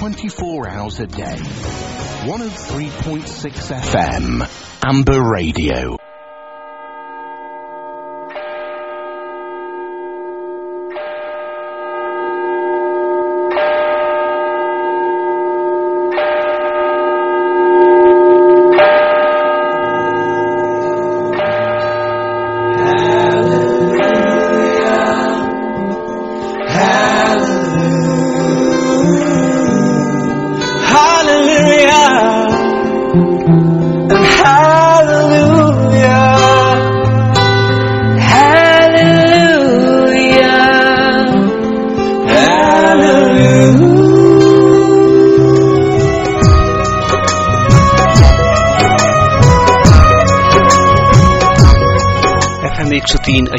24 hours a day. 103.6 FM, Amber Radio.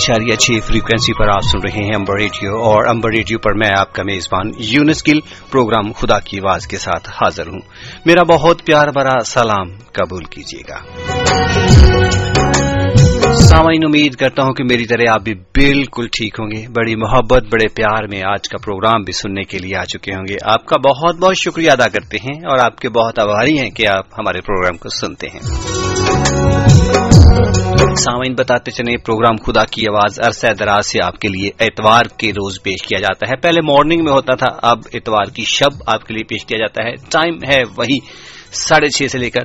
اشاریہ چھ frequency پر آپ سن رہے ہیں امبر ریڈیو اور امبر ریڈیو پر میں آپ کا میزبان یونس گل پروگرام خدا کی آواز کے ساتھ حاضر ہوں۔ میرا بہت پیار بھرا سلام قبول کیجیے گا۔ سامعین، امید کرتا ہوں کہ میری طرح آپ بھی بالکل ٹھیک ہوں گے۔ بڑی محبت، بڑے پیار میں آج کا پروگرام بھی سننے کے لیے آ چکے ہوں گے۔ آپ کا بہت بہت شکریہ ادا کرتے ہیں اور آپ کے بہت آبھاری ہیں کہ آپ ہمارے پروگرام کو سنتے ہیں۔ سامعین، بتاتے چلیں پروگرام خدا کی آواز عرصہ دراز سے آپ کے لیے اتوار کے روز پیش کیا جاتا ہے۔ پہلے مارننگ میں ہوتا تھا، اب اتوار کی شب آپ کے لیے پیش کیا جاتا ہے۔ ٹائم ہے وہی ساڑھے چھ سے لے کر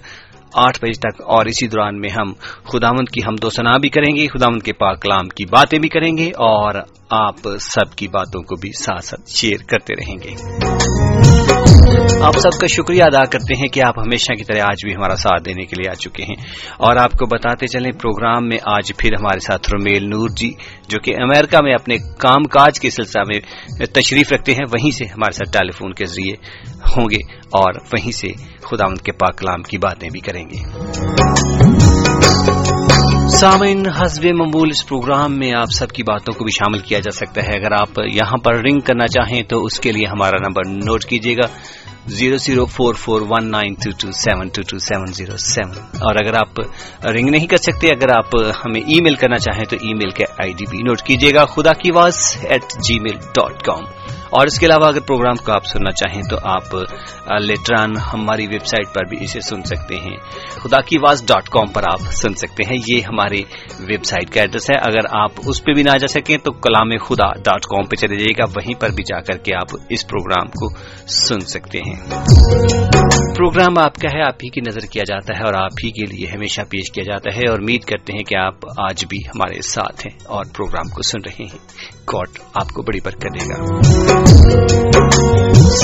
آٹھ بجے تک، اور اسی دوران میں ہم خداوند کی ہم دو سنا بھی کریں گے، خداوند کے پاک کلام کی باتیں بھی کریں گے، اور آپ سب کی باتوں کو بھی ساتھ ساتھ شیئر کرتے رہیں گے۔ آپ سب کا شکریہ ادا کرتے ہیں کہ آپ ہمیشہ کی طرح آج بھی ہمارا ساتھ دینے کے لیے آ چکے ہیں۔ اور آپ کو بتاتے چلیں، پروگرام میں آج پھر ہمارے ساتھ رومیل نور جی جو کہ امریکہ میں اپنے کام کاج کے سلسلہ میں تشریف رکھتے ہیں، وہیں سے ہمارے ساتھ ٹیلی فون کے ذریعے ہوں گے اور وہیں سے خدا کے پاک کلام کی باتیں بھی کریں گے۔ سامعین، حسب ممبول اس پروگرام میں آپ سب کی باتوں کو بھی شامل کیا جا سکتا ہے۔ اگر آپ یہاں پر رنگ کرنا چاہیں تو اس کے لیے ہمارا نمبر نوٹ کیجیے گا۔ Zero zero four four one nine two two seven two two seven zero seven اور اگر آپ رنگ نہیں کر سکتے، اگر آپ ہمیں ای میل کرنا چاہیں تو ای میل کے آئی ڈی بھی نوٹ کیجیے گا خدا کی واس at G mile dot com اور اس کے علاوہ اگر پروگرام کو آپ سننا چاہیں تو آپ لیٹران ہماری ویب سائٹ پر بھی اسے سن سکتے ہیں۔ خدا کی آواز ڈاٹ کام پر آپ سن سکتے ہیں۔ یہ ہماری ویب سائٹ کا ایڈریس ہے۔ اگر آپ اس پہ بھی نہ جا سکیں تو کلام خدا ڈاٹ کام پہ چلے جائیے گا۔ وہیں پر بھی جا کر کے آپ اس پروگرام کو سن سکتے ہیں۔ پروگرام آپ کا ہے، آپ ہی کی نظر کیا جاتا ہے اور آپ ہی کے لیے ہمیشہ پیش کیا جاتا ہے۔ اور امید کرتے ہیں کہ آپ آج بھی ہمارے ساتھ ہیں اور پروگرام کو سن رہے ہیں۔ گاڈ آپ کو بڑی برکت دے گا۔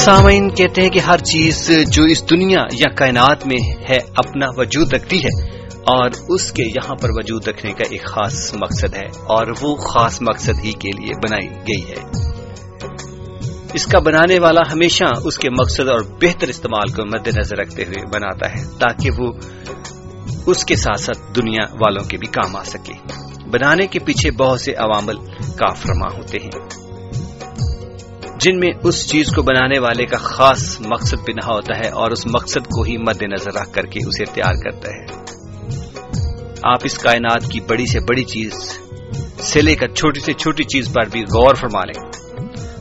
سامعین کہتے ہیں کہ ہر چیز جو اس دنیا یا کائنات میں ہے اپنا وجود رکھتی ہے اور اس کے یہاں پر وجود رکھنے کا ایک خاص مقصد ہے اور وہ خاص مقصد ہی کے لیے بنائی گئی ہے۔ اس کا بنانے والا ہمیشہ اس کے مقصد اور بہتر استعمال کو مد نظر رکھتے ہوئے بناتا ہے تاکہ وہ اس کے ساتھ ساتھ دنیا والوں کے بھی کام آ سکے۔ بنانے کے پیچھے بہت سے عوامل کافرما ہوتے ہیں۔ جن میں اس چیز کو بنانے والے کا خاص مقصد بھی نہ ہوتا ہے اور اس مقصد کو ہی مد نظر رکھ کر کے اسے تیار کرتا ہے۔ آپ اس کائنات کی بڑی سے بڑی چیز سے لے کر چھوٹی سے چھوٹی چیز پر بھی غور فرما لیں۔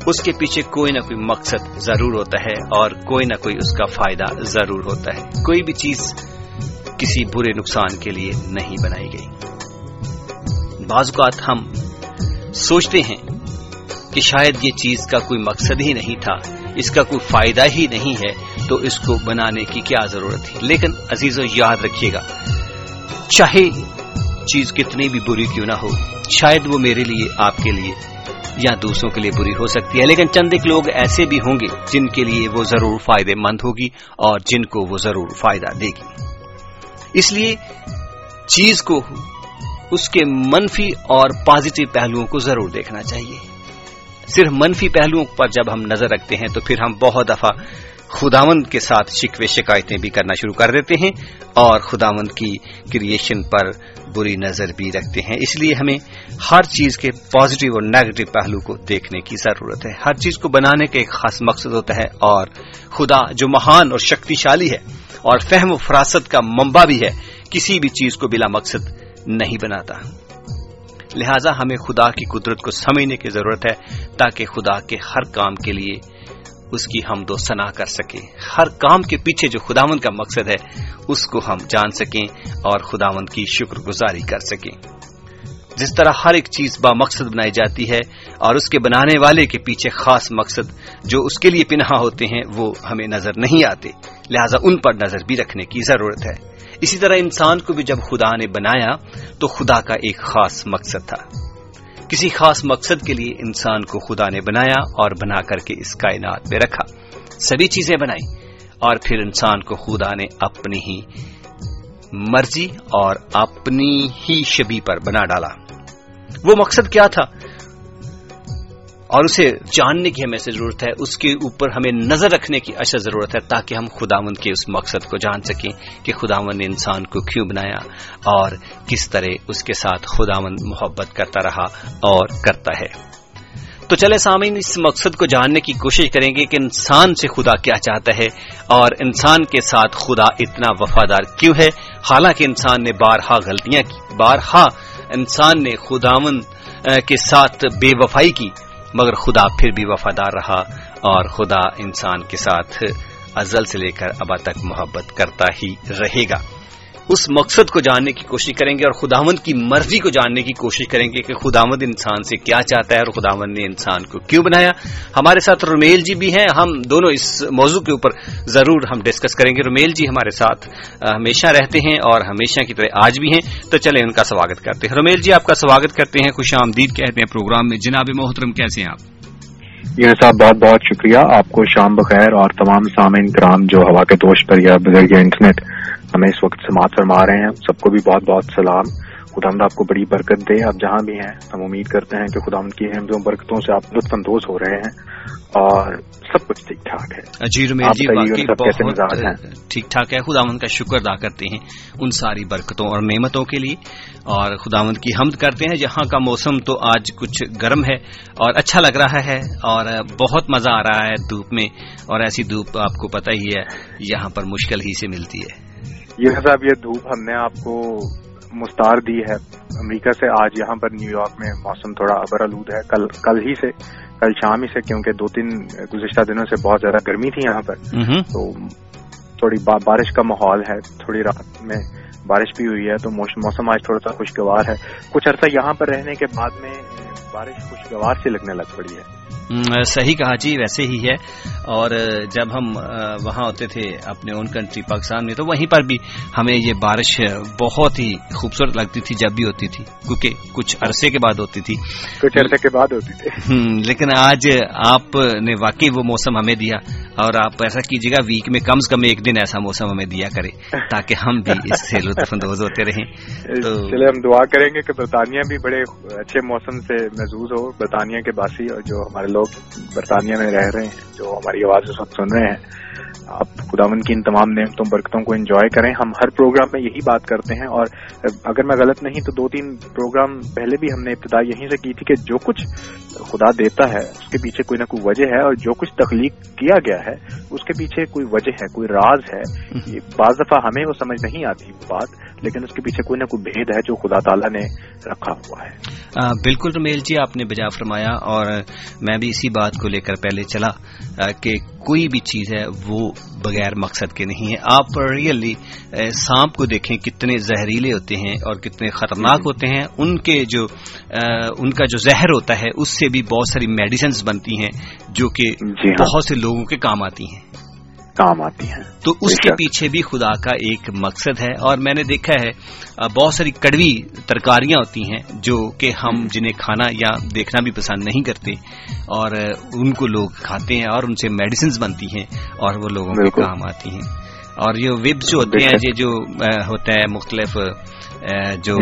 اس کے پیچھے کوئی نہ کوئی مقصد ضرور ہوتا ہے اور کوئی نہ کوئی اس کا فائدہ ضرور ہوتا ہے۔ کوئی بھی چیز کسی برے نقصان کے لیے نہیں بنائی گئی۔ بعض اوقات ہم سوچتے ہیں کہ شاید یہ چیز کا کوئی مقصد ہی نہیں تھا، اس کا کوئی فائدہ ہی نہیں ہے، تو اس کو بنانے کی کیا ضرورت تھی لیکن عزیزوں یاد رکھیے گا، چاہے چیز کتنی بھی بری کیوں نہ ہو، شاید وہ میرے لیے، آپ کے لیے یا دوسروں کے لیے بری ہو سکتی ہے، لیکن چند ایک لوگ ایسے بھی ہوں گے جن کے لیے وہ ضرور فائدے مند ہوگی اور جن کو وہ ضرور فائدہ دے گی۔ اس لیے چیز کو اس کے منفی اور پازیٹو پہلوؤں کو ضرور دیکھنا چاہیے۔ صرف منفی پہلوؤں پر جب ہم نظر رکھتے ہیں تو پھر ہم بہت دفعہ خداوند کے ساتھ شکوے شکایتیں بھی کرنا شروع کر دیتے ہیں اور خداوند کی کریشن پر بری نظر بھی رکھتے ہیں۔ اس لیے ہمیں ہر چیز کے پازیٹو اور نیگیٹو پہلو کو دیکھنے کی ضرورت ہے۔ ہر چیز کو بنانے کا ایک خاص مقصد ہوتا ہے اور خدا جو مہان اور شکتیشالی ہے اور فہم و فراست کا منبع بھی ہے، کسی بھی چیز کو بلا مقصد نہیں بناتا۔ لہذا ہمیں خدا کی قدرت کو سمجھنے کی ضرورت ہے تاکہ خدا کے ہر کام کے لیے اس کی ہم دو سنا کر سکیں۔ ہر کام کے پیچھے جو خداون کا مقصد ہے، اس کو ہم جان سکیں اور خداون کی شکر گزاری کر سکیں۔ جس طرح ہر ایک چیز با مقصد بنائی جاتی ہے اور اس کے بنانے والے کے پیچھے خاص مقصد جو اس کے لیے پنہا ہوتے ہیں، وہ ہمیں نظر نہیں آتے۔ لہذا ان پر نظر بھی رکھنے کی ضرورت ہے۔ اسی طرح انسان کو بھی جب خدا نے بنایا تو خدا کا ایک خاص مقصد تھا۔ کسی خاص مقصد کے لیے انسان کو خدا نے بنایا اور بنا کر کے اس کائنات میں رکھا۔ سبھی چیزیں بنائی اور پھر انسان کو خدا نے اپنی ہی مرضی اور اپنی ہی شبی پر بنا ڈالا۔ وہ مقصد کیا تھا؟ اور اسے جاننے کی ہمیں ضرورت ہے، اس کے اوپر ہمیں نظر رکھنے کی اشد ضرورت ہے تاکہ ہم خداون کے اس مقصد کو جان سکیں کہ خداون نے انسان کو کیوں بنایا اور کس طرح اس کے ساتھ خداون محبت کرتا رہا اور کرتا ہے۔ تو چلے سامعین، اس مقصد کو جاننے کی کوشش کریں گے کہ انسان سے خدا کیا چاہتا ہے اور انسان کے ساتھ خدا اتنا وفادار کیوں ہے؟ حالانکہ انسان نے بارہا غلطیاں کی، بارہا انسان نے خداون کے ساتھ بے وفائی کی۔ مگر خدا پھر بھی وفادار رہا اور خدا انسان کے ساتھ ازل سے لے کر ابا تک محبت کرتا ہی رہے گا۔ اس مقصد کو جاننے کی کوشش کریں گے اور خداوند کی مرضی کو جاننے کی کوشش کریں گے کہ خداوند انسان سے کیا چاہتا ہے اور خداوند نے انسان کو کیوں بنایا۔ ہمارے ساتھ رومیل جی بھی ہیں۔ ہم دونوں اس موضوع کے اوپر ضرور ہم ڈسکس کریں گے۔ رومیل جی ہمارے ساتھ ہمیشہ رہتے ہیں اور ہمیشہ کی طرح آج بھی ہیں۔ تو چلیں ان کا سواگت کرتے ہیں۔ رومیل جی آپ کا سواگت کرتے ہیں۔ خوش آمدید کہتے ہیں پروگرام میں۔ جناب محترم، کیسے ہیں آپ؟ یہ صاحب، بہت بہت شکریہ۔ آپ کو شام بخیر اور تمام سامعین کرام جو ہوا کے دوش پر یا بزرگ انٹرنیٹ ہمیں اس وقت سماعت فرما رہے ہیں۔ سب کو بھی بہت بہت سلام۔ خدا آپ کو بڑی برکت دے۔ آپ جہاں بھی ہیں ہم امید کرتے ہیں کہ خدا کی احمدوں برکتوں سے آپ لطف اندوز ہو رہے ہیں اور سب کچھ ٹھیک ٹھاک ہے۔ جی جی واقعی ٹھیک ٹھاک ہے۔ خداوند کا شکر ادا کرتے ہیں ان ساری برکتوں اور نعمتوں کے لیے۔ اور خداوند کی حمد کرتے ہیں۔ جہاں کا موسم تو آج کچھ گرم ہے اور اچھا لگ رہا ہے اور بہت مزہ آ رہا ہے دھوپ میں۔ اور ایسی دھوپ آپ کو پتہ ہی ہے یہاں پر مشکل ہی سے ملتی ہے۔ یہ صاحب یہ دھوپ ہم نے آپ کو مستار دی ہے امریکہ سے آج یہاں پر نیو یارک میں موسم تھوڑا ابر آلود ہے۔ کل کل ہی سے کل شام ہی سے کیونکہ دو تین گزشتہ دنوں سے بہت زیادہ گرمی تھی یہاں پر۔ تو تھوڑی بارش کا ماحول ہے تھوڑی رات میں بارش بھی ہوئی ہے تو موسم آج تھوڑا سا خوشگوار ہے۔ کچھ عرصہ یہاں پر رہنے کے بعد میں بارش خوشگوار سے لگنے لگ پڑی ہے۔ صحیح کہا جی ویسے ہی ہے۔ اور جب ہم وہاں ہوتے تھے اپنے اون کنٹری پاکستان میں تو وہیں پر بھی ہمیں یہ بارش بہت ہی خوبصورت لگتی تھی جب بھی ہوتی تھی۔ کیونکہ کچھ عرصے کے بعد ہوتی تھی۔ کچھ عرصے کے بعد ہوتی تھی۔ لیکن آج آپ نے واقعی وہ موسم ہمیں دیا۔ اور آپ ایسا کیجیے گا ویک میں کم از کم ایک دن ایسا موسم ہمیں دیا کرے تاکہ ہم بھی اس سے لطف اندوز ہوتے رہیں۔ تو چلے ہم دعا کریں گے کہ برطانیہ بھی بڑے اچھے موسم سے محظوظ ہو برطانیہ کے باسی اور جو ہمارے لوگ لوگ برطانیہ میں رہ رہے ہیں جو ہماری آواز سن رہے ہیں آپ خداون کی ان تمام نعمتوں برکتوں کو انجوائے کریں۔ ہم ہر پروگرام میں یہی بات کرتے ہیں اور اگر میں غلط نہیں تو دو تین پروگرام پہلے بھی ہم نے ابتدا یہیں سے کی تھی کہ جو کچھ خدا دیتا ہے اس کے پیچھے کوئی نہ کوئی وجہ ہے اور جو کچھ تخلیق کیا گیا ہے اس کے پیچھے کوئی وجہ ہے کوئی راز ہے۔ بعض دفعہ ہمیں وہ سمجھ نہیں آتی وہ بات لیکن اس کے پیچھے کوئی نہ کوئی بھید ہے جو خدا تعالیٰ نے رکھا ہوا ہے۔ بالکل رمیل جی آپ نے بجا فرمایا اور میں بھی اسی بات کو لے کر پہلے چلا کہ کوئی بھی چیز ہے وہ بغیر مقصد کے نہیں ہے۔ آپ ریئلی سانپ کو دیکھیں کتنے زہریلے ہوتے ہیں اور کتنے خطرناک ہوتے ہیں۔ ان کے جو ان کا جو زہر ہوتا ہے اس سے بھی بہت ساری میڈیسنز بنتی ہیں جو کہ جی ہاں۔ بہت سے لوگوں کے کام آتی ہیں۔ کام آتی ہیں۔ تو اس کے پیچھے بھی خدا کا ایک مقصد ہے اور میں نے دیکھا ہے بہت ساری کڑوی ترکاریاں ہوتی ہیں جو کہ ہم جنہیں کھانا یا دیکھنا بھی پسند نہیں کرتے اور ان کو لوگ کھاتے ہیں اور ان سے میڈیسنز بنتی ہیں اور وہ لوگوں کے کام آتی ہیں۔ اور یہ ویب جو ہوتے ہیں یہ جو ہوتا ہے مختلف جو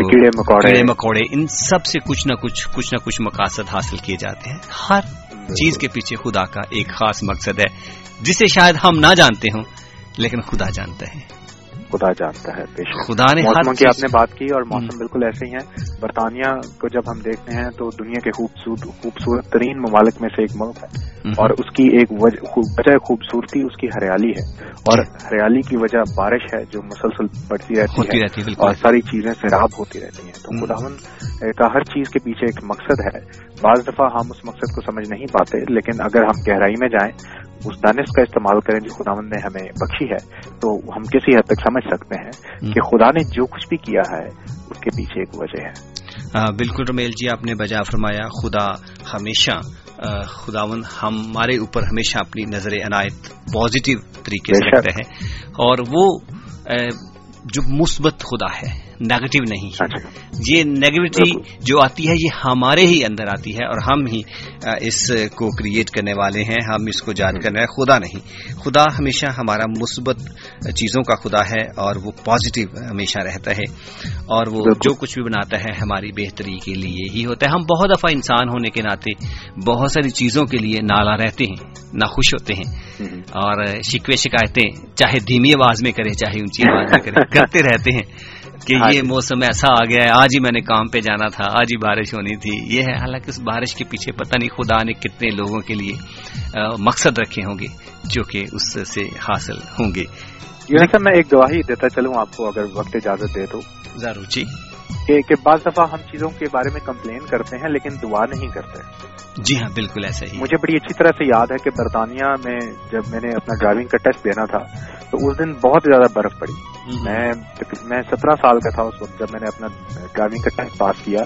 کیڑے مکوڑے۔ ان سب سے کچھ نہ کچھ کچھ نہ کچھ مقاصد حاصل کیے جاتے ہیں۔ ہر چیز کے پیچھے خدا کا ایک خاص مقصد ہے۔ جسے شاید ہم نہ جانتے ہوں لیکن خدا جانتا ہے۔ خدا جانتا ہے خدا نے موسم کی آپ نے بات کی اور موسم بالکل ایسے ہی ہیں۔ برطانیہ کو جب ہم دیکھتے ہیں تو دنیا کے خوبصورت خوبصورت ترین ممالک میں سے ایک ملک ہے۔ اور اس کی ایک وجہ خوبصورتی اس کی ہریالی ہے۔ اور ہریالی کی وجہ بارش ہے جو مسلسل بڑھتی رہتی ہے اور ساری چیزیں سیراب ہوتی رہتی ہیں۔ تو خداون کا ہر چیز کے پیچھے ایک مقصد ہے۔ بعض دفعہ ہم اس مقصد کو سمجھ نہیں پاتے لیکن اگر ہم گہرائی میں جائیں اس دانش کا استعمال کریں جو خداون نے ہمیں بخشی ہے تو ہم کسی حد تک سمجھ سکتے ہیں کہ خدا نے جو کچھ بھی کیا ہے اس کے پیچھے ایک وجہ ہے۔ بالکل رمیل جی آپ نے بجا فرمایا خدا ہمیشہ خداون ہمارے اوپر ہمیشہ اپنی نظر عنایت پازیٹو طریقے سے رکھتے ہیں۔ اور وہ جو مثبت خدا ہے نیگیٹو نہیں ہے یہ نیگیٹیوٹی جو آتی ہے یہ ہمارے ہی اندر آتی ہے اور ہم ہی اس کو کریٹ کرنے والے ہیں ہم اس کو جان کرنا ہے خدا نہیں خدا ہمیشہ ہمارا مثبت چیزوں کا خدا ہے اور وہ پازیٹو ہمیشہ رہتا ہے اور وہ جو کچھ بھی بناتا ہے ہماری بہتری کے لیے ہی ہوتا ہے ہم بہت دفعہ انسان ہونے کے ناطے بہت ساری چیزوں کے لیے نالا رہتے ہیں نہ خوش ہوتے ہیں اور شکوے شکایتیں چاہے دھیمی آواز میں کریں چاہے اونچی آواز میں کریں کرتے رہتے ہیں کہ ہاں یہ جی۔ موسم ایسا آ گیا ہے آج ہی میں نے کام پہ جانا تھا آج ہی بارش ہونی تھی۔ یہ ہے حالانکہ اس بارش کے پیچھے پتہ نہیں خدا نے کتنے لوگوں کے لیے مقصد رکھے ہوں گے جو کہ اس سے حاصل ہوں گے۔ صاحب میں ایک گواہی دیتا چلوں آپ کو اگر وقت اجازت دے تو۔ ضرور جی۔ کہ بعض دفعہ ہم چیزوں کے بارے میں کمپلین کرتے ہیں لیکن دعا نہیں کرتے۔ جی ہاں بالکل ایسا ہی مجھے بڑی اچھی طرح سے یاد ہے کہ برطانیہ میں جب میں نے اپنا ڈرائیونگ کا ٹیسٹ دینا تھا تو اس دن بہت زیادہ برف پڑی۔ میں میں سترہ سال کا تھا اس وقت جب میں نے اپنا ڈرائیونگ کا ٹیسٹ پاس کیا.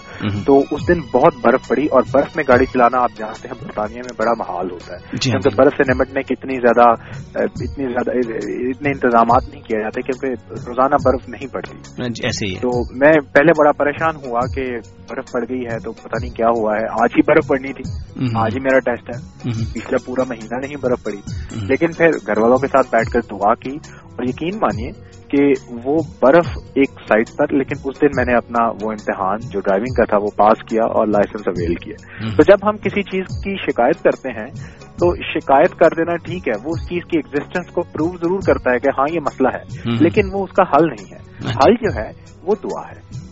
تو اس دن بہت برف پڑی اور برف میں گاڑی چلانا آپ جانتے ہیں برطانیہ میں بڑا محال ہوتا ہے. جی ہاں، کیونکہ برف سے نمٹنے کی اتنی زیادہ اتنی زیادہ اتنے انتظامات نہیں کیے جاتے کیونکہ روزانہ برف نہیں پڑتی. ہاں جی، ایسے ہی تو میں پہلے بڑا پریشان ہوا کہ برف پڑ گئی ہے تو پتہ نہیں کیا ہوا ہے. آج ہی برف پڑنی تھی. آج ہی میرا ٹیسٹ ہے. پچھلا پورا مہینہ نہیں برف پڑی. لیکن پھر گھر والوں کے ساتھ بیٹھ کر دعا کی اور یقین مانیے کہ وہ برف ایک سائڈ پر لیکن اس دن میں نے اپنا وہ امتحان جو ڈرائیونگ کا تھا وہ پاس کیا اور لائسنس اویل کیا۔ تو جب ہم کسی چیز کی شکایت کرتے ہیں تو شکایت کر دینا ٹھیک ہے وہ اس چیز کی ایگزٹینس کو پروو ضرور کرتا ہے کہ ہاں یہ مسئلہ ہے۔ لیکن وہ اس کا حل نہیں ہے۔ حل جو ہے وہ دعا ہے۔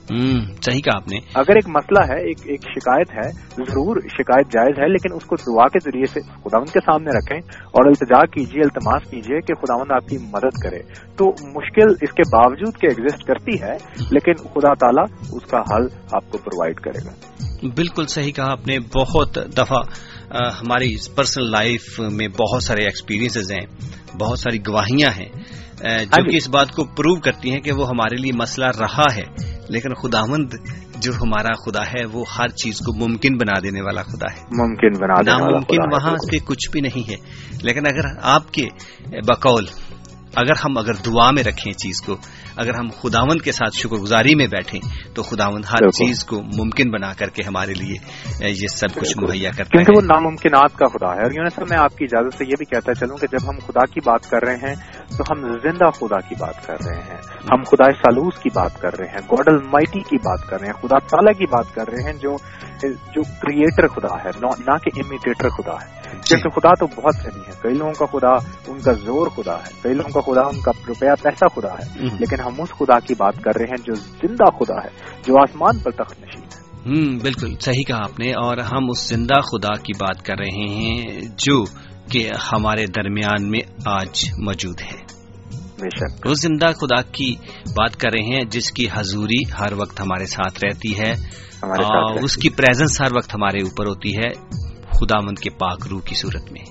صحیح کہا آپ نے۔ اگر ایک مسئلہ ہے ایک ایک شکایت ہے ضرور شکایت جائز ہے لیکن اس کو دعا کے ذریعے سے خداون کے سامنے رکھیں اور التجا کیجیے التماس کیجیے کہ خداون آپ کی مدد کرے۔ تو مشکل اس کے باوجود کہ ایگزٹ کرتی ہے لیکن خدا تعالیٰ اس کا حل آپ کو پرووائڈ کرے گا۔ بالکل صحیح کہا آپ نے۔ بہت دفعہ ہماری پرسنل لائف میں بہت سارے ایکسپیرینسز ہیں بہت ساری گواہیاں ہیں۔ جو ہاں جی۔ کہ اس بات کو پروو کرتی ہیں کہ وہ ہمارے لیے مسئلہ رہا ہے لیکن خداوند جو ہمارا خدا ہے وہ ہر چیز کو ممکن بنا دینے والا خدا ہے۔ ممکن بنا ناممکن وہاں سے کچھ بھی نہیں ہے۔ لیکن اگر آپ کے بقول اگر ہم اگر دعا میں رکھیں چیز کو اگر ہم خداون کے ساتھ شکر گزاری میں بیٹھیں تو خداون ہر چیز کو ممکن بنا کر کے ہمارے لیے یہ سب کچھ مہیا کرتا ہے۔ کیونکہ وہ ناممکنات کا خدا ہے۔ اور یونس میں آپ کی اجازت سے یہ بھی کہتا چلوں کہ جب ہم خدا کی بات کر رہے ہیں تو ہم زندہ خدا کی بات کر رہے ہیں۔ ہم خدا سالوس کی بات کر رہے ہیں گوڈل مائٹی کی بات کر رہے ہیں خدا تعالیٰ کی بات کر رہے ہیں جو جو کریٹر خدا ہے نہ کہ امیٹیٹر خدا ہے۔ جی۔ کیونکہ خدا تو بہت سنی ہے۔ کئی لوگوں کا خدا ان کا زور خدا ہے کئی لوگوں کا خدا ان کا روپیہ پیسہ خدا ہے۔ لیکن ہم اس خدا کی بات کر رہے ہیں جو زندہ خدا ہے جو آسمان پر تخت نشین ہے۔ ہوں بالکل صحیح کہا آپ نے۔ اور ہم اس زندہ خدا کی بات کر رہے ہیں جو کہ ہمارے درمیان میں آج موجود ہے۔ اس زندہ خدا کی بات کر رہے ہیں جس کی حضوری ہر وقت ہمارے ساتھ رہتی ہے۔ اس کی پریزنس ہر وقت ہمارے اوپر ہوتی ہے۔ خدا مند کے پاک روح کی صورت میں۔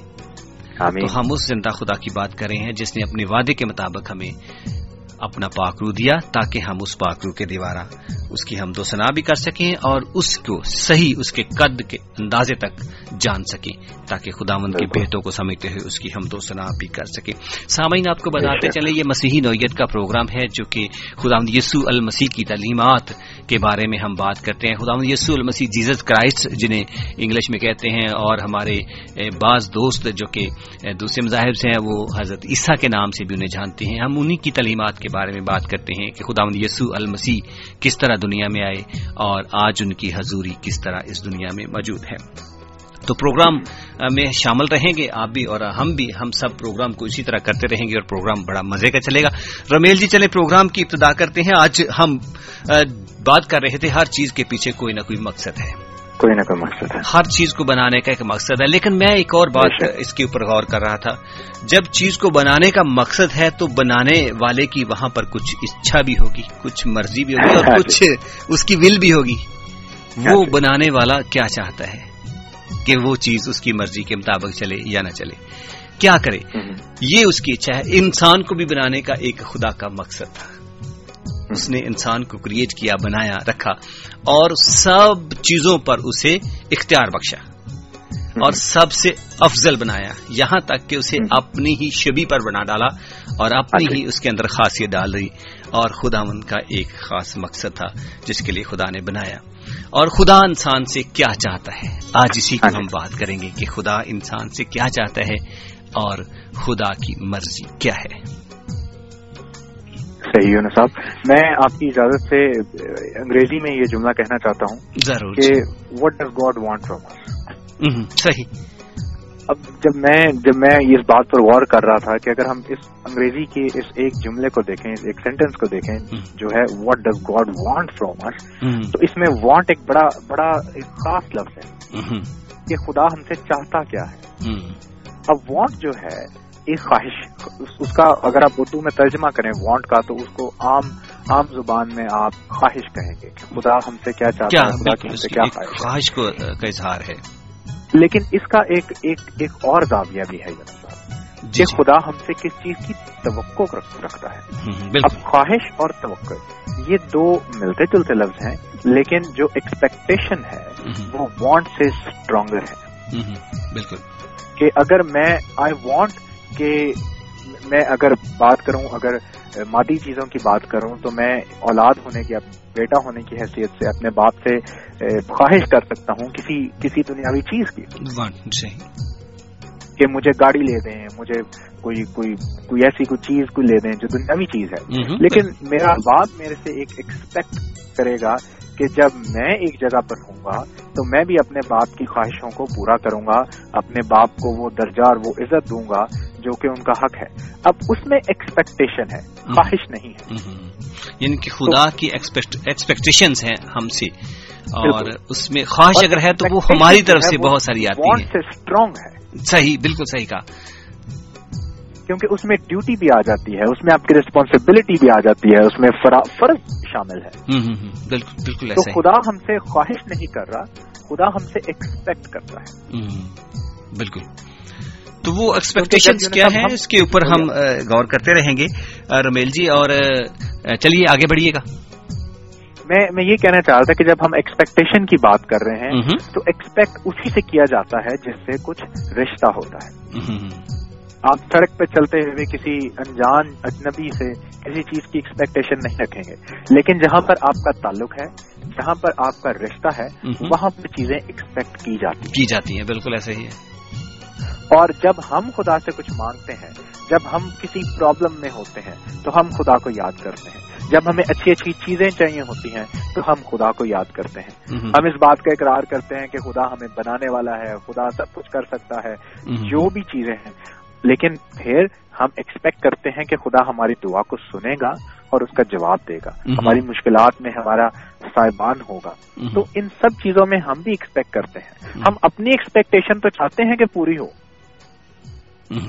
تو ہم اس زندہ خدا کی بات کر رہے ہیں جس نے اپنے وعدے کے مطابق ہمیں اپنا پاک رو دیا تاکہ ہم اس پاک رو کے دیوارا اس کی ہم دو سنا بھی کر سکیں اور اس کو صحیح اس کے قد کے اندازے تک جان سکیں تاکہ خدا مند کے بیٹوں کو سمجھتے ہوئے اس کی ہم دو سنا بھی کر سکیں۔ سامعین آپ کو بتاتے چلے یہ مسیحی نوعیت کا پروگرام ہے جو کہ خدا یسو المسیح کی تعلیمات کے بارے میں ہم بات کرتے ہیں۔ خدا یسو المسیح جیزس کرائسٹ جنہیں انگلش میں کہتے ہیں اور ہمارے بعض دوست جو کہ دوسرے مذاہب سے ہیں وہ حضرت عیسیٰ کے نام سے بھی انہیں جانتے ہیں۔ ہم انہیں کی تعلیمات کے بارے میں بات کرتے ہیں کہ خدا یسو المسیح کس طرح دنیا میں آئے اور آج ان کی حضوری کس طرح اس دنیا میں موجود ہے۔ تو پروگرام میں شامل رہیں گے آپ بھی اور ہم بھی، ہم سب پروگرام کو اسی طرح کرتے رہیں گے اور پروگرام بڑا مزے کا چلے گا۔ رمیل جی چلے پروگرام کی ابتدا کرتے ہیں۔ آج ہم بات کر رہے تھے ہر چیز کے پیچھے کوئی نہ کوئی مقصد ہے۔ کوئی نہ کوئی مقصد ہے۔ ہر چیز کو بنانے کا ایک مقصد ہے۔ لیکن میں ایک اور بات اس کے اوپر غور کر رہا تھا۔ جب چیز کو بنانے کا مقصد ہے تو بنانے والے کی وہاں پر کچھ اچھا بھی ہوگی کچھ مرضی بھی ہوگی اور ہاں کچھ اس کی ول بھی ہوگی۔ وہ بنانے والا کیا چاہتا ہے؟ کہ وہ چیز اس کی مرضی کے مطابق چلے یا نہ چلے۔ کیا کرے؟ یہ اس کی اچھا ہے۔ انسان کو بھی بنانے کا ایک خدا کا مقصد تھا۔ اس نے انسان کو کریٹ کیا بنایا رکھا اور سب چیزوں پر اسے اختیار بخشا اور سب سے افضل بنایا۔ یہاں تک کہ اسے اپنی ہی شبی پر بنا ڈالا اور اپنی ہی اس کے اندر خاصیت ڈال رہی اور خدا ان کا ایک خاص مقصد تھا جس کے لیے خدا نے بنایا۔ اور خدا انسان سے کیا چاہتا ہے؟ آج اسی کو ہم بات کریں گے کہ خدا انسان سے کیا چاہتا ہے اور خدا کی مرضی کیا ہے۔ صحیح ہے صاحب؟ میں آپ کی اجازت سے انگریزی میں یہ جملہ کہنا چاہتا ہوں ضرور کہ what does God want from صحیح۔ اب جب میں جب میں اس بات پر غور کر رہا تھا کہ اگر ہم اس انگریزی کے اس ایک جملے کو دیکھیں ایک سینٹینس کو دیکھیں جو ہے what does God want from اس تو اس میں وانٹ ایک بڑا بڑا ایک خاص لفظ ہے کہ خدا ہم سے چاہتا کیا ہے؟ اب وانٹ جو ہے ایک خواہش اس کا اگر آپ اردو میں ترجمہ کریں وانٹ کا تو اس کو عام عام زبان میں آپ خواہش کہیں گے کہ خدا ہم سے کیا چاہتا ہے خدا ہم سے کیا خواہش کو کا اظہار ہے۔ لیکن اس کا ایک ایک ایک اور زاویہ بھی ہے کہ خدا ہم سے کس چیز کی توقع رکھتا ہے۔ اب خواہش اور توقع یہ دو ملتے جلتے لفظ ہیں لیکن جو ایکسپیکٹیشن ہے وہ وانٹ سے اسٹرانگر ہے۔ بالکل۔ کہ اگر میں آئی وانٹ کہ میں اگر بات کروں اگر مادی چیزوں کی بات کروں تو میں اولاد ہونے کی بیٹا ہونے کی حیثیت سے اپنے باپ سے خواہش کر سکتا ہوں کسی کسی دنیاوی چیز کی۔ کہ مجھے گاڑی لے دیں مجھے کوئی کوئی کوئی ایسی کوئی چیز کوئی لے دیں جو دنیاوی چیز ہے۔ لیکن میرا باپ میرے سے ایک ایکسپیکٹ کرے گا کہ جب میں ایک جگہ پر ہوں گا تو میں بھی اپنے باپ کی خواہشوں کو پورا کروں گا اپنے باپ کو وہ درجہ اور وہ عزت دوں گا جو کہ ان کا حق ہے۔ اب اس میں ایکسپیکٹیشن ہے خواہش نہیں ہے۔ یعنی کہ خدا کی ایکسپیکٹیشن ہیں ہم سے۔ اور اس میں خواہش اگر ہے تو وہ ہماری طرف سے بہت ساری آتی ہے اسٹرانگ ہے۔ صحیح بالکل صحیح کہا۔ کیونکہ اس میں ڈیوٹی بھی آ جاتی ہے اس میں آپ کی ریسپانسبلٹی بھی آ جاتی ہے اس میں فرض شامل ہے۔ بالکل بالکل تو خدا ہم سے خواہش نہیں کر رہا خدا ہم سے ایکسپیکٹ کرتا ہے۔ بالکل۔ تو وہ ایکسپیکٹیشن کیا ہے اس کے اوپر ہم غور کرتے رہیں گے۔ رمیل جی اور چلیے آگے بڑھیے گا۔ میں میں یہ کہنا چاہ رہا تھا کہ جب ہم ایکسپیکٹیشن کی بات کر رہے ہیں تو ایکسپیکٹ اسی سے کیا جاتا ہے جس سے کچھ رشتہ ہوتا ہے۔ آپ سڑک پہ چلتے ہوئے کسی انجان اجنبی سے کسی چیز کی ایکسپیکٹیشن نہیں رکھیں گے۔ لیکن جہاں پر آپ کا تعلق ہے جہاں پر آپ کا رشتہ ہے وہاں پر چیزیں ایکسپیکٹ کی جاتی کی جاتی ہیں بالکل ایسے ہی ہے۔ اور جب ہم خدا سے کچھ مانگتے ہیں جب ہم کسی پرابلم میں ہوتے ہیں تو ہم خدا کو یاد کرتے ہیں۔ جب ہمیں اچھی اچھی چیزیں چاہیے ہوتی ہیں تو ہم خدا کو یاد کرتے ہیں۔ ہم اس بات کا اقرار کرتے ہیں کہ خدا ہمیں بنانے والا ہے خدا سب کچھ کر سکتا ہے جو بھی چیزیں ہیں۔ لیکن پھر ہم ایکسپیکٹ کرتے ہیں کہ خدا ہماری دعا کو سنے گا اور اس کا جواب دے گا۔ ہماری مشکلات میں ہمارا صاحبان ہوگا۔ تو ان سب چیزوں میں ہم بھی ایکسپیکٹ کرتے ہیں۔ ہم اپنی ایکسپیکٹیشن تو چاہتے ہیں کہ پوری ہو۔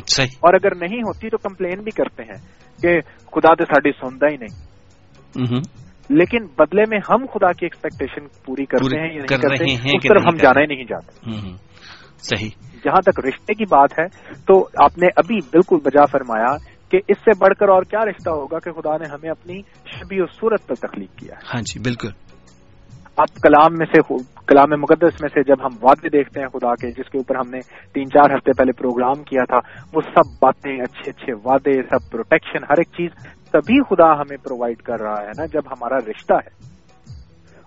صحیح۔ اور اگر نہیں ہوتی تو کمپلین بھی کرتے ہیں کہ خدا تو ساری سنتا ہی نہیں۔ لیکن بدلے میں ہم خدا کی ایکسپیکٹیشن پوری کرتے ہیں یا کر رہے ہیں اس طرف ہم جانا ہی نہیں چاہتے صحیح۔ جہاں تک رشتے کی بات ہے تو آپ نے ابھی بالکل بجا فرمایا کہ اس سے بڑھ کر اور کیا رشتہ ہوگا کہ خدا نے ہمیں اپنی شبی و صورت پر تخلیق کیا ہاں جی بالکل۔ آپ کلام میں سے کلام مقدس میں سے جب ہم وعدے دیکھتے ہیں خدا کے، جس کے اوپر ہم نے تین چار ہفتے پہلے پروگرام کیا تھا، وہ سب باتیں، اچھے اچھے وعدے، سب پروٹیکشن ہر ایک چیز تبھی خدا ہمیں پرووائڈ کر رہا ہے نا جب ہمارا رشتہ ہے۔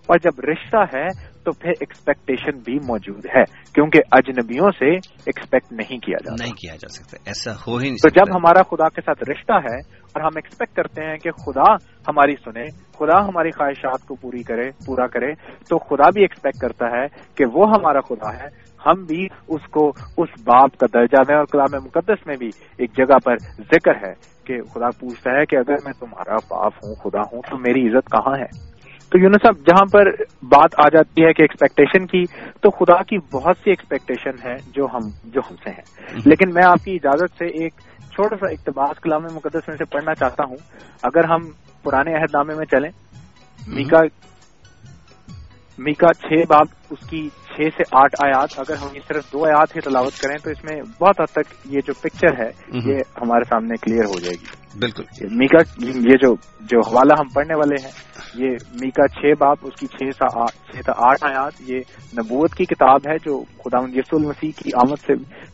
اور جب رشتہ ہے تو پھر ایکسپیکٹیشن بھی موجود ہے کیونکہ اجنبیوں سے ایکسپیکٹ نہیں کیا جاتا۔ نہیں کیا جا سکتا ایسا ہو ہی نہیں تو جب ہمارا خدا کے ساتھ رشتہ ہے اور ہم ایکسپیکٹ کرتے ہیں کہ خدا ہماری سنے خدا ہماری خواہشات کو پوری کرے پورا کرے تو خدا بھی ایکسپیکٹ کرتا ہے کہ وہ ہمارا خدا ہے۔ ہم بھی اس کو اس باپ کا درجہ دیں اور کلام مقدس میں بھی ایک جگہ پر ذکر ہے کہ خدا پوچھتا ہے کہ اگر میں تمہارا باپ ہوں خدا ہوں تو میری عزت کہاں ہے؟ تو یونس صاحب جہاں پر بات آ جاتی ہے کہ ایکسپیکٹیشن کی تو خدا کی بہت سی ایکسپیکٹیشن ہے جو ہم جو ہم سے ہیں۔ لیکن میں آپ کی اجازت سے ایک چھوٹا سا اقتباس کلام مقدس میں سے پڑھنا چاہتا ہوں۔ اگر ہم پرانے عہد نامے میں چلیں میکا میکا چھ باب اس کی چھ سے آٹھ آیات اگر ہم صرف دو آیات ہی تلاوت کریں تو اس میں بہت حد تک یہ جو پکچر ہے یہ ہمارے سامنے کلیئر ہو جائے گی۔ بالکل۔ میکا یہ جو جو حوالہ ہم پڑھنے والے ہیں یہ میکا چھ باپ اس کی چھ سے آٹھ آیات یہ نبوت کی کتاب ہے جو خدا یسو المسیح کی آمد سے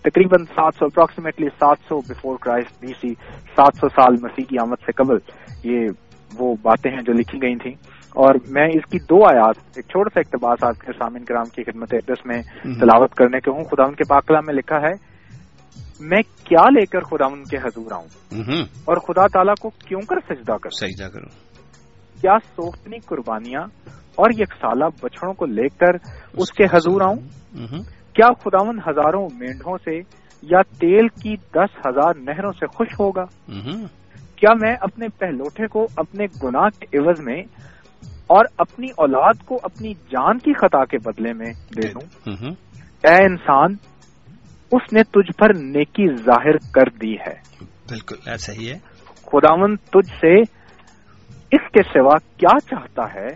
تقریباً سات سو اپروکسیمیٹلی سات سو بفور کرائسٹ بی سی سات سو سال مسیح کی آمد سے قبل یہ وہ باتیں ہیں جو لکھی گئی تھیں۔ اور میں اس کی دو آیات ایک چھوٹا سا اقتباس آپ کے سامعین کرام کی خدمت اقدس میں تلاوت کرنے کے ہوں۔ خدا ان کے پاکلہ میں لکھا ہے میں کیا لے کر خدا ان کے حضور آؤں؟ اور خدا تعالیٰ کو کیوں کر سجدہ کر سجدہ کروں کیا سوختنی قربانیاں اور یک سالہ بچڑوں کو لے کر اس کے حضور آؤں؟ کیا خداون ہزاروں مینڈوں سے یا تیل کی دس ہزار نہروں سے خوش ہوگا؟ کیا میں اپنے پہلوٹے کو اپنے گناہ کے عوض میں اور اپنی اولاد کو اپنی جان کی خطا کے بدلے میں دے دوں۔ اے انسان اس نے تجھ پر نیکی ظاہر کر دی ہے۔ بالکل ایسا ہی ہے۔ خداون تجھ سے اس کے سوا کیا چاہتا ہے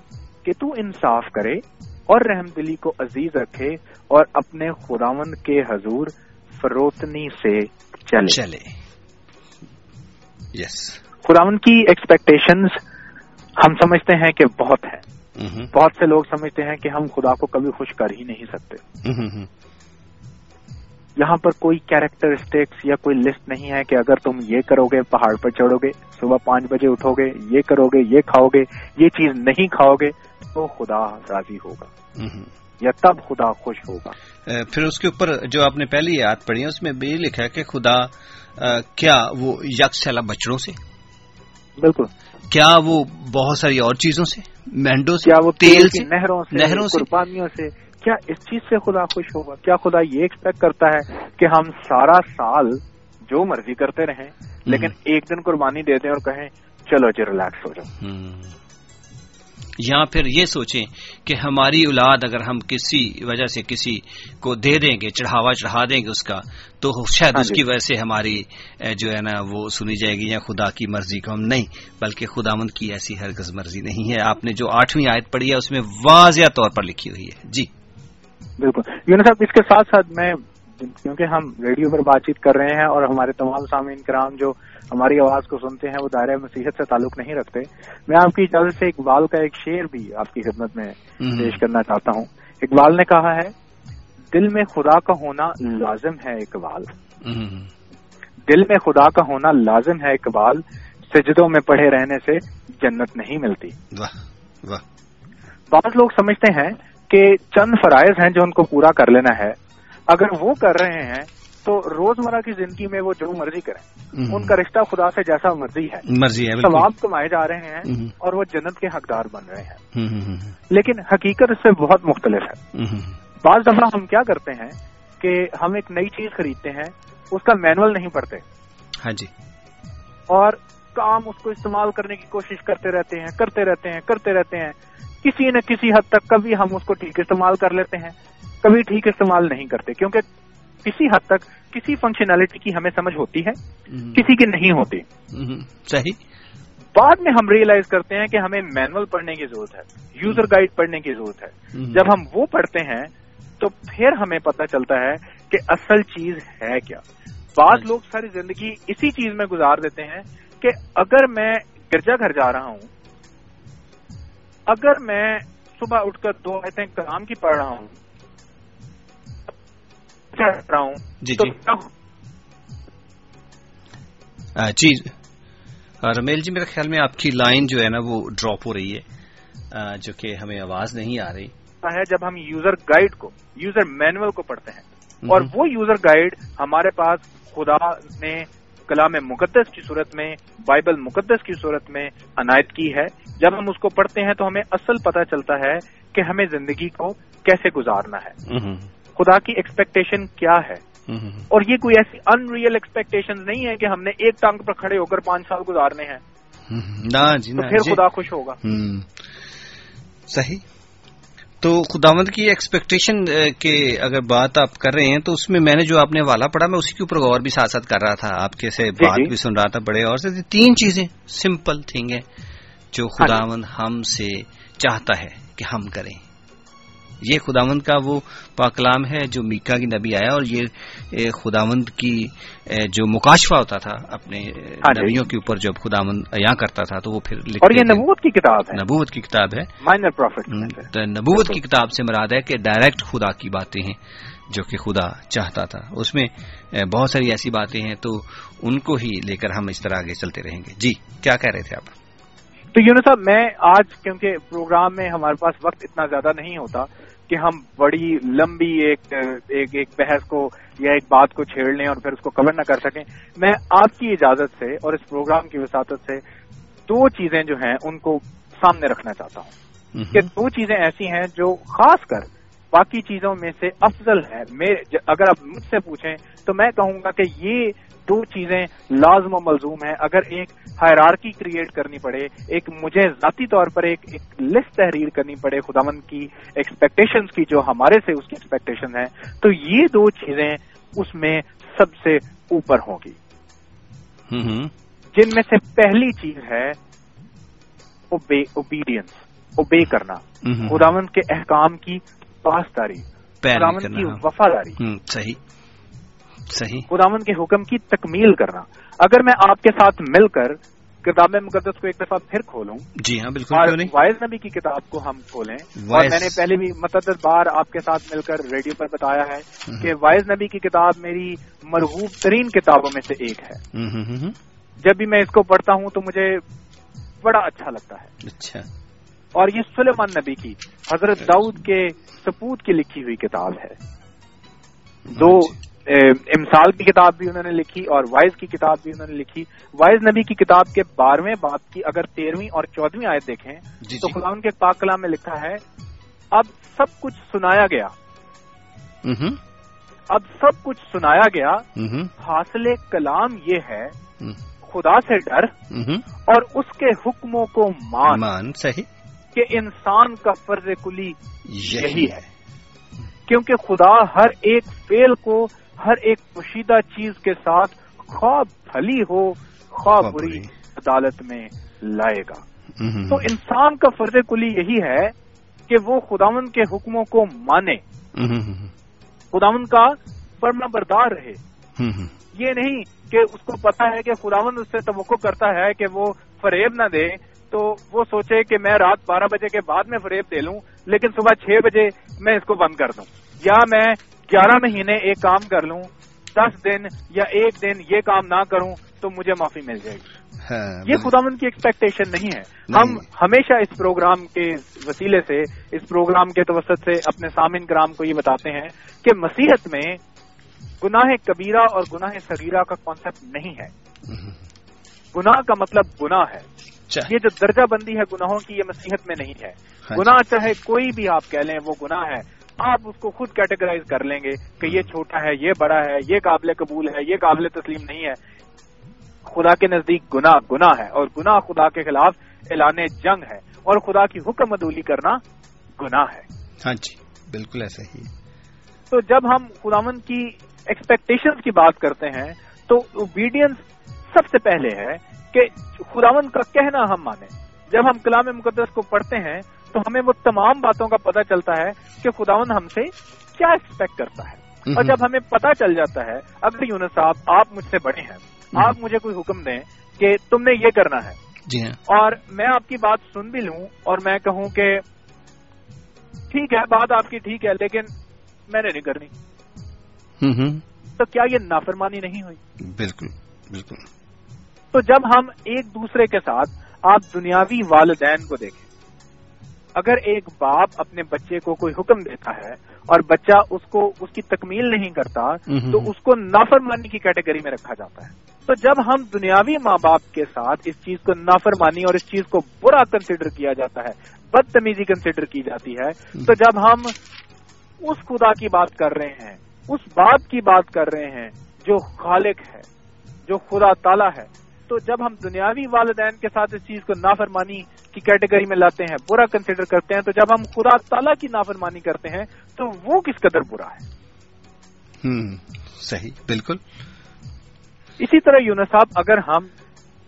کہ تو انصاف کرے اور رحم دلی کو عزیز رکھے اور اپنے خداون کے حضور فروتنی سے چلے۔ چلے۔ یس خداون کی ایکسپیکٹیشنز ہم سمجھتے ہیں کہ بہت ہیں۔ بہت سے لوگ سمجھتے ہیں کہ ہم خدا کو کبھی خوش کر ہی نہیں سکتے۔ یہاں پر کوئی کیریکٹرسٹکس یا کوئی لسٹ نہیں ہے کہ اگر تم یہ کرو گے پہاڑ پر چڑھو گے صبح پانچ بجے اٹھو گے یہ کرو گے یہ کھاؤ گے یہ چیز نہیں کھاؤ گے تو خدا راضی ہوگا۔ یا تب خدا خوش ہوگا۔ پھر اس کے اوپر جو آپ نے پہلی یاد پڑھی ہے اس میں بھی لکھا ہے کہ خدا کیا وہ یک سیلا بچڑوں سے؟ بالکل۔ کیا وہ بہت ساری اور چیزوں سے؟ مینڈو سے؟ کیا وہ تیل سے؟ نہروں سے؟ نہروں سے؟ قربانیوں سے؟ کیا اس چیز سے خدا خوش ہوگا؟ کیا خدا یہ ایکسپیکٹ کرتا ہے کہ ہم سارا سال جو مرضی کرتے رہیں لیکن ایک دن قربانی دے دیں اور کہیں چلو جی ریلیکس ہو جاؤ۔ یا پھر یہ سوچیں کہ ہماری اولاد اگر ہم کسی وجہ سے کسی کو دے دیں گے چڑھاوا چڑھا دیں گے اس کا تو شاید اس کی وجہ سے ہماری جو ہے نا وہ سنی جائے گی یا خدا کی مرضی کو ہم نہیں بلکہ خدا مند کی ایسی ہرگز مرضی نہیں ہے۔ آپ نے جو آٹھویں آیت پڑھی ہے اس میں واضح طور پر لکھی ہوئی ہے۔ جی۔ بالکل۔ یونس صاحب اس کے ساتھ ساتھ میں کیونکہ ہم ریڈیو پر بات چیت کر رہے ہیں اور ہمارے تمام سامعین کرام جو ہماری آواز کو سنتے ہیں وہ دائرہ مسیحت سے تعلق نہیں رکھتے۔ میں آپ کی اجازت سے اقبال کا ایک شعر بھی آپ کی خدمت میں پیش کرنا چاہتا ہوں۔ اقبال نے کہا ہے دل میں خدا کا ہونا لازم ہے اقبال۔ دل میں خدا کا ہونا لازم ہے اقبال سجدوں میں پڑھے رہنے سے جنت نہیں ملتی۔ بعض لوگ سمجھتے ہیں کہ چند فرائض ہیں جو ان کو پورا کر لینا ہے۔ اگر وہ کر رہے ہیں تو روزمرہ کی زندگی میں وہ جو مرضی کریں۔ ان کا رشتہ خدا سے جیسا مرضی ہے۔ مرضی ہے ثواب کمائے جا رہے ہیں اور وہ جنت کے حقدار بن رہے ہیں۔ لیکن حقیقت اس سے بہت مختلف ہے۔ بعض دفعہ ہم کیا کرتے ہیں کہ ہم ایک نئی چیز خریدتے ہیں اس کا مینول نہیں پڑھتے۔ ہاں جی۔ اور کام اس کو استعمال کرنے کی کوشش کرتے رہتے ہیں کرتے رہتے ہیں کرتے رہتے ہیں۔ کسی نہ کسی حد تک کبھی ہم اس کو ٹھیک استعمال کر لیتے ہیں کبھی ٹھیک استعمال نہیں کرتے کیونکہ کسی حد تک کسی فنکشنلٹی کی ہمیں سمجھ ہوتی ہے کسی کی نہیں ہوتی۔ صحیح۔ بعد میں ہم ریئلائز کرتے ہیں کہ ہمیں مینول پڑھنے کی ضرورت ہے یوزر گائیڈ پڑھنے کی ضرورت ہے۔ جب ہم وہ پڑھتے ہیں تو پھر ہمیں پتہ چلتا ہے کہ اصل چیز ہے کیا۔ بعض لوگ ساری زندگی اسی چیز میں گزار دیتے ہیں کہ اگر میں گرجا گھر جا رہا ہوں اگر میں صبح اٹھ کر دو آیتیں کلام کی پڑھ رہا ہوں رہا ہوں جی جی۔ جی رمیل جی میرے خیال میں آپ کی لائن جو ہے نا وہ ڈراپ ہو رہی ہے جو کہ ہمیں آواز نہیں آ رہی۔ ہے جب ہم یوزر گائیڈ کو یوزر مینول کو پڑھتے ہیں۔ اور وہ یوزر گائیڈ ہمارے پاس خدا نے کلام مقدس کی صورت میں بائبل مقدس کی صورت میں عنایت کی ہے۔ جب ہم اس کو پڑھتے ہیں تو ہمیں اصل پتہ چلتا ہے کہ ہمیں زندگی کو کیسے گزارنا ہے۔ خدا کی ایکسپیکٹیشن کیا ہے؟ اور یہ کوئی ایسی ان ریئل ایکسپیکٹیشن نہیں ہے کہ ہم نے ایک ٹانگ پر کھڑے ہو کر پانچ سال گزارنے ہیں۔ جی تو پھر جی۔ خدا خوش ہوگا۔ صحیح۔ تو خداوند کی ایکسپیکٹیشن کے اگر بات آپ کر رہے ہیں تو اس میں میں نے جو آپ نے والا پڑھا میں اسی کے اوپر غور بھی ساتھ ساتھ کر رہا تھا آپ کے سے جی، بات جی۔ بھی سن رہا تھا بڑے اور سے تین چیزیں سمپل تھنگ ہیں جو ہاں جی۔ خداوند ہم سے چاہتا ہے کہ ہم کریں یہ خداوند کا وہ پاکلام ہے جو میکا کی نبی آیا اور یہ خداوند کی جو مکاشفہ ہوتا تھا اپنے ہاں جی۔ نبیوں کے اوپر جب خداوند عیاں کرتا تھا تو وہ پھر اور یہ۔ نبوت کی کتاب ہے۔ نبوت کی کتاب ہے۔ مائنر پروفٹ نبوت کی کتاب سے مراد ہے کہ ڈائریکٹ خدا کی باتیں ہیں جو کہ خدا چاہتا تھا۔ اس میں بہت ساری ایسی باتیں ہیں تو ان کو ہی لے کر ہم اس طرح آگے چلتے رہیں گے۔ جی کیا کہہ رہے تھے آپ؟ تو یونس صاحب میں آج کیونکہ پروگرام میں ہمارے پاس وقت اتنا زیادہ نہیں ہوتا کہ ہم بڑی لمبی ایک ایک ایک بحث کو یا ایک بات کو چھیڑ لیں اور پھر اس کو کور نہ کر سکیں۔ میں آپ کی اجازت سے اور اس پروگرام کی وساطت سے دو چیزیں جو ہیں ان کو سامنے رکھنا چاہتا ہوں۔ کہ دو چیزیں ایسی ہیں جو خاص کر باقی چیزوں میں سے افضل ہے۔ میں- اگر آپ مجھ سے پوچھیں تو میں کہوں گا کہ یہ دو چیزیں لازم و ملزوم ہیں۔ اگر ایک ہائرارکی کریٹ کرنی پڑے ایک مجھے ذاتی طور پر ایک ایک لسٹ تحریر کرنی پڑے خداون کی ایکسپیکٹیشنز کی جو ہمارے سے اس کی ایکسپیکٹیشن ہے تو یہ دو چیزیں اس میں سب سے اوپر ہوں گی۔ جن میں سے پہلی چیز ہے اوبیڈینس اوبے کرنا۔ خداون کے احکام کی پاسداری خداون کی۔ وفاداری۔ صحیح۔ صحیح۔ خداون کے حکم کی تکمیل کرنا۔ اگر میں آپ کے ساتھ مل کر کتاب مقدس کو ایک دفعہ پھر کھولوں جی ہاں بالکل وائز نبی کی کتاب کو ہم کھولیں۔ اور میں نے پہلے بھی متعدد بار آپ کے ساتھ مل کر ریڈیو پر بتایا ہے ہوں۔ کہ وائز نبی کی کتاب میری مرغوب ترین کتابوں میں سے ایک ہے۔ ہوں، ہوں، جب بھی میں اس کو پڑھتا ہوں تو مجھے بڑا اچھا لگتا ہے۔ اچھا۔ اور یہ سلیمان نبی کی حضرت داؤد کے سپوت کی لکھی ہوئی کتاب ہے۔ دو اے، امثال کی کتاب بھی انہوں نے لکھی اور وائز کی کتاب بھی انہوں نے لکھی۔ وائز نبی کی کتاب کے بارہویں باپ کی اگر تیرہویں اور چودہویں آیت دیکھیں جی تو جی خدا ان کے پاک کلام میں لکھا ہے اب سب کچھ سنایا گیا۔ اب سب کچھ سنایا گیا۔ حاصل کلام یہ ہے خدا سے ڈر اور اس کے حکموں کو مان۔ مان صحیح۔ کہ انسان کا فرض کلی یہی ہے۔ کیونکہ خدا ہر ایک فیل کو ہر ایک پوشیدہ چیز کے ساتھ خواہ بھلی ہو خواہ خواہ بری۔ عدالت میں لائے گا۔ تو انسان کا فرض کلی یہی ہے کہ وہ خداون کے حکموں کو مانے۔ خداون کا فرما بردار رہے۔ یہ نہیں کہ اس کو پتا ہے کہ خداون اس سے توقع کرتا ہے کہ وہ فریب نہ دے تو وہ سوچے کہ میں رات بارہ بجے کے بعد میں فریب دے لوں لیکن صبح چھ بجے میں اس کو بند کر دوں۔ یا میں گیارہ مہینے ایک کام کر لوں دس دن یا ایک دن یہ کام نہ کروں تو مجھے معافی مل جائے گی۔ ہاں، یہ خداون کی ایکسپیکٹیشن نہیں ہے۔ ہم ہمیشہ اس پروگرام کے وسیلے سے اس پروگرام کے توسط سے اپنے سامعین کرام کو یہ بتاتے ہیں کہ مسیحت میں گناہ کبیرہ اور گناہ صغیرہ کا کانسیپٹ نہیں ہے۔ گناہ کا مطلب گناہ ہے۔ چاہے- یہ جو درجہ بندی ہے گناہوں کی یہ مسیحت میں نہیں ہے۔ ہاں جی۔ گناہ چاہے کوئی بھی آپ کہہ لیں وہ گناہ ہے۔ آپ اس کو خود کیٹیگرائز کر لیں گے کہ یہ چھوٹا ہے یہ بڑا ہے یہ قابل قبول ہے یہ قابل تسلیم نہیں ہے۔ خدا کے نزدیک گناہ گناہ ہے اور گناہ خدا کے خلاف اعلان جنگ ہے اور خدا کی حکم عدولی کرنا گناہ ہے۔ ہاں جی بالکل ایسا ہی۔ تو جب ہم خداون کی ایکسپیکٹیشن کی بات کرتے ہیں تو اوبیڈینس سب سے پہلے ہے کہ خداون کا کہنا ہم مانیں۔ جب ہم کلام مقدس کو پڑھتے ہیں تو ہمیں وہ تمام باتوں کا پتہ چلتا ہے کہ خداون ہم سے کیا ایکسپیکٹ کرتا ہے۔ اور جب ہمیں پتہ چل جاتا ہے اگر یونس صاحب آپ مجھ سے بڑے ہیں۔ آپ مجھے کوئی حکم دیں کہ تم نے یہ کرنا ہے۔ جی ہاں۔ اور میں آپ کی بات سن بھی لوں اور میں کہوں کہ ٹھیک ہے بات آپ کی ٹھیک ہے لیکن میں نے نہیں کرنی۔ تو کیا یہ نافرمانی نہیں ہوئی؟ بالکل بالکل۔ تو جب ہم ایک دوسرے کے ساتھ آپ دنیاوی والدین کو دیکھیں اگر ایک باپ اپنے بچے کو کوئی حکم دیتا ہے اور بچہ اس کو اس کی تکمیل نہیں کرتا تو اس کو نافرمانی کی کیٹیگری میں رکھا جاتا ہے۔ تو جب ہم دنیاوی ماں باپ کے ساتھ اس چیز کو نافرمانی اور اس چیز کو برا کنسیڈر کیا جاتا ہے بدتمیزی کنسیڈر کی جاتی ہے تو جب ہم اس خدا کی بات کر رہے ہیں اس بات کی بات کر رہے ہیں جو خالق ہے جو خدا تعالی ہے تو جب ہم دنیاوی والدین کے ساتھ اس چیز کو نافرمانی کی کیٹیگری میں لاتے ہیں برا کنسیڈر کرتے ہیں تو جب ہم خدا تعالیٰ کی نافرمانی کرتے ہیں تو وہ کس قدر برا ہے؟ صحیح بالکل۔ اسی طرح یونس صاحب اگر ہم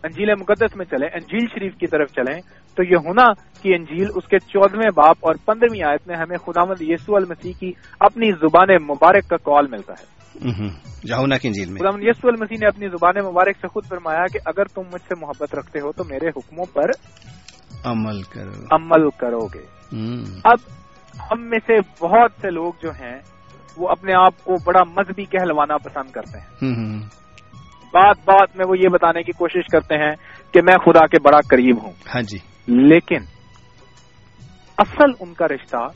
انجیل مقدس میں چلیں انجیل شریف کی طرف چلیں تو یہونا کی انجیل اس کے چودہویں باپ اور پندرہویں آیت میں ہمیں خدا مد یسو المسیح کی اپنی زبان مبارک کا کال ملتا ہے۔ یہونا کی انجیل میں۔ خدا یسو المسیح نے اپنی زبان مبارک سے خود فرمایا کہ اگر تم مجھ سے محبت رکھتے ہو تو میرے حکموں پر عمل کرو۔ عمل کرو گے۔ اب ہم میں سے بہت سے لوگ جو ہیں وہ اپنے آپ کو بڑا مذہبی کہلوانا پسند کرتے ہیں۔ بات بات میں وہ یہ بتانے کی کوشش کرتے ہیں کہ میں خدا کے بڑا قریب ہوں۔ ہاں جی۔ لیکن اصل ان کا رشتہ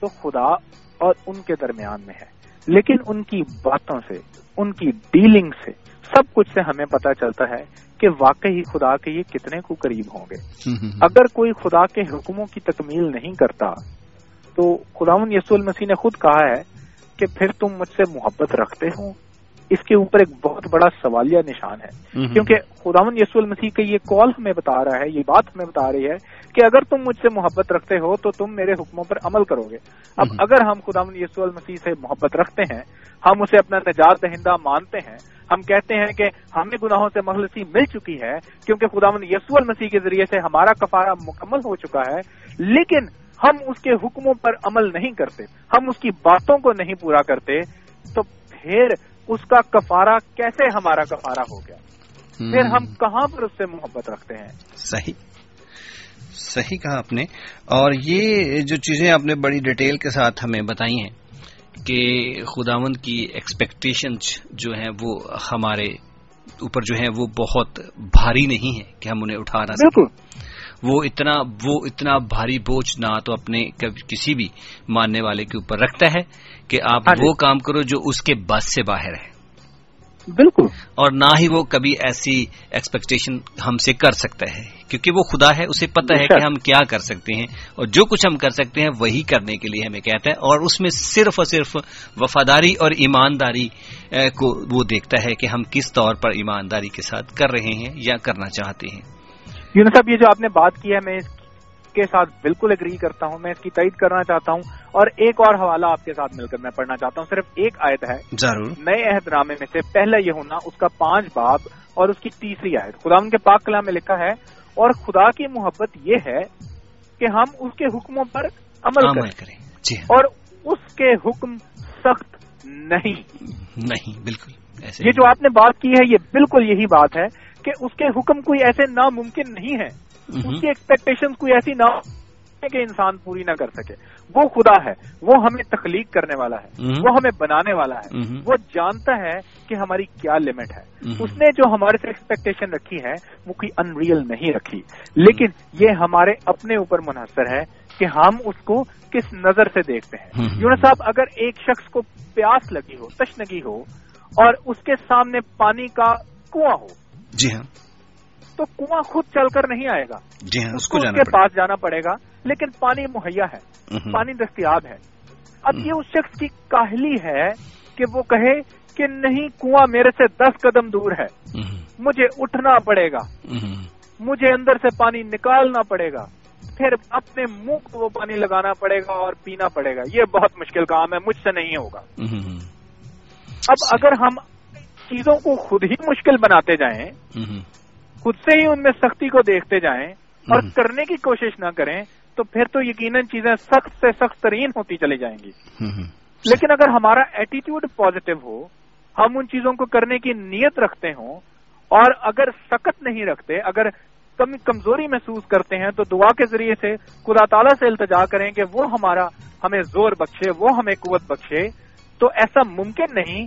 تو خدا اور ان کے درمیان میں ہے۔ لیکن ان کی باتوں سے ان کی ڈیلنگ سے سب کچھ سے ہمیں پتہ چلتا ہے کہ واقعی خدا کے یہ کتنے کو قریب ہوں گے۔ اگر کوئی خدا کے حکموں کی تکمیل نہیں کرتا تو خداون یسول مسیح نے خود کہا ہے کہ پھر تم مجھ سے محبت رکھتے ہو اس کے اوپر ایک بہت بڑا سوالیہ نشان ہے۔ کیونکہ خداون یسول مسیح کا یہ کال ہمیں بتا رہا ہے یہ بات ہمیں بتا رہی ہے کہ اگر تم مجھ سے محبت رکھتے ہو تو تم میرے حکموں پر عمل کرو گے۔ اب اگر ہم خداون یسو المسیح سے محبت رکھتے ہیں ہم اسے اپنا نجات دہندہ مانتے ہیں ہم کہتے ہیں کہ ہمیں گناہوں سے مخلصی مل چکی ہے کیونکہ خداون یسول مسیح کے ذریعے سے ہمارا کفارہ مکمل ہو چکا ہے لیکن ہم اس کے حکموں پر عمل نہیں کرتے ہم اس کی باتوں کو نہیں پورا کرتے تو پھر اس کا کفارہ کیسے ہمارا کفارہ ہو گیا؟ پھر ہم کہاں پر اس سے محبت رکھتے ہیں؟ صحیح۔ صحیح کہا آپ نے۔ اور یہ جو چیزیں آپ نے بڑی ڈیٹیل کے ساتھ ہمیں بتائی ہیں کہ خداون کی ایکسپیکٹیشن جو ہیں وہ ہمارے اوپر جو ہیں وہ بہت بھاری نہیں ہیں کہ ہم انہیں اٹھا نہ بالکل۔ وہ اتنا وہ اتنا بھاری بوجھ نہ تو اپنے کسی بھی ماننے والے کے اوپر رکھتا ہے کہ آپ ہاں جی۔ وہ کام کرو جو اس کے بس سے باہر ہے۔ بالکل۔ اور نہ ہی وہ کبھی ایسی ایکسپیکٹیشن ہم سے کر سکتا ہے۔ کیونکہ وہ خدا ہے اسے پتہ ہے کہ ہم کیا کر سکتے ہیں اور جو کچھ ہم کر سکتے ہیں وہی کرنے کے لیے ہمیں کہتا ہے۔ اور اس میں صرف اور صرف وفاداری اور ایمانداری کو وہ دیکھتا ہے کہ ہم کس طور پر ایمانداری کے ساتھ کر رہے ہیں یا کرنا چاہتے ہیں۔ یونس صاحب یہ جو آپ نے بات کی ہے میں اس کے ساتھ بالکل اگری کرتا ہوں میں اس کی تائید کرنا چاہتا ہوں۔ اور ایک اور حوالہ آپ کے ساتھ مل کر میں پڑھنا چاہتا ہوں۔ صرف ایک آیت ہے۔ ضرور۔ نئے عہد نامے میں سے پہلا یہ ہونا اس کا پانچ باب اور اس کی تیسری آیت۔ خدا ان کے پاک کلام میں لکھا ہے اور خدا کی محبت یہ ہے کہ ہم اس کے حکموں پر عمل, عمل کریں۔ جی ہاں۔ اور اس کے حکم سخت نہیں۔ نہیں بالکل یہ جو آپ نے بات کی ہے یہ بالکل یہی بات ہے کہ اس کے حکم کوئی ایسے ناممکن نہیں ہے اس کی ایکسپیکٹیشن کوئی ایسی نہ کہ انسان پوری نہ کر سکے۔ وہ خدا ہے وہ ہمیں تخلیق کرنے والا ہے وہ ہمیں بنانے والا ہے۔ وہ جانتا ہے کہ ہماری کیا لمٹ ہے۔ اس نے جو ہمارے سے ایکسپیکٹیشن رکھی ہے وہ کوئی انریل نہیں رکھی۔ لیکن یہ ہمارے اپنے اوپر منحصر ہے کہ ہم اس کو کس نظر سے دیکھتے ہیں۔ یونس صاحب اگر ایک شخص کو پیاس لگی ہو تشنگی ہو اور اس کے سامنے پانی کا کنواں ہو جی ہاں۔ تو کنواں خود چل کر نہیں آئے گا۔ جی ہاں اس کو اس کے پاس جانا پڑے گا لیکن پانی مہیا ہے پانی دستیاب ہے۔ اب یہ اس شخص کی کاہلی ہے کہ وہ کہے کہ نہیں کنواں میرے سے دس قدم دور ہے۔ مجھے اٹھنا پڑے گا۔ مجھے اندر سے پانی نکالنا پڑے گا۔ پھر اپنے منہ کو وہ پانی لگانا پڑے گا اور پینا پڑے گا۔ یہ بہت مشکل کام ہے مجھ سے نہیں ہوگا۔ اب اگر ہم چیزوں کو خود ہی مشکل بناتے جائیں خود سے ہی ان میں سختی کو دیکھتے جائیں اور کرنے کی کوشش نہ کریں تو پھر تو یقیناً چیزیں سخت سے سخت ترین ہوتی چلی جائیں گی۔ لیکن اگر ہمارا ایٹیٹیوڈ پازیٹو ہو ہم ان چیزوں کو کرنے کی نیت رکھتے ہوں اور اگر سکت نہیں رکھتے اگر کم کمزوری محسوس کرتے ہیں تو دعا کے ذریعے سے خدا تعالیٰ سے التجا کریں کہ وہ ہمارا ہمیں زور بخشے وہ ہمیں قوت بخشے۔ تو ایسا ممکن نہیں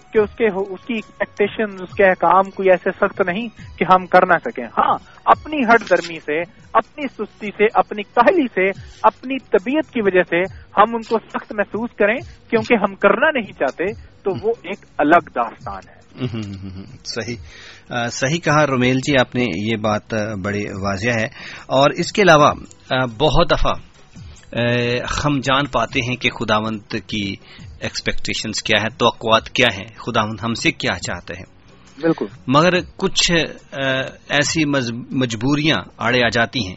کہ اس کے اس کی ایکسپیکٹیشن اس کے احکام کوئی ایسے سخت نہیں کہ ہم کر نہ سکیں۔ ہاں اپنی ہٹ درمی سے، اپنی سستی سے، اپنی کاہلی سے، اپنی طبیعت کی وجہ سے ہم ان کو سخت محسوس کریں، کیونکہ ہم کرنا نہیں چاہتے، تو وہ ایک الگ داستان ہے۔ صحیح۔ صحیح کہا رومیل جی آپ نے یہ بات بڑی واضح ہے۔ اور اس کے علاوہ بہت دفعہ ہم جان پاتے ہیں کہ خداوند کی ایکسپیکٹیشنز کیا ہے توقعات کیا ہیں خداوند ہم سے کیا چاہتے ہیں؟ بالکل۔ مگر کچھ ایسی مجبوریاں آڑے آ جاتی ہیں۔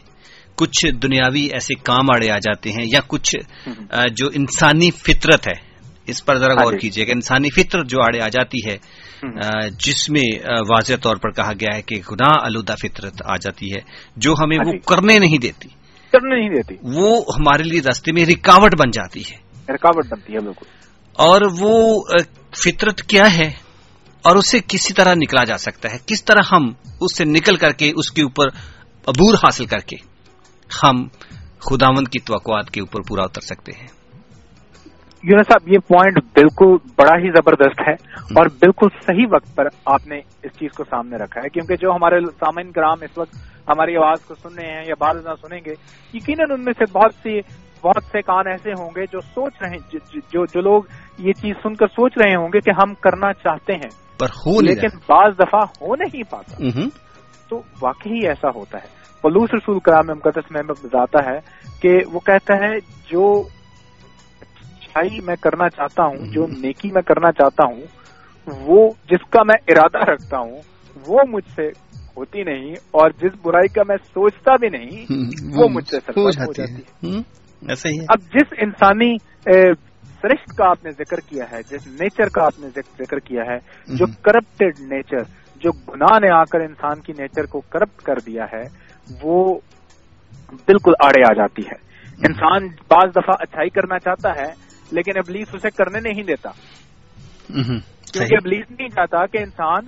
کچھ دنیاوی ایسے کام آڑے آ جاتے ہیں یا کچھ جو انسانی فطرت ہے۔ اس پر ذرا ہاں غور جی۔ کیجیے کہ انسانی فطرت جو آڑے آ جاتی ہے جس میں واضح طور پر کہا گیا ہے کہ گناہ آلودہ فطرت آ جاتی ہے جو ہمیں ہاں وہ جی۔ کرنے نہیں دیتی۔ کرنے نہیں دیتی۔ وہ ہمارے لیے راستے میں رکاوٹ بن جاتی ہے۔ رکاوٹ بنتی ہے بالکل۔ اور وہ فطرت کیا ہے؟ اور اسے کسی طرح نکلا جا سکتا ہے۔ کس طرح ہم اس سے نکل کر کے اس کے اوپر عبور حاصل کر کے ہم خداوند کی توقعات کے اوپر پورا اتر سکتے ہیں۔ یونس صاحب، یہ پوائنٹ بالکل بڑا ہی زبردست ہے اور بالکل صحیح وقت پر آپ نے اس چیز کو سامنے رکھا ہے۔ کیونکہ جو ہمارے سامعین کرام اس وقت ہماری آواز کو سن رہے ہیں یا بعض نہ سنیں گے، یقیناً ان میں سے بہت سی، بہت سے کان ایسے ہوں گے جو سوچ رہے ہیں، جو- جو جو لوگ یہ چیز سن کر سوچ رہے ہوں گے کہ ہم کرنا چاہتے ہیں پر ہو لیکن بعض دفعہ ہو نہیں پاتا۔ تو واقعی ایسا ہوتا ہے۔ پلوس رسول کرام مقدس میں بتاتا ہے کہ وہ کہتا ہے جو اچھائی میں کرنا چاہتا ہوں جو نیکی میں کرنا چاہتا ہوں وہ جس کا میں ارادہ رکھتا ہوں وہ مجھ سے ہوتی نہیں اور جس برائی کا میں سوچتا بھی نہیں وہ مجھ سے ہو جاتی ہے۔ اب جس انسانی اے، سرشت کا آپ نے ذکر کیا ہے جس نیچر کا آپ نے ذک- ذکر کیا ہے جو۔ کرپٹڈ نیچر جو گناہ نے آ کر انسان کی نیچر کو کرپٹ کر دیا ہے وہ بالکل آڑے آ جاتی ہے۔ انسان بعض دفعہ اچھائی کرنا چاہتا ہے لیکن ابلیس اسے کرنے نہیں دیتا۔ کیونکہ ابلیس نہیں چاہتا کہ انسان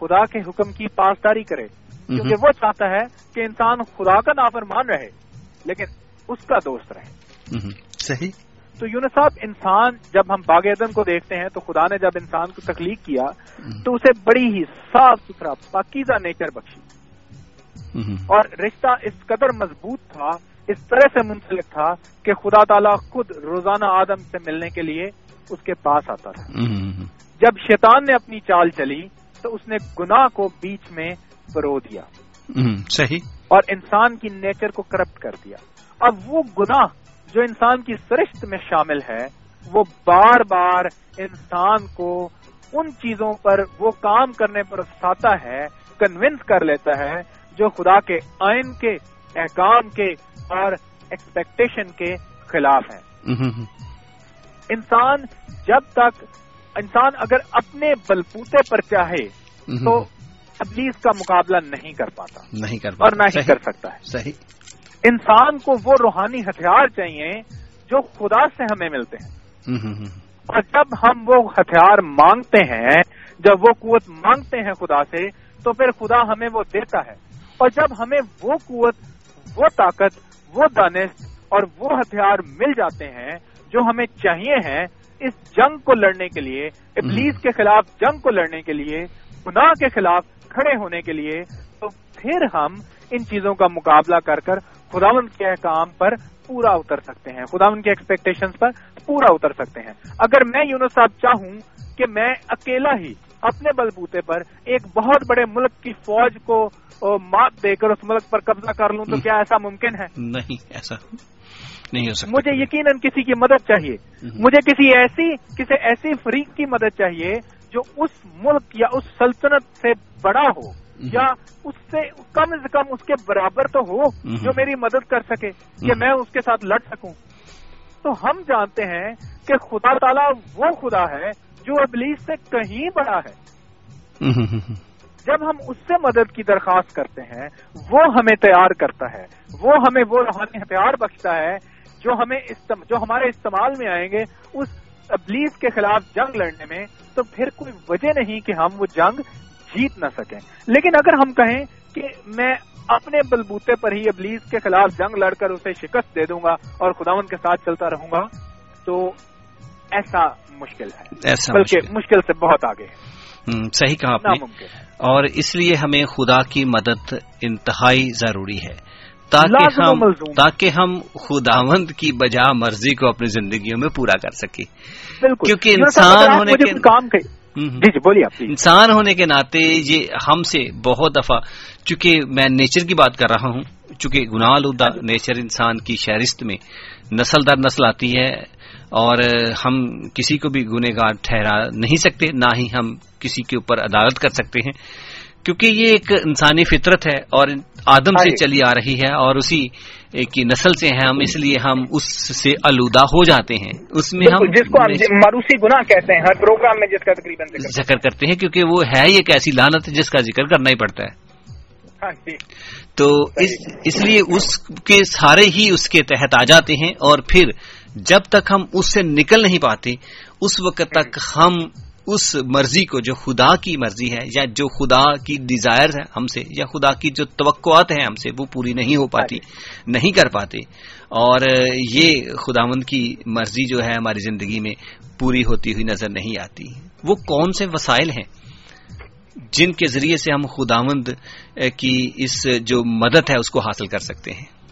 خدا کے حکم کی پاسداری کرے۔ کیونکہ وہ چاہتا ہے کہ انسان خدا کا نافرمان رہے لیکن اس کا دوست رہے۔ صحیح۔ تو یونس صاحب انسان جب ہم باغ عدن کو دیکھتے ہیں تو خدا نے جب انسان کو تخلیق کیا تو اسے بڑی ہی صاف ستھرا پاکیزہ نیچر بخشی۔ اور رشتہ اس قدر مضبوط تھا اس طرح سے منسلک تھا کہ خدا تعالیٰ خود روزانہ آدم سے ملنے کے لیے اس کے پاس آتا تھا۔ جب شیطان نے اپنی چال چلی تو اس نے گناہ کو بیچ میں فرو دیا۔ صحیح۔ اور انسان کی نیچر کو کرپٹ کر دیا۔ اب وہ گناہ جو انسان کی سرشت میں شامل ہے وہ بار بار انسان کو ان چیزوں پر وہ کام کرنے پر اکساتا ہے کنونس کر لیتا ہے جو خدا کے آئین کے احکام کے اور ایکسپیکٹیشن کے خلاف ہیں انسان جب تک انسان اگر اپنے بلبوتے پر چاہے تو ابلیس کا مقابلہ نہیں کر پاتا۔ نہیں کر اور نہ ہی کر سکتا ہے۔ صحیح۔ انسان کو وہ روحانی ہتھیار چاہیے جو خدا سے ہمیں ملتے ہیں۔ اور جب ہم وہ ہتھیار مانگتے ہیں جب وہ قوت مانگتے ہیں خدا سے تو پھر خدا ہمیں وہ دیتا ہے۔ اور جب ہمیں وہ قوت وہ طاقت وہ دانش اور وہ ہتھیار مل جاتے ہیں جو ہمیں چاہیے ہیں اس جنگ کو لڑنے کے لیے ابلیس کے خلاف جنگ کو لڑنے کے لیے گناہ کے خلاف کھڑے ہونے کے لیے تو پھر ہم ان چیزوں کا مقابلہ کر کر خداوند کے احکام پر پورا اتر سکتے ہیں۔ خداوند کے ایکسپیکٹیشنز پر پورا اتر سکتے ہیں۔ اگر میں یونس صاحب چاہوں کہ میں اکیلا ہی اپنے بلبوتے پر ایک بہت بڑے ملک کی فوج کو مات دے کر اس ملک پر قبضہ کر لوں تو کیا ایسا ممکن ہے؟ نہیں ایسا نہیں ہو سکتا۔ مجھے یقیناً کسی کی مدد چاہیے۔ مجھے کسی ایسی کسی ایسی فریق کی مدد چاہیے جو اس ملک یا اس سلطنت سے بڑا ہو۔ یا اس سے کم از کم اس کے برابر تو ہو جو میری مدد کر سکے کہ میں اس کے ساتھ لڑ سکوں۔ تو ہم جانتے ہیں کہ خدا تعالیٰ وہ خدا ہے جو ابلیس سے کہیں بڑا ہے۔ جب ہم اس سے مدد کی درخواست کرتے ہیں وہ ہمیں تیار کرتا ہے۔ وہ ہمیں وہ روحانی ہتھیار بخشتا ہے جو ہمیں استم... جو ہمارے استعمال میں آئیں گے اس ابلیس کے خلاف جنگ لڑنے میں۔ تو پھر کوئی وجہ نہیں کہ ہم وہ جنگ جیت نہ سکیں۔ لیکن اگر ہم کہیں کہ میں اپنے بلبوتے پر ہی ابلیس کے خلاف جنگ لڑ کر اسے شکست دے دوں گا اور خداون کے ساتھ چلتا رہوں گا تو ایسا مشکل ہے۔ ایسا بلکہ مشکل۔ مشکل سے بہت آگے ہے۔ صحیح کہا آپ نے۔ اور اس لیے ہمیں خدا کی مدد انتہائی ضروری ہے۔ تاکہ ہم۔ تاکہ ہم خداوند کی بجا مرضی کو اپنی زندگیوں میں پورا کر سکیں۔ کیونکہ انسان ہونے کے- کام۔ جی جی بولیے آپ please۔ انسان ہونے کے ناطے یہ ہم سے بہت دفعہ چونکہ میں نیچر کی بات کر رہا ہوں چونکہ گناہ آلودہ نیچر انسان کی شہرست میں نسل در نسل آتی ہے اور ہم کسی کو بھی گنہ گار ٹھہرا نہیں سکتے نہ ہی ہم کسی کے اوپر عدالت کر سکتے ہیں کیونکہ یہ ایک انسانی فطرت ہے اور آدم سے ہاں جی۔ چلی آ رہی ہے اور اسی کی نسل سے ہیں ہم اس لیے ہم اس سے آلودہ ہو جاتے ہیں۔ اس میں ہم جس کو ہم ماروسی گناہ کہتے ہیں ہر پروگرام میں جس کا تقریباً ذکر۔ کرتے ہیں کیونکہ وہ ہے ایک ایسی لانت جس کا ذکر کرنا ہی پڑتا ہے۔ ہاں جی۔ تو اس اس لیے اس کے سارے ہی اس کے تحت آ جاتے ہیں اور پھر جب تک ہم اس سے نکل نہیں پاتے اس وقت تک ہم اس مرضی کو جو خدا کی مرضی ہے یا جو خدا کی ڈیزائر ہے ہم سے یا خدا کی جو توقعات ہیں ہم سے وہ پوری نہیں ہو پاتی نہیں کر پاتے۔ اور یہ خداوند کی مرضی جو ہے ہماری زندگی میں پوری ہوتی ہوئی نظر نہیں آتی۔ وہ کون سے وسائل ہیں جن کے ذریعے سے ہم خداوند کی اس جو مدد ہے اس کو حاصل کر سکتے ہیں؟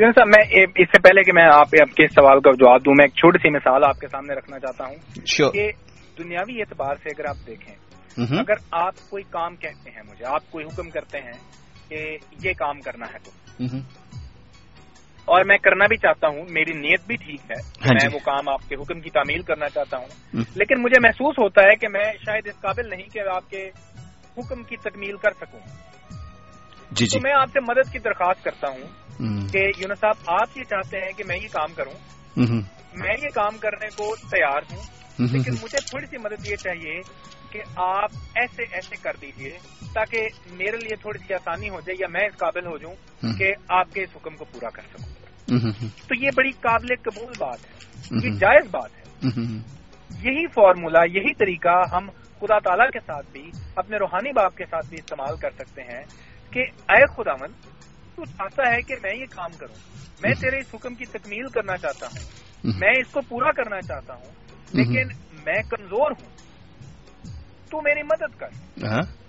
صاحب میں اس سے پہلے کہ میں آپ کے سوال کا جواب دوں میں ایک چھوٹی سی مثال آپ کے سامنے رکھنا چاہتا ہوں کہ دنیاوی اعتبار سے اگر آپ دیکھیں اگر آپ کوئی کام کہتے ہیں مجھے آپ کوئی حکم کرتے ہیں کہ یہ کام کرنا ہے تو۔ اور میں کرنا بھی چاہتا ہوں میری نیت بھی ٹھیک ہے ہاں میں جی۔ وہ کام آپ کے حکم کی تعمیل کرنا چاہتا ہوں۔ لیکن مجھے محسوس ہوتا ہے کہ میں شاید اس قابل نہیں کہ آپ کے حکم کی تکمیل کر سکوں۔ جی جی۔ تو میں آپ سے مدد کی درخواست کرتا ہوں کہ یونس صاحب آپ یہ چاہتے ہیں کہ میں یہ کام کروں؟ میں یہ کام کرنے کو تیار ہوں۔ لیکن مجھے تھوڑی سی مدد یہ چاہیے کہ آپ ایسے ایسے کر دیجیے تاکہ میرے لیے تھوڑی سی آسانی ہو جائے یا میں اس قابل ہو جاؤں۔ کہ آپ کے اس حکم کو پورا کر سکوں۔ تو یہ بڑی قابل قبول بات ہے۔ یہ جائز بات ہے۔ یہی فارمولا یہی طریقہ ہم خدا تعالیٰ کے ساتھ بھی اپنے روحانی باپ کے ساتھ بھی استعمال کر سکتے ہیں کہ اے خداون تو چاہتا ہے کہ میں یہ کام کروں۔ میں تیرے اس حکم کی تکمیل کرنا چاہتا ہوں۔ میں اس کو پورا کرنا چاہتا ہوں۔ لیکن میں کمزور ہوں۔ تو میری مدد کر۔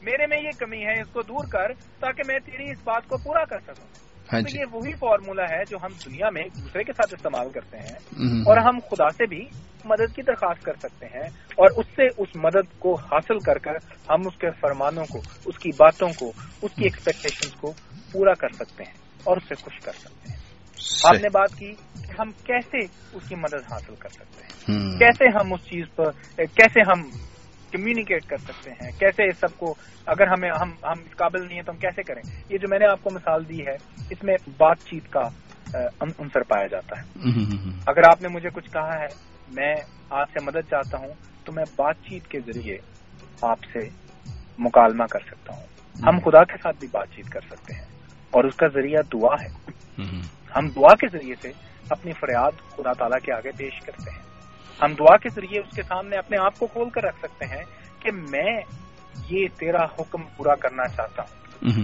میرے میں یہ کمی ہے اس کو دور کر تاکہ میں تیری اس بات کو پورا کر سکوں۔ ہاں تو جی۔ یہ وہی فارمولا ہے جو ہم دنیا میں ایک دوسرے کے ساتھ استعمال کرتے ہیں۔ اور ہم خدا سے بھی مدد کی درخواست کر سکتے ہیں۔ اور اس سے اس مدد کو حاصل کر کر ہم اس کے فرمانوں کو اس کی باتوں کو اس کی ایکسپیکٹیشن کو پورا کر سکتے ہیں اور اس سے خوش کر سکتے ہیں۔ آپ نے بات کی کہ ہم کیسے اس کی مدد حاصل کر سکتے ہیں۔ کیسے ہم اس چیز پر کیسے ہم کمیونیکیٹ کر سکتے ہیں؟ کیسے اس سب کو اگر ہمیں ہم ہم اس قابل نہیں ہیں تو ہم کیسے کریں؟ یہ جو میں نے آپ کو مثال دی ہے اس میں بات چیت کا عنصر پایا جاتا ہے۔ اگر آپ نے مجھے کچھ کہا ہے میں آپ سے مدد چاہتا ہوں تو میں بات چیت کے ذریعے آپ سے مکالمہ کر سکتا ہوں۔ ہم خدا کے ساتھ بھی بات چیت کر سکتے ہیں اور اس کا ذریعہ دعا ہے۔ ہم دعا کے ذریعے سے اپنی فریاد خدا تعالیٰ کے آگے پیش کرتے ہیں۔ ہم دعا کے ذریعے اس کے سامنے اپنے آپ کو کھول کر رکھ سکتے ہیں کہ میں یہ تیرا حکم پورا کرنا چاہتا ہوں۔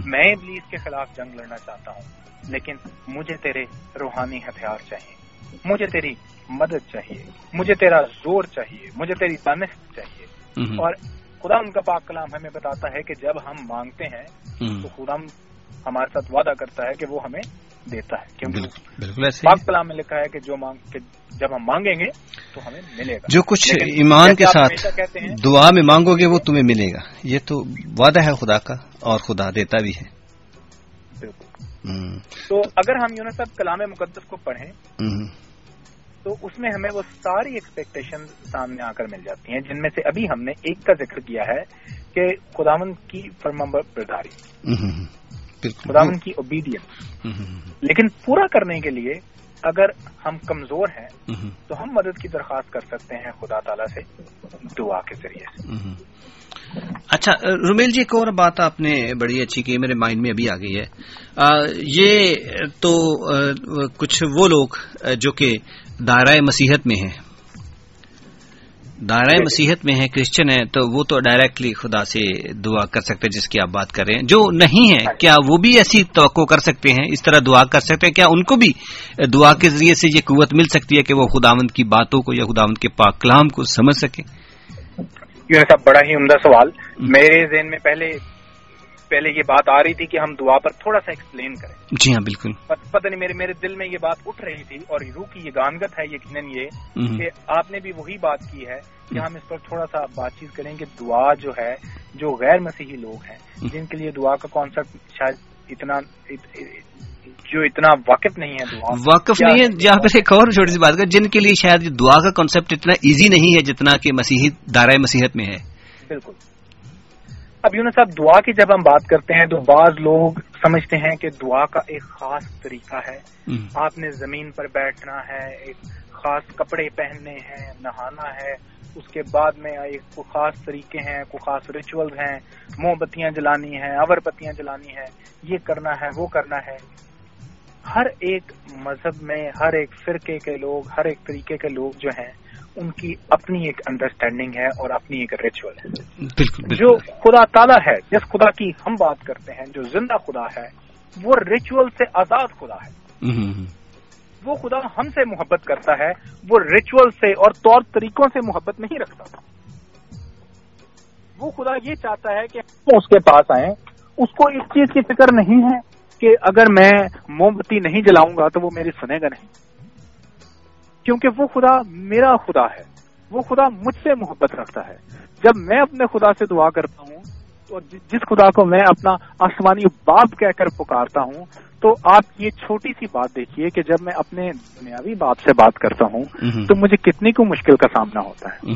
میں ابلیس کے خلاف جنگ لڑنا چاہتا ہوں لیکن مجھے تیرے روحانی ہتھیار چاہیے مجھے تیری مدد چاہیے مجھے تیرا زور چاہیے مجھے تیری دانست چاہیے۔ اور خدا ان کا پاک کلام ہمیں بتاتا ہے کہ جب ہم مانگتے ہیں تو خدا ہمارے ساتھ وعدہ کرتا ہے کہ وہ ہمیں دیتا ہے۔ کیونکہ پاک کلام میں لکھا ہے کہ جو مانگ کہ جب ہم مانگیں گے تو ہمیں ملے گا۔ جو کچھ ایمان کے ساتھ دعا میں مانگو گے وہ تمہیں ملے گا۔ یہ تو وعدہ ہے خدا کا اور خدا دیتا بھی ہے۔ تو اگر ہم یونس صاحب کلام مقدس کو پڑھیں تو اس میں ہمیں وہ ساری ایکسپیکٹیشن سامنے آ کر مل جاتی ہیں جن میں سے ابھی ہم نے ایک کا ذکر کیا ہے کہ خداون کی فرما برداری۔ خداون کی اوبیڈینس لیکن پورا کرنے کے لیے اگر ہم کمزور ہیں تو ہم مدد کی درخواست کر سکتے ہیں خدا تعالیٰ سے دعا کے ذریعے سے۔ اچھا رومیل جی ایک اور بات آپ نے بڑی اچھی کی میرے مائنڈ میں ابھی آ گئی ہے۔ یہ تو کچھ وہ لوگ جو کہ دائرہ مسیحت میں ہیں۔ دائرۂ مسیحت میں ہے کرسچن ہے تو وہ تو ڈائریکٹلی خدا سے دعا کر سکتے ہیں جس کی آپ بات کر رہے ہیں۔ جو نہیں ہے کیا وہ بھی ایسی توقع کر سکتے ہیں؟ اس طرح دعا کر سکتے ہیں۔ کیا ان کو بھی دعا کے ذریعے سے یہ قوت مل سکتی ہے کہ وہ خداوند کی باتوں کو یا خداوند کے پاک کلام کو سمجھ سکے یہ صاحب بڑا ہی عمدہ سوال میرے ذہن میں پہلے پہلے یہ بات آ رہی تھی کہ ہم دعا پر تھوڑا سا ایکسپلین کریں۔ جی ہاں بالکل۔ پتہ نہیں میرے میرے دل میں یہ بات اٹھ رہی تھی اور روح کی یہ گانگت ہے یقیناً یہ کہ آپ نے بھی وہی بات کی ہے کہ ہم اس پر تھوڑا سا بات چیت کریں کہ دعا جو ہے جو غیر مسیحی لوگ ہیں جن کے لیے دعا کا کانسیپٹ شاید اتنا جو اتنا واقف نہیں ہے دعا۔ واقف نہیں ہے؟ جہاں پہ ایک اور چھوٹی سی بات کر جن کے لیے شاید دعا کا کانسیپٹ اتنا ایزی نہیں ہے جتنا کہ مسیحی دائرۂ مسیحت میں ہے۔ بالکل۔ اب یونس صاحب دعا کی جب ہم بات کرتے ہیں تو بعض لوگ سمجھتے ہیں کہ دعا کا ایک خاص طریقہ ہے۔ آپ نے زمین پر بیٹھنا ہے ایک خاص کپڑے پہننے ہیں نہانا ہے اس کے بعد میں ایک خاص طریقے ہیں کوئی خاص ریچول ہیں موم بتیاں جلانی ہیں اور بتیاں جلانی ہے یہ کرنا ہے وہ کرنا ہے۔ ہر ایک مذہب میں ہر ایک فرقے کے لوگ ہر ایک طریقے کے لوگ جو ہیں ان کی اپنی ایک انڈرسٹینڈنگ ہے اور اپنی ایک ریچول ہے۔ جو خدا تعالیٰ ہے جس خدا کی ہم بات کرتے ہیں جو زندہ خدا ہے وہ ریچول سے آزاد خدا ہے۔ وہ خدا ہم سے محبت کرتا ہے وہ ریچول سے اور طور طریقوں سے محبت نہیں رکھتا۔ وہ خدا یہ چاہتا ہے کہ ہم اس کے پاس آئیں۔ اس کو اس چیز کی فکر نہیں ہے کہ اگر میں موم بتی نہیں جلاؤں گا تو وہ میری سنے گا نہیں۔ کیونکہ وہ خدا میرا خدا ہے۔ وہ خدا مجھ سے محبت رکھتا ہے۔ جب میں اپنے خدا سے دعا کرتا ہوں اور جس خدا کو میں اپنا آسمانی باپ کہہ کر پکارتا ہوں تو آپ یہ چھوٹی سی بات دیکھیے کہ جب میں اپنے دنیاوی باپ سے بات کرتا ہوں تو مجھے کتنی کو مشکل کا سامنا ہوتا ہے۔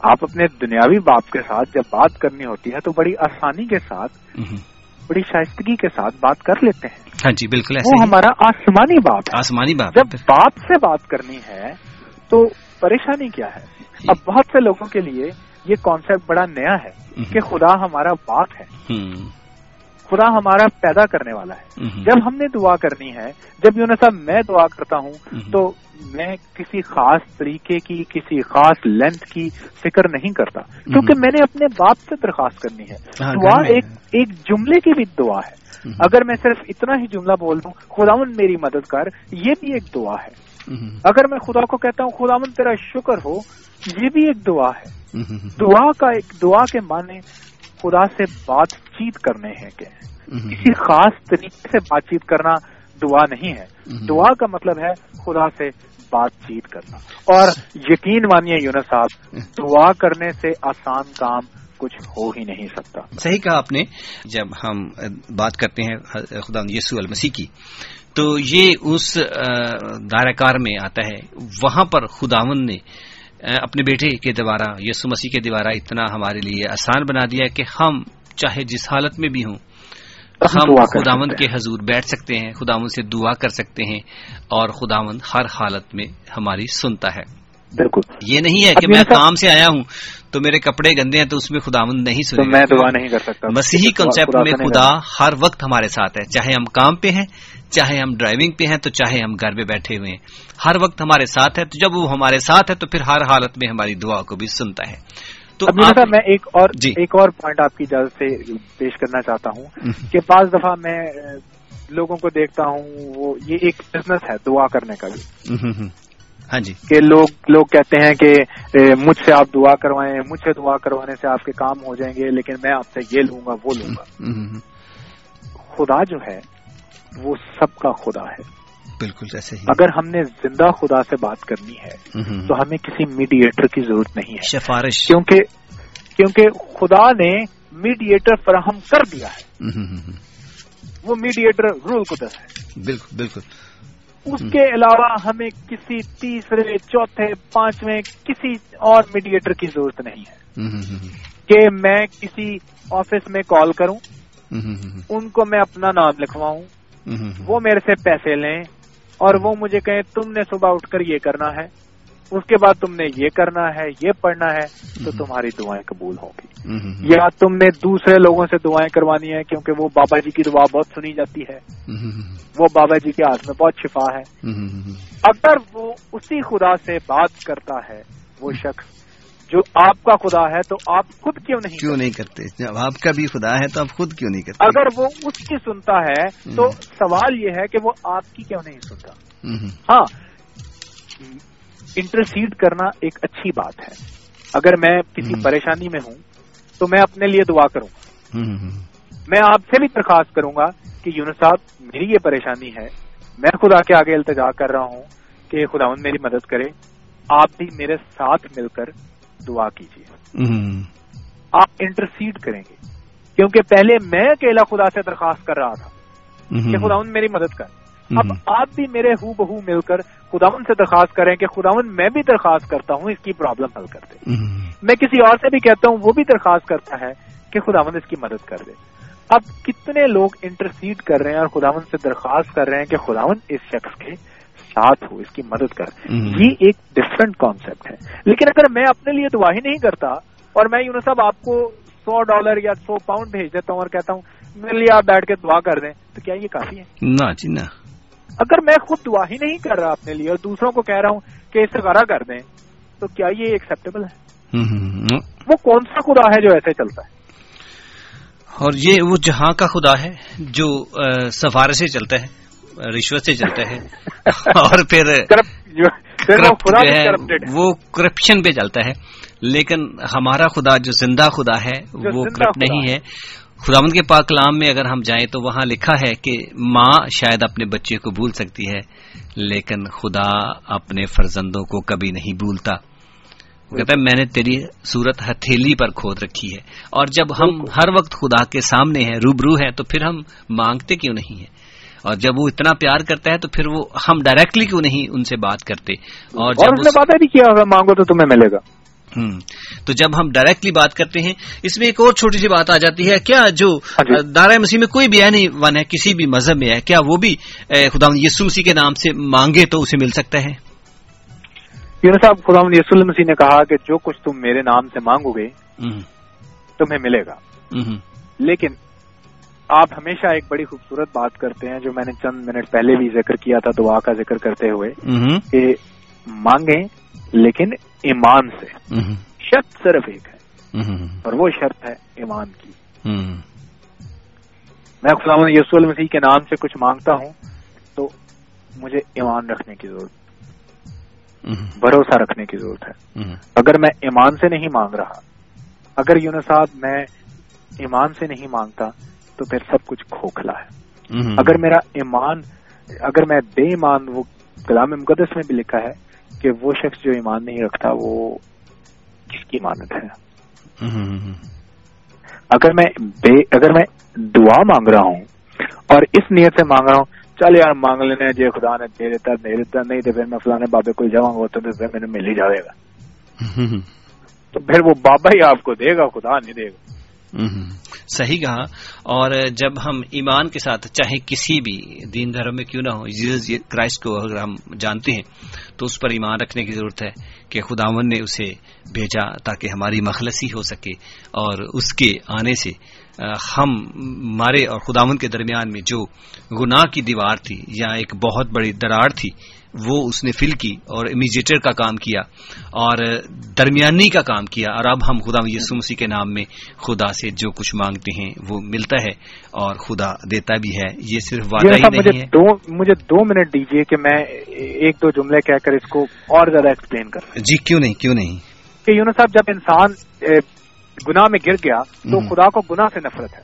آپ اپنے دنیاوی باپ کے ساتھ جب بات کرنی ہوتی ہے تو بڑی آسانی کے ساتھ بڑی شائستگی کے ساتھ بات کر لیتے ہیں۔ ہاں جی بالکل وہ ہمارا آسمانی باپ آسمانی باپ جب باپ سے بات کرنی ہے تو پریشانی کیا ہے؟ اب بہت سے لوگوں کے لیے یہ کانسیپٹ بڑا نیا ہے کہ خدا ہمارا باپ ہے۔ خدا ہمارا پیدا کرنے والا ہے۔ جب ہم نے دعا کرنی ہے جب یوں صاحب میں دعا کرتا ہوں تو میں کسی خاص طریقے کی کسی خاص لینتھ کی فکر نہیں کرتا۔ کیونکہ میں نے اپنے باپ سے درخواست کرنی ہے۔ دعا ایک ایک جملے کی بھی دعا ہے۔ اگر میں صرف اتنا ہی جملہ بول دوں خداون میری مدد کر یہ بھی ایک دعا ہے۔ اگر میں خدا کو کہتا ہوں خداون تیرا شکر ہو یہ بھی ایک دعا ہے۔ دعا کا ایک دعا کے معنی خدا سے بات چیت کرنے ہیں کہ کسی خاص طریقے سے بات چیت کرنا دعا نہیں ہے۔ دعا کا مطلب ہے خدا سے بات چیت کرنا۔ اور یقین مانیے یونس صاحب دعا کرنے سے آسان کام کچھ ہو ہی نہیں سکتا۔ صحیح کہا آپ نے جب ہم بات کرتے ہیں خدا یسو المسیح کی تو یہ اس دائرہ کار میں آتا ہے۔ وہاں پر خداون نے اپنے بیٹے کے دوارا یسو مسیح کے دوارا اتنا ہمارے لیے آسان بنا دیا کہ ہم چاہے جس حالت میں بھی ہوں۔ ہم خداوند کے حضور بیٹھ سکتے ہیں خداوند سے دعا کر سکتے ہیں اور خداوند ہر حالت میں ہماری سنتا ہے۔ بالکل۔ یہ نہیں ہے کہ میں کام سے آیا ہوں تو میرے کپڑے گندے ہیں تو اس میں خداوند نہیں سنے میں دعا نہیں کر سکتا۔ مسیحی کنسپٹ میں خدا ہر وقت ہمارے ساتھ ہے۔ چاہے ہم کام پہ ہیں چاہے ہم ڈرائیونگ پہ ہیں تو چاہے ہم گھر پہ بیٹھے ہوئے ہیں۔ ہر وقت ہمارے ساتھ ہے تو جب وہ ہمارے ساتھ ہے تو پھر ہر حالت میں ہماری دعا کو بھی سنتا ہے۔ تو میں ایک اور جی۔ ایک اور پوائنٹ آپ کی اجازت سے پیش کرنا چاہتا ہوں کہ بعض دفعہ میں لوگوں کو دیکھتا ہوں وہ یہ ایک بزنس ہے دعا کرنے کا بھی۔ ہاں جی۔ کہ لوگ لوگ کہتے ہیں کہ مجھ سے آپ دعا کروائیں مجھ سے دعا کروانے سے آپ کے کام ہو جائیں گے لیکن میں آپ سے یہ لوں گا وہ لوں گا۔ خدا جو ہے وہ سب کا خدا ہے۔ بالکل ایسے ہی۔ اگر ہم نے زندہ خدا سے بات کرنی ہے تو ہمیں کسی میڈیٹر کی ضرورت نہیں ہے۔ سفارش کیونکہ کیونکہ خدا نے میڈیٹر فراہم کر دیا ہے۔ وہ میڈیٹر رول قدس ہے۔ بالکل بالکل۔ اس کے علاوہ ہمیں کسی تیسرے چوتھے پانچویں کسی اور میڈیٹر کی ضرورت نہیں ہے۔ کہ میں کسی آفس میں کال کروں ان کو میں اپنا نام لکھواؤں وہ میرے سے پیسے لیں اور وہ مجھے کہیں تم نے صبح اٹھ کر یہ کرنا ہے اس کے بعد تم نے یہ کرنا ہے یہ پڑھنا ہے تو تمہاری دعائیں قبول ہوں گی یا تم نے دوسرے لوگوں سے دعائیں کروانی ہیں کیونکہ وہ بابا جی کی دعا بہت سنی جاتی ہے۔ وہ بابا جی کے ہاتھ میں بہت شفا ہے۔ اگر وہ اسی خدا سے بات کرتا ہے وہ شخص جو آپ کا خدا ہے تو آپ خود کیوں نہیں کیوں نہیں کرتے؟ جب آپ کا بھی خدا ہے تو آپ خود کیوں نہیں کرتے؟ اگر وہ اس کی سنتا ہے تو سوال یہ ہے کہ وہ آپ کی کیوں نہیں سنتا؟ ہاں انٹرسیڈ کرنا ایک اچھی بات ہے۔ اگر میں کسی پریشانی میں ہوں تو میں اپنے لیے دعا کروں۔ گا میں آپ سے بھی درخواست کروں گا کہ یونس صاحب میری یہ پریشانی ہے میں خدا کے آگے التجا کر رہا ہوں کہ خدا میری مدد کرے۔ آپ بھی میرے ساتھ مل کر دعا کیجیے۔ آپ انٹرسیڈ کریں گے۔ کیونکہ پہلے میں اکیلا خدا سے درخواست کر رہا تھا کہ خدا میری مدد کر۔ اب آپ بھی میرے ہو بہو مل کر خداون سے درخواست کریں کہ خداون میں بھی درخواست کرتا ہوں اس کی پرابلم حل کر دے۔ میں کسی اور سے بھی کہتا ہوں وہ بھی درخواست کرتا ہے کہ خداون اس کی مدد کر دے۔ اب کتنے لوگ انٹرسیڈ کر رہے ہیں اور خداون سے درخواست کر رہے ہیں کہ خداون اس شخص کے ساتھ ہو اس کی مدد کر۔ یہ ایک ڈفرنٹ کانسیپٹ ہے۔ لیکن اگر میں اپنے لیے دعا ہی نہیں کرتا اور میں یونس صاحب آپ کو سو ڈالر یا سو پاؤنڈ بھیج دیتا ہوں اور کہتا ہوں میرے لیے آپ بیٹھ کے دعا کر دیں تو کیا یہ کافی ہے؟ نہ جی نہ۔ اگر میں خود دعا ہی نہیں کر رہا اپنے لیے اور دوسروں کو کہہ رہا ہوں کہ استغارہ کر دیں تو کیا یہ ایکسپٹیبل ہے؟ وہ کون سا خدا ہے جو ایسے چلتا ہے؟ اور یہ وہ جہاں کا خدا ہے جو سفارے سے چلتا ہے۔ رشوت سے چلتا ہے اور پھر وہ کرپشن پہ چلتا ہے۔ لیکن ہمارا خدا جو زندہ خدا ہے وہ کرپٹ نہیں ہے۔ خداوند کے پاک کلام میں اگر ہم جائیں تو وہاں لکھا ہے کہ ماں شاید اپنے بچے کو بھول سکتی ہے لیکن خدا اپنے فرزندوں کو کبھی نہیں بھولتا۔ کہتا ہے میں نے تیری صورت ہتھیلی پر کھود رکھی ہے۔ اور جب ہم ہر وقت خدا کے سامنے ہیں روبرو ہیں تو پھر ہم مانگتے کیوں نہیں ہیں؟ اور جب وہ اتنا پیار کرتا ہے تو پھر وہ ہم ڈائریکٹلی کیوں نہیں ان سے بات کرتے؟ اور جب بات کیا مانگو تو تمہیں ملے گا۔ تو جب ہم ڈائریکٹلی بات کرتے ہیں اس میں ایک اور چھوٹی سی بات آ جاتی ہے کیا جو ہاں جی۔ دارا مسیح میں کوئی بھی نہیں ون ہے کسی بھی مذہب میں ہے کیا وہ بھی خدا یسو مسیح کے نام سے مانگے تو اسے مل سکتا ہے؟ صاحب خدا یسو مسیح نے کہا کہ جو کچھ تم میرے نام سے مانگو گے تمہیں ملے گا۔ لیکن آپ ہمیشہ ایک بڑی خوبصورت بات کرتے ہیں جو میں نے چند منٹ پہلے بھی ذکر کیا تھا دعا کا ذکر کرتے ہوئے کہ مانگیں لیکن ایمان سے۔ شرط صرف ایک ہے۔ اور وہ شرط ہے ایمان کی۔ میں خدا یسو المسیح کے نام سے کچھ مانگتا ہوں تو مجھے ایمان رکھنے کی ضرورت بھروسہ رکھنے کی ضرورت ہے۔ اگر میں ایمان سے نہیں مانگ رہا اگر یونساد میں ایمان سے نہیں مانگتا تو پھر سب کچھ کھوکھلا ہے۔ اگر میرا ایمان اگر میں بے ایمان وہ کلام مقدس میں بھی لکھا ہے کہ وہ شخص جو ایمان نہیں رکھتا وہ کس کی امانت ہے؟ اگر میں بے اگر میں دعا مانگ رہا ہوں اور اس نیت سے مانگ رہا ہوں چل یار مانگ لینے جی خدا نے دے دیتا دے دیتا نہیں تو پھر میں فلانے بابے کو جاؤں گا تو پھر میرے مل ہی جائے گا۔ تو پھر وہ بابا ہی آپ کو دے گا خدا نہیں دے گا۔ صحیح کہا۔ اور جب ہم ایمان کے ساتھ چاہے کسی بھی دین دھرم میں کیوں نہ ہو کرائسٹ کو اگر ہم جانتے ہیں، تو اس پر ایمان رکھنے کی ضرورت ہے کہ خداون نے اسے بھیجا تاکہ ہماری مخلصی ہو سکے اور اس کے آنے سے ہم ہمارے اور خداون کے درمیان میں جو گناہ کی دیوار تھی یا ایک بہت بڑی دراڑ تھی وہ اس نے فل کی اور امیجیٹر کا کام کیا اور درمیانی کا کام کیا۔ اور اب ہم خدا یسو مسیح کے نام میں خدا سے جو کچھ مانگتے ہیں وہ ملتا ہے اور خدا دیتا بھی ہے۔ یہ صرف وعدہ ہی نہیں ہے۔ مجھے دو منٹ دیجیے کہ میں ایک دو جملے کہہ کر اس کو اور زیادہ ایکسپلین کر جی کیوں نہیں کیوں نہیں؟ کہ یونس صاحب جب انسان گناہ میں گر گیا تو خدا کو گناہ سے نفرت ہے۔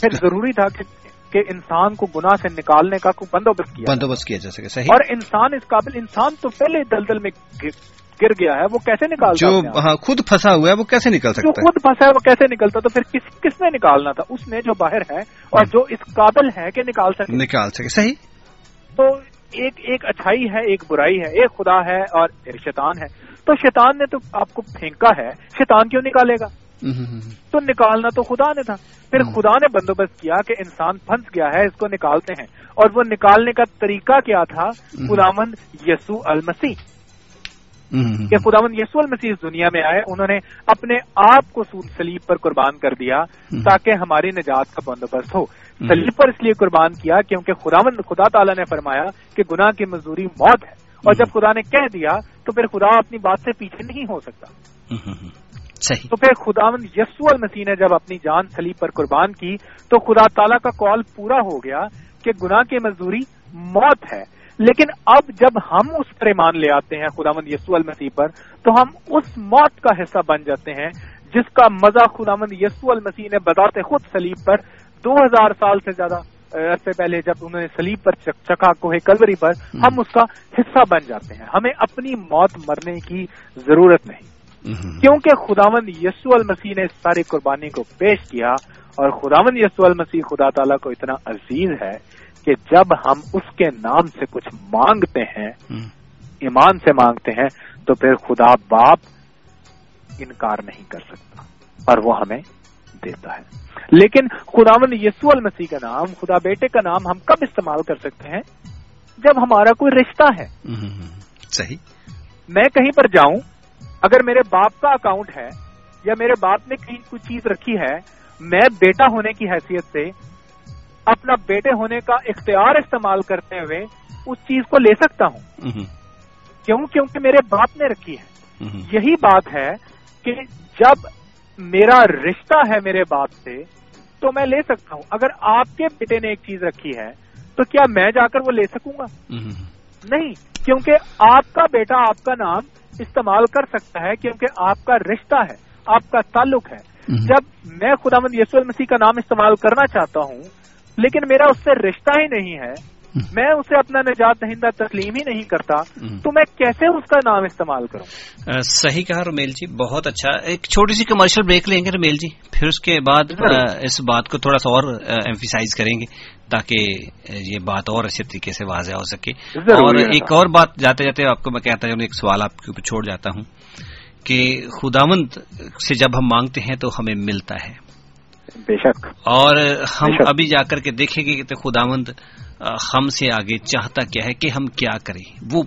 پھر ضروری تھا کہ کہ انسان کو گناہ سے نکالنے کا کوئی بندوبست کیا۔ بندوبست کیا جا سکے صحیح۔ اور انسان اس قابل انسان تو پہلے دلدل میں گر گیا ہے وہ کیسے نکال جو ہاں خود پھنسا ہوا ہے وہ کیسے نکل سکتا جو خود پھنسا ہے وہ کیسے نکلتا؟ تو پھر کس کس نے نکالنا تھا؟ اس نے جو باہر ہے اور جو اس قابل ہے کہ نکال سکے۔ نکال سکے صحیح۔ تو ایک ایک اچھائی ہے ایک برائی ہے ایک خدا ہے اور شیطان ہے۔ تو شیطان نے تو آپ کو پھینکا ہے شیطان کیوں نکالے گا؟ تو نکالنا تو خدا نے تھا۔ پھر خدا نے بندوبست کیا کہ انسان پھنس گیا ہے اس کو نکالتے ہیں۔ اور وہ نکالنے کا طریقہ کیا تھا؟ غلامند یسو المسیح۔ کہ خداون یسو المسیح اس دنیا میں آئے انہوں نے اپنے آپ کو سلیب پر قربان کر دیا تاکہ ہماری نجات کا بندوبست ہو۔ سلیب پر اس لیے قربان کیا کیونکہ خداون خدا تعالیٰ نے فرمایا کہ گناہ کی مزدوری موت ہے۔ اور جب خدا نے کہہ دیا تو پھر خدا اپنی بات سے پیچھے نہیں ہو سکتا۔ صحیح۔ تو پھر خداون یسو المسیح نے جب اپنی جان سلیب پر قربان کی تو خدا تعالیٰ کا کال پورا ہو گیا کہ گناہ کی مزدوری موت ہے۔ لیکن اب جب ہم اس پر ایمان لے آتے ہیں خداوند یسو المسیح پر تو ہم اس موت کا حصہ بن جاتے ہیں جس کا مزہ خداوند یسو المسیح نے بذات خود سلیب پر دو ہزار سال سے زیادہ عرصے پہلے جب انہوں نے سلیب پر چکا کو کلوری پر ہم اس کا حصہ بن جاتے ہیں۔ ہمیں اپنی موت مرنے کی ضرورت نہیں۔ کیونکہ خداوند یسو المسیح نے اس ساری قربانی کو پیش کیا اور خداوند یسو المسیح خدا تعالیٰ کو اتنا عزیز ہے کہ جب ہم اس کے نام سے کچھ مانگتے ہیں ایمان سے مانگتے ہیں تو پھر خدا باپ انکار نہیں کر سکتا اور وہ ہمیں دیتا ہے۔ لیکن خداون یسو المسیح کا نام خدا بیٹے کا نام ہم کب استعمال کر سکتے ہیں؟ جب ہمارا کوئی رشتہ ہے۔ صحیح۔ میں کہیں پر جاؤں اگر میرے باپ کا اکاؤنٹ ہے یا میرے باپ نے کہیں کوئی چیز رکھی ہے میں بیٹا ہونے کی حیثیت سے اپنا بیٹے ہونے کا اختیار استعمال کرتے ہوئے اس چیز کو لے سکتا ہوں۔ کیوں؟ کیونکہ میرے باپ نے رکھی ہے۔ یہی بات ہے کہ جب میرا رشتہ ہے میرے باپ سے تو میں لے سکتا ہوں۔ اگر آپ کے بیٹے نے ایک چیز رکھی ہے تو کیا میں جا کر وہ لے سکوں گا؟ نہیں کیونکہ آپ کا بیٹا آپ کا نام استعمال کر سکتا ہے کیونکہ آپ کا رشتہ ہے آپ کا تعلق ہے۔ جب میں خدا مند یسو المسیح کا نام استعمال کرنا چاہتا ہوں لیکن میرا اس سے رشتہ ہی نہیں ہے میں اسے اپنا نجات دہندہ تسلیم ہی نہیں کرتا تو میں کیسے اس کا نام استعمال کروں؟ صحیح کہا رومیل جی بہت اچھا۔ ایک چھوٹی سی کمرشل بریک لیں گے رومیل جی؟ پھر اس کے بعد اس بات کو تھوڑا سا اور ایمفیسائز کریں گے تاکہ یہ بات اور اچھے طریقے سے واضح ہو سکے۔ اور ایک اور بات جاتے جاتے آپ کو میں کہتا ہوں ایک سوال آپ کے اوپر چھوڑ جاتا ہوں کہ خداوند سے جب ہم مانگتے ہیں تو ہمیں ملتا ہے۔ بے شک۔ اور ہم ابھی جا کر کے دیکھیں گے کہ خداوند ہم سے آگے چاہتا کیا ہے کہ ہم کیا کریں۔ وہ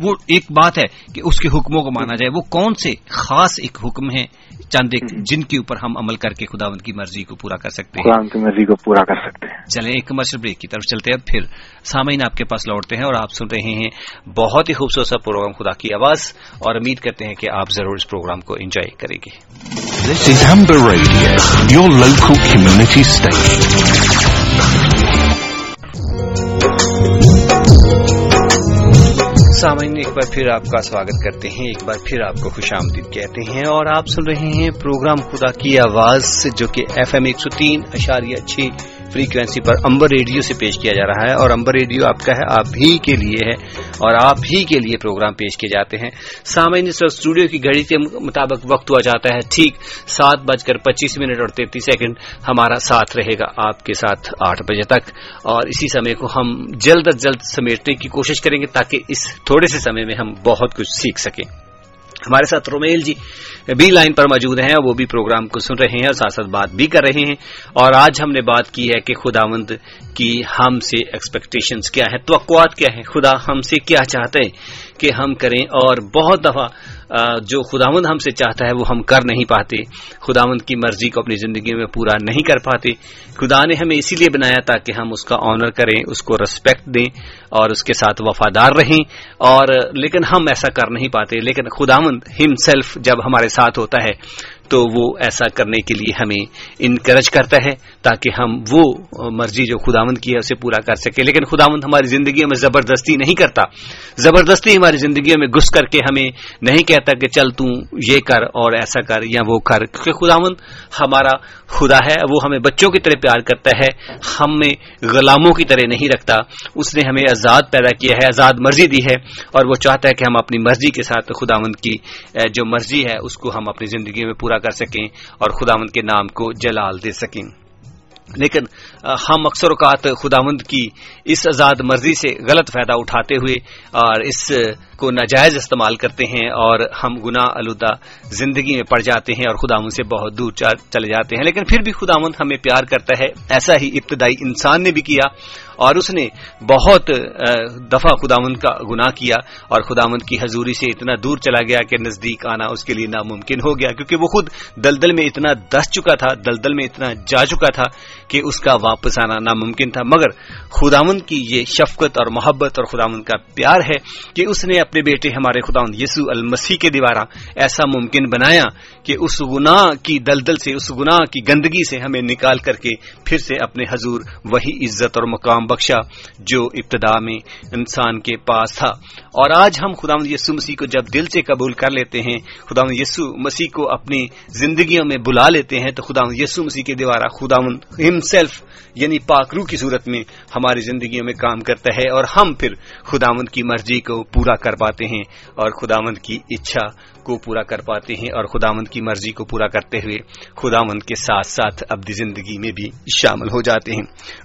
وہ ایک بات ہے کہ اس کے حکموں کو مانا جائے وہ کون سے خاص ایک حکم ہے چند ایک جن کے اوپر ہم عمل کر کے خداوند کی مرضی کو پورا کر سکتے ہیں۔ کی مرضی کو پورا کر سکتے ہیں۔ چلیں ایک کمرشل بریک کی طرف چلتے ہیں۔ پھر سامعین آپ کے پاس لوٹتے ہیں اور آپ سن رہے ہیں بہت ہی خوبصورت سا پروگرام خدا کی آواز اور امید کرتے ہیں کہ آپ ضرور اس پروگرام کو انجوائے کریں گے۔ This is Amber Radio, your local community station. سامعین، ایک بار پھر آپ کا سواگت کرتے ہیں۔ ایک بار پھر آپ کو خوش آمدید کہتے ہیں اور آپ سن رہے ہیں پروگرام خدا کی آواز، جو کہ ایف ایم ایک سو تین، اشاریہ چھ فریکوینسی پر امبر ریڈیو سے پیش کیا جا رہا ہے اور امبر ریڈیو آپ کا ہے، آپ ہی کے لیے ہے اور آپ ہی کے لیے پروگرام پیش کیے جاتے ہیں۔ سامعین، اس اسٹوڈیو کی گھڑی کے مطابق وقت ہوا جاتا ہے۔ ٹھیک سات بج کر پچیس منٹ اور تینتیس سیکنڈ ہمارا ساتھ رہے گا آپ کے ساتھ آٹھ بجے تک۔ اور اسی سمے کو ہم جلد از جلد سمیٹنے کی کوشش کریں گے تاکہ اس تھوڑے سے سمے میں ہم بہت کچھ سیکھ سکیں۔ ہمارے ساتھ رومیل جی بھی لائن پر موجود ہیں، وہ بھی پروگرام کو سن رہے ہیں اور ساتھ ساتھ بات بھی کر رہے ہیں۔ اور آج ہم نے بات کی ہے کہ خداوند کی ہم سے ایکسپیکٹیشنز کیا ہے توقعات کیا ہے خدا ہم سے کیا چاہتے ہیں۔ کہ ہم کریں اور بہت دفعہ جو خداوند ہم سے چاہتا ہے وہ ہم کر نہیں پاتے۔ خداوند کی مرضی کو اپنی زندگی میں پورا نہیں کر پاتے۔ خدا نے ہمیں اسی لیے بنایا تاکہ ہم اس کا آنر کریں، اس کو ریسپیکٹ دیں اور اس کے ساتھ وفادار رہیں۔ اور لیکن ہم ایسا کر نہیں پاتے۔ لیکن خداوند ہم سیلف جب ہمارے ساتھ ہوتا ہے تو وہ ایسا کرنے کے لیے ہمیں انکریج کرتا ہے۔ تاکہ ہم وہ مرضی جو خداوند کی ہے اسے پورا کر سکے لیکن خداوند ہماری زندگیوں میں زبردستی نہیں کرتا۔ زبردستی ہماری زندگیوں میں گھس کر کے ہمیں نہیں کہتا کہ چل تو یہ کر اور ایسا کر یا وہ کر۔ کیونکہ خداوند ہمارا خدا ہے، وہ ہمیں بچوں کی طرح پیار کرتا ہے۔ ہمیں غلاموں کی طرح نہیں رکھتا۔ اس نے ہمیں آزاد پیدا کیا ہے، آزاد مرضی دی ہے اور وہ چاہتا ہے کہ ہم اپنی مرضی کے ساتھ خداوند کی جو مرضی ہے، اس کو ہم اپنی زندگی میں پورا کر سکیں اور خداوند کے نام کو جلال دے سکیں۔ لیکن ہم اکثر اوقات خداوند کی اس آزاد مرضی سے غلط فائدہ اٹھاتے ہوئے اور اس کو ناجائز استعمال کرتے ہیں اور ہم گناہ آلودہ زندگی میں پڑ جاتے ہیں اور خداوند سے بہت دور چلے جاتے ہیں۔ لیکن پھر بھی خداوند ہمیں پیار کرتا ہے۔ ایسا ہی ابتدائی انسان نے بھی کیا اور اس نے بہت دفعہ خداون کا گناہ کیا اور خداون کی حضوری سے اتنا دور چلا گیا کہ نزدیک آنا اس کے لیے ناممکن ہو گیا۔ کیونکہ وہ خود دلدل میں اتنا دس چکا تھا، دلدل میں اتنا جا چکا تھا کہ اس کا واپس آنا ناممکن تھا، مگر خداون کی یہ شفقت اور محبت اور خداون کا پیار ہے کہ اس نے اپنے بیٹے ہمارے خداون یسو المسیح کے دوارا ایسا ممکن بنایا کہ اس گناہ کی دلدل سے، اس گناہ کی گندگی سے ہمیں نکال کر کے پھر سے اپنے حضور وہی عزت اور مقام بخشا جو ابتدا میں انسان کے پاس تھا۔ اور آج ہم خدا یسو مسیح کو جب دل سے قبول کر لیتے ہیں خدا یسو مسیح کو اپنی زندگیوں میں بلا لیتے ہیں، تو خدا یسو مسیح کے دوارا خدا ہمسیلف یعنی پاکرو کی صورت میں ہماری زندگیوں میں کام کرتا ہے اور ہم پھر خداوند کی مرضی کو پورا کر پاتے ہیں اور خداوند کی اچھا کو پورا کر پاتے ہیں اور خداوند کی مرضی کو پورا کرتے ہوئے خداوند کے ساتھ ساتھ ابدی زندگی میں بھی شامل ہو جاتے ہیں۔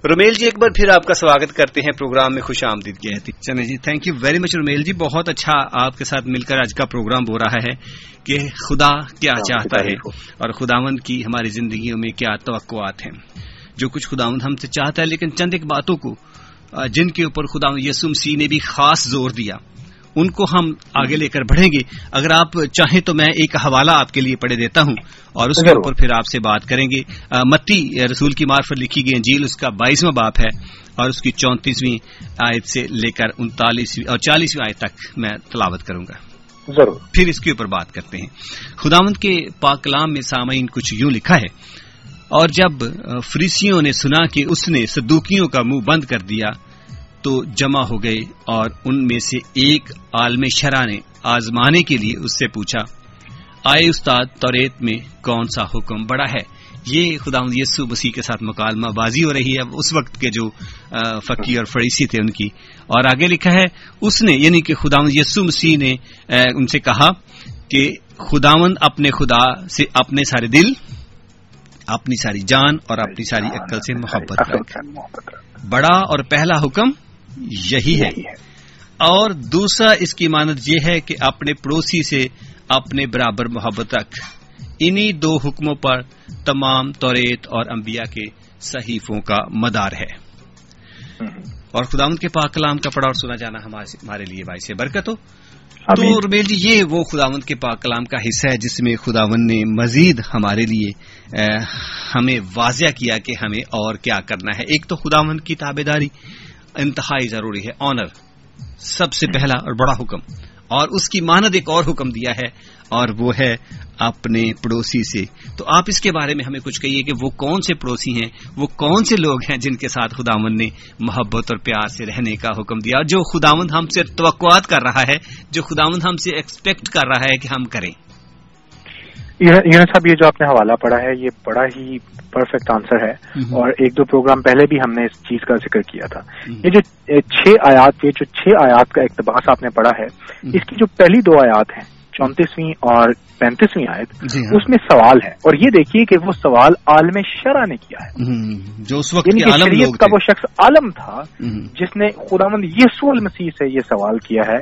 رومیل جی ایک بار پھر آپ کا سواگت کرتے ہیں پروگرام میں خوش آمدید کہتے چلے جی thank you very much Romil ji بہت اچھا آپ کے ساتھ مل کر آج کا پروگرام ہو رہا ہے کہ خدا کیا چاہتا ہے اور خداوند کی ہماری زندگیوں میں کیا توقعات ہیں۔ جو کچھ خداوند ہم سے چاہتا ہے لیکن چند ایک باتوں کو جن کے اوپر خدا یسم سی نے بھی خاص زور دیا ان کو ہم آگے لے کر بڑھیں گے۔ اگر آپ چاہیں تو میں ایک حوالہ آپ کے لیے پڑھے دیتا ہوں اور اس کے اوپر پھر آپ سے بات کریں گے۔ متی رسول کی مارفت لکھی گئی انجیل اس کا بائیسواں باپ ہے اور اس کی چونتیسویں آیت سے لے کر انتالیسویں اور چالیسویں آیت تک میں تلاوت کروں گا۔ ضرور۔ پھر اس کے اوپر بات کرتے ہیں۔ خداوند کے پاکلام میں سامعین کچھ یوں لکھا ہے اور جب فریسیوں نے سنا کہ اس نے صدوکیوں کا منہ بند کر دیا، تو جمع ہو گئے اور ان میں سے ایک عالم شرح نے آزمانے کے لیے اس سے پوچھا، آئے استاد، توریت میں کون سا حکم بڑا ہے؟ یہ خدا یسو مسیح کے ساتھ مکالمہ بازی ہو رہی ہے اس وقت کے جو فقی اور فریسی تھے ان کی۔ اور آگے لکھا ہے، اس نے یعنی کہ خدا یسو مسیح نے ان سے کہا کہ خداوند اپنے خدا سے اپنے سارے دل اپنی ساری جان اور اپنی ساری عقل سے محبت رکھ بڑا اور پہلا حکم یہی ہے۔ اور دوسرا اس کی مانت یہ ہے کہ اپنے پڑوسی سے اپنے برابر محبت رکھ۔ انہی دو حکموں پر تمام توریت اور انبیاء کے صحیفوں کا مدار ہے۔ اور خدا کے پاک کلام کا پڑھا اور سنا جانا ہمارے لیے باعث برکت ہو۔ تو رمیل جی یہ وہ خداوند کے پاک کلام کا حصہ ہے جس میں خداوند نے مزید ہمارے لیے ہمیں واضح کیا کہ ہمیں اور کیا کرنا ہے۔ ایک تو خداوند کی تابے داری انتہائی ضروری ہے آنر سب سے پہلا اور بڑا حکم۔ اور اس کی ماند ایک اور حکم دیا ہے اور وہ ہے اپنے پڑوسی سے۔ تو آپ اس کے بارے میں ہمیں کچھ کہیے کہ وہ کون سے پڑوسی ہیں وہ کون سے لوگ ہیں جن کے ساتھ خداون نے محبت اور پیار سے رہنے کا حکم دیا اور جو خداوند ہم سے توقعات کر رہا ہے جو خداوند ہم سے ایکسپیکٹ کر رہا ہے کہ ہم کریں۔ صاحب یہ جو آپ نے حوالہ پڑھا ہے یہ بڑا ہی پرفیکٹ آنسر ہے۔ اور ایک دو پروگرام پہلے بھی ہم نے اس چیز کا ذکر کیا تھا۔ یہ جو چھ آیات یہ جو چھ آیات کا اقتباس آپ نے پڑھا ہے اس کی جو پہلی دو آیات ہیں چونتیسویں اور پینتیسویں آیت جی ہاں۔ اس میں سوال ہے۔ اور یہ دیکھیے کہ وہ سوال عالم شرح نے کیا ہے۔ جو اس وقت یعنی شریعت کا وہ شخص عالم تھا جس نے خدا مند یسو المسیح سے یہ سوال کیا ہے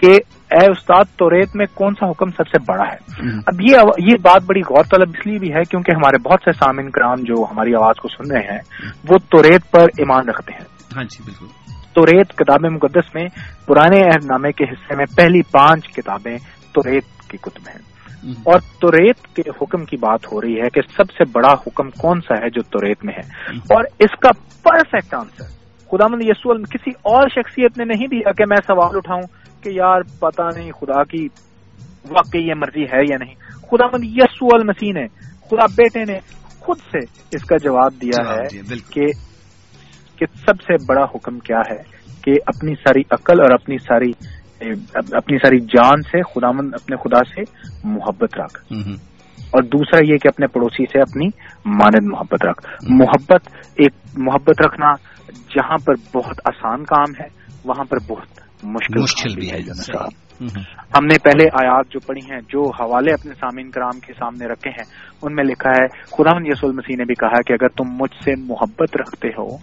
کہ اے استاد توریت میں کون سا حکم سب سے بڑا ہے؟ اب یہ یہ بات بڑی غور طلب اس لیے بھی ہے کیونکہ ہمارے بہت سے سامعین کرام جو ہماری آواز کو سن رہے ہیں وہ توریت پر ایمان رکھتے ہیں۔ ہاں جی بالکل۔ توریت کتاب مقدس میں پرانے عہد نامے کے حصے میں پہلی پانچ کتابیں توریت کی کتب ہیں اور توریت کے حکم کی بات ہو رہی ہے کہ سب سے بڑا حکم کون سا ہے جو توریت میں ہے۔ اور اس کا پرفیکٹ آنسر خدا مند یسو کسی اور شخصیت نے نہیں دیا کہ میں سوال اٹھاؤں کہ یار پتا نہیں خدا کی واقعی یہ مرضی ہے یا نہیں۔ خدا مند یسو المسیح نے خدا بیٹے نے خود سے اس کا جواب دیا ہے کہ سب سے بڑا حکم کیا ہے کہ اپنی ساری عقل اور اپنی ساری اپنی ساری جان سے خدا مند اپنے خدا سے محبت رکھ اور دوسرا یہ کہ اپنے پڑوسی سے اپنی مانند محبت رکھ محبت ایک محبت رکھنا جہاں پر بہت آسان کام ہے وہاں پر بہت مشکل مشکل بھی ہے ہم نے پہلے آیات جو پڑھی ہیں جو حوالے اپنے سامعین کرام کے سامنے رکھے ہیں ان میں لکھا ہے خدا یسول مسیح نے بھی کہا کہ اگر تم مجھ سے محبت رکھتے ہو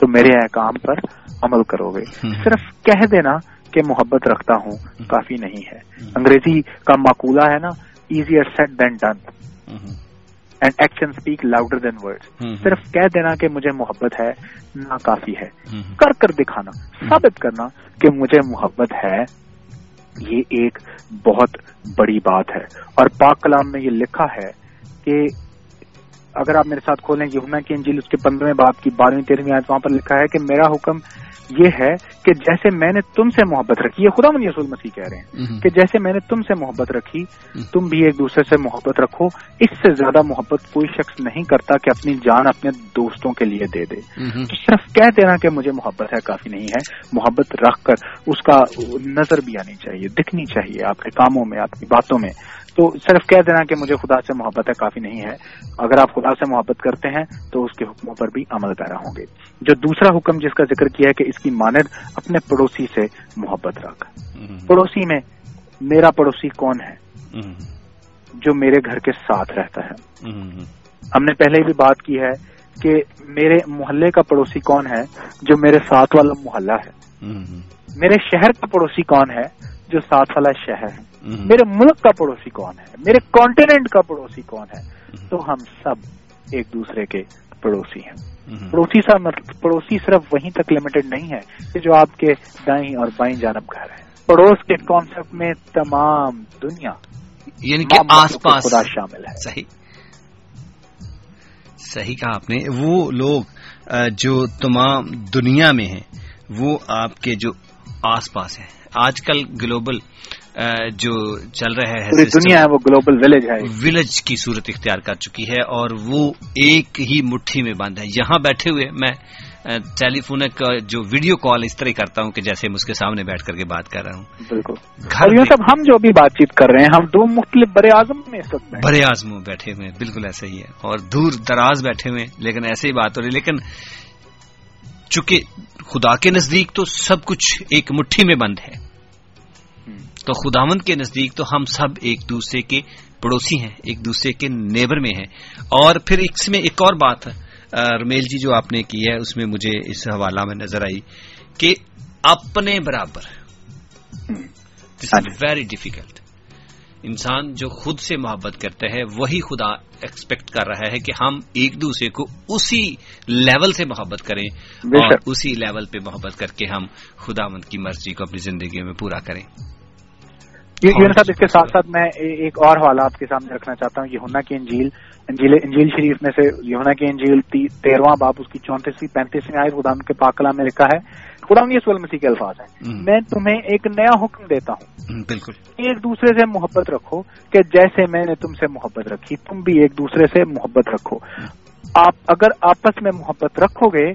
تو میرے احکام پر عمل کرو گے۔ صرف کہہ دینا کہ محبت رکھتا ہوں کافی نہیں ہے۔ انگریزی کا معقولہ ہے نا easier said than done and action speak louder than word صرف کہہ دینا کہ مجھے محبت ہے نہ کافی ہے کر کر دکھانا ثابت کرنا کہ مجھے محبت ہے یہ ایک بہت بڑی بات ہے۔ اور پاک کلام میں یہ لکھا ہے کہ اگر آپ میرے ساتھ کھولیں یہ کی انجیل اس کے پندرہویں باپ کی بارہویں تیرہویں آج وہاں پر لکھا ہے کہ میرا حکم یہ ہے کہ جیسے میں نے تم سے محبت رکھی یہ خدا من یسول مسیح کہہ رہے ہیں کہ جیسے میں نے تم سے محبت رکھی تم بھی ایک دوسرے سے محبت رکھو اس سے زیادہ محبت کوئی شخص نہیں کرتا کہ اپنی جان اپنے دوستوں کے لیے دے دے۔ تو صرف کہہ دینا کہ مجھے محبت ہے کافی نہیں ہے۔ محبت رکھ کر اس کا نظر بھی آنی چاہیے دکھنی چاہیے آپ کے کاموں میں آپ کی باتوں میں۔ تو صرف کہہ دینا کہ مجھے خدا سے محبت ہے کافی نہیں ہے۔ اگر آپ خدا سے محبت کرتے ہیں تو اس کے حکموں پر بھی عمل پیرا ہوں گے۔ جو دوسرا حکم جس کا ذکر کیا ہے کہ اس کی مانند اپنے پڑوسی سے محبت رکھ۔ پڑوسی میں میرا پڑوسی کون ہے؟ جو میرے گھر کے ساتھ رہتا ہے۔ ہم نے پہلے بھی بات کی ہے کہ میرے محلے کا پڑوسی کون ہے؟ جو میرے ساتھ والا محلہ ہے۔ میرے شہر کا پڑوسی کون ہے؟ جو ساتھ والا شہر ہے۔ میرے ملک کا پڑوسی کون ہے؟ میرے کانٹیننٹ کا پڑوسی کون ہے؟ تو ہم سب ایک دوسرے کے پڑوسی ہیں۔ پڑوسی پڑوسی صرف وہیں تک لمیٹڈ نہیں ہے کہ جو آپ کے دائیں اور بائیں جانب گھر ہے پڑوس کے کانسیپٹ میں تمام دنیا یعنی کہ آس پاس خدا شامل ہے۔ صحیح۔ صحیح کہا آپ نے۔ وہ لوگ جو تمام دنیا میں ہیں وہ آپ کے جو آس پاس ہیں۔ آج کل گلوبل جو چل رہا ہے دنیا ہے وہ گلوبل ولیج ہے۔ ولیج کی صورت اختیار کر چکی ہے اور وہ ایک ہی مٹھی میں بند ہے۔ یہاں بیٹھے ہوئے میں ٹیلی فون کا جو ویڈیو کال اس طرح کرتا ہوں کہ جیسے اس کے سامنے بیٹھ کر کے بات کر رہا ہوں۔ بالکل۔ سب ہم جو بھی بات چیت کر رہے ہیں ہم دو مختلف برے اعظم میں برے اعظم بیٹھے ہوئے بالکل ایسا ہی ہے۔ اور دور دراز بیٹھے ہوئے لیکن ایسے ہی بات ہو رہی لیکن چونکہ خدا کے نزدیک تو سب کچھ ایک مٹھی میں بند ہے۔ تو خداوند کے نزدیک تو ہم سب ایک دوسرے کے پڑوسی ہیں ایک دوسرے کے نیبر میں ہیں۔ اور پھر اس میں ایک اور بات رمیل جی جو آپ نے کی ہے اس میں مجھے اس حوالہ میں نظر آئی کہ اپنے برابر دس از ویری ڈیفیکلٹ انسان جو خود سے محبت کرتا ہے وہی خدا ایکسپیکٹ کر رہا ہے کہ ہم ایک دوسرے کو اسی لیول سے محبت کریں اور اسی لیول پہ محبت کر کے ہم خدا مند کی مرضی کو اپنی زندگی میں پورا کریں۔ صاحب اس کے ساتھ ساتھ میں ایک اور حوالہ آپ کے سامنے رکھنا چاہتا ہوں یونا کی انجیل انجیل انجیل شریف میں سے یونا کی انجیل تیرواں باپ اس کی چونتیسویں پینتیسویں آئے خدا کے پاکلا میں لکھا ہے۔ خدا یہ مسیح کے الفاظ ہیں۔ میں تمہیں ایک نیا حکم دیتا ہوں۔ بالکل۔ ایک دوسرے سے محبت رکھو کہ جیسے میں نے تم سے محبت رکھی تم بھی ایک دوسرے سے محبت رکھو۔ آپ اگر آپس میں محبت رکھو گے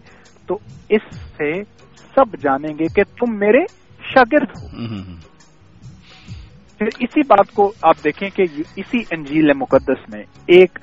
تو اس سے سب جانیں گے کہ تم میرے شاگرد ہو۔ پھر اسی بات کو آپ دیکھیں کہ اسی انجیل مقدس میں ایک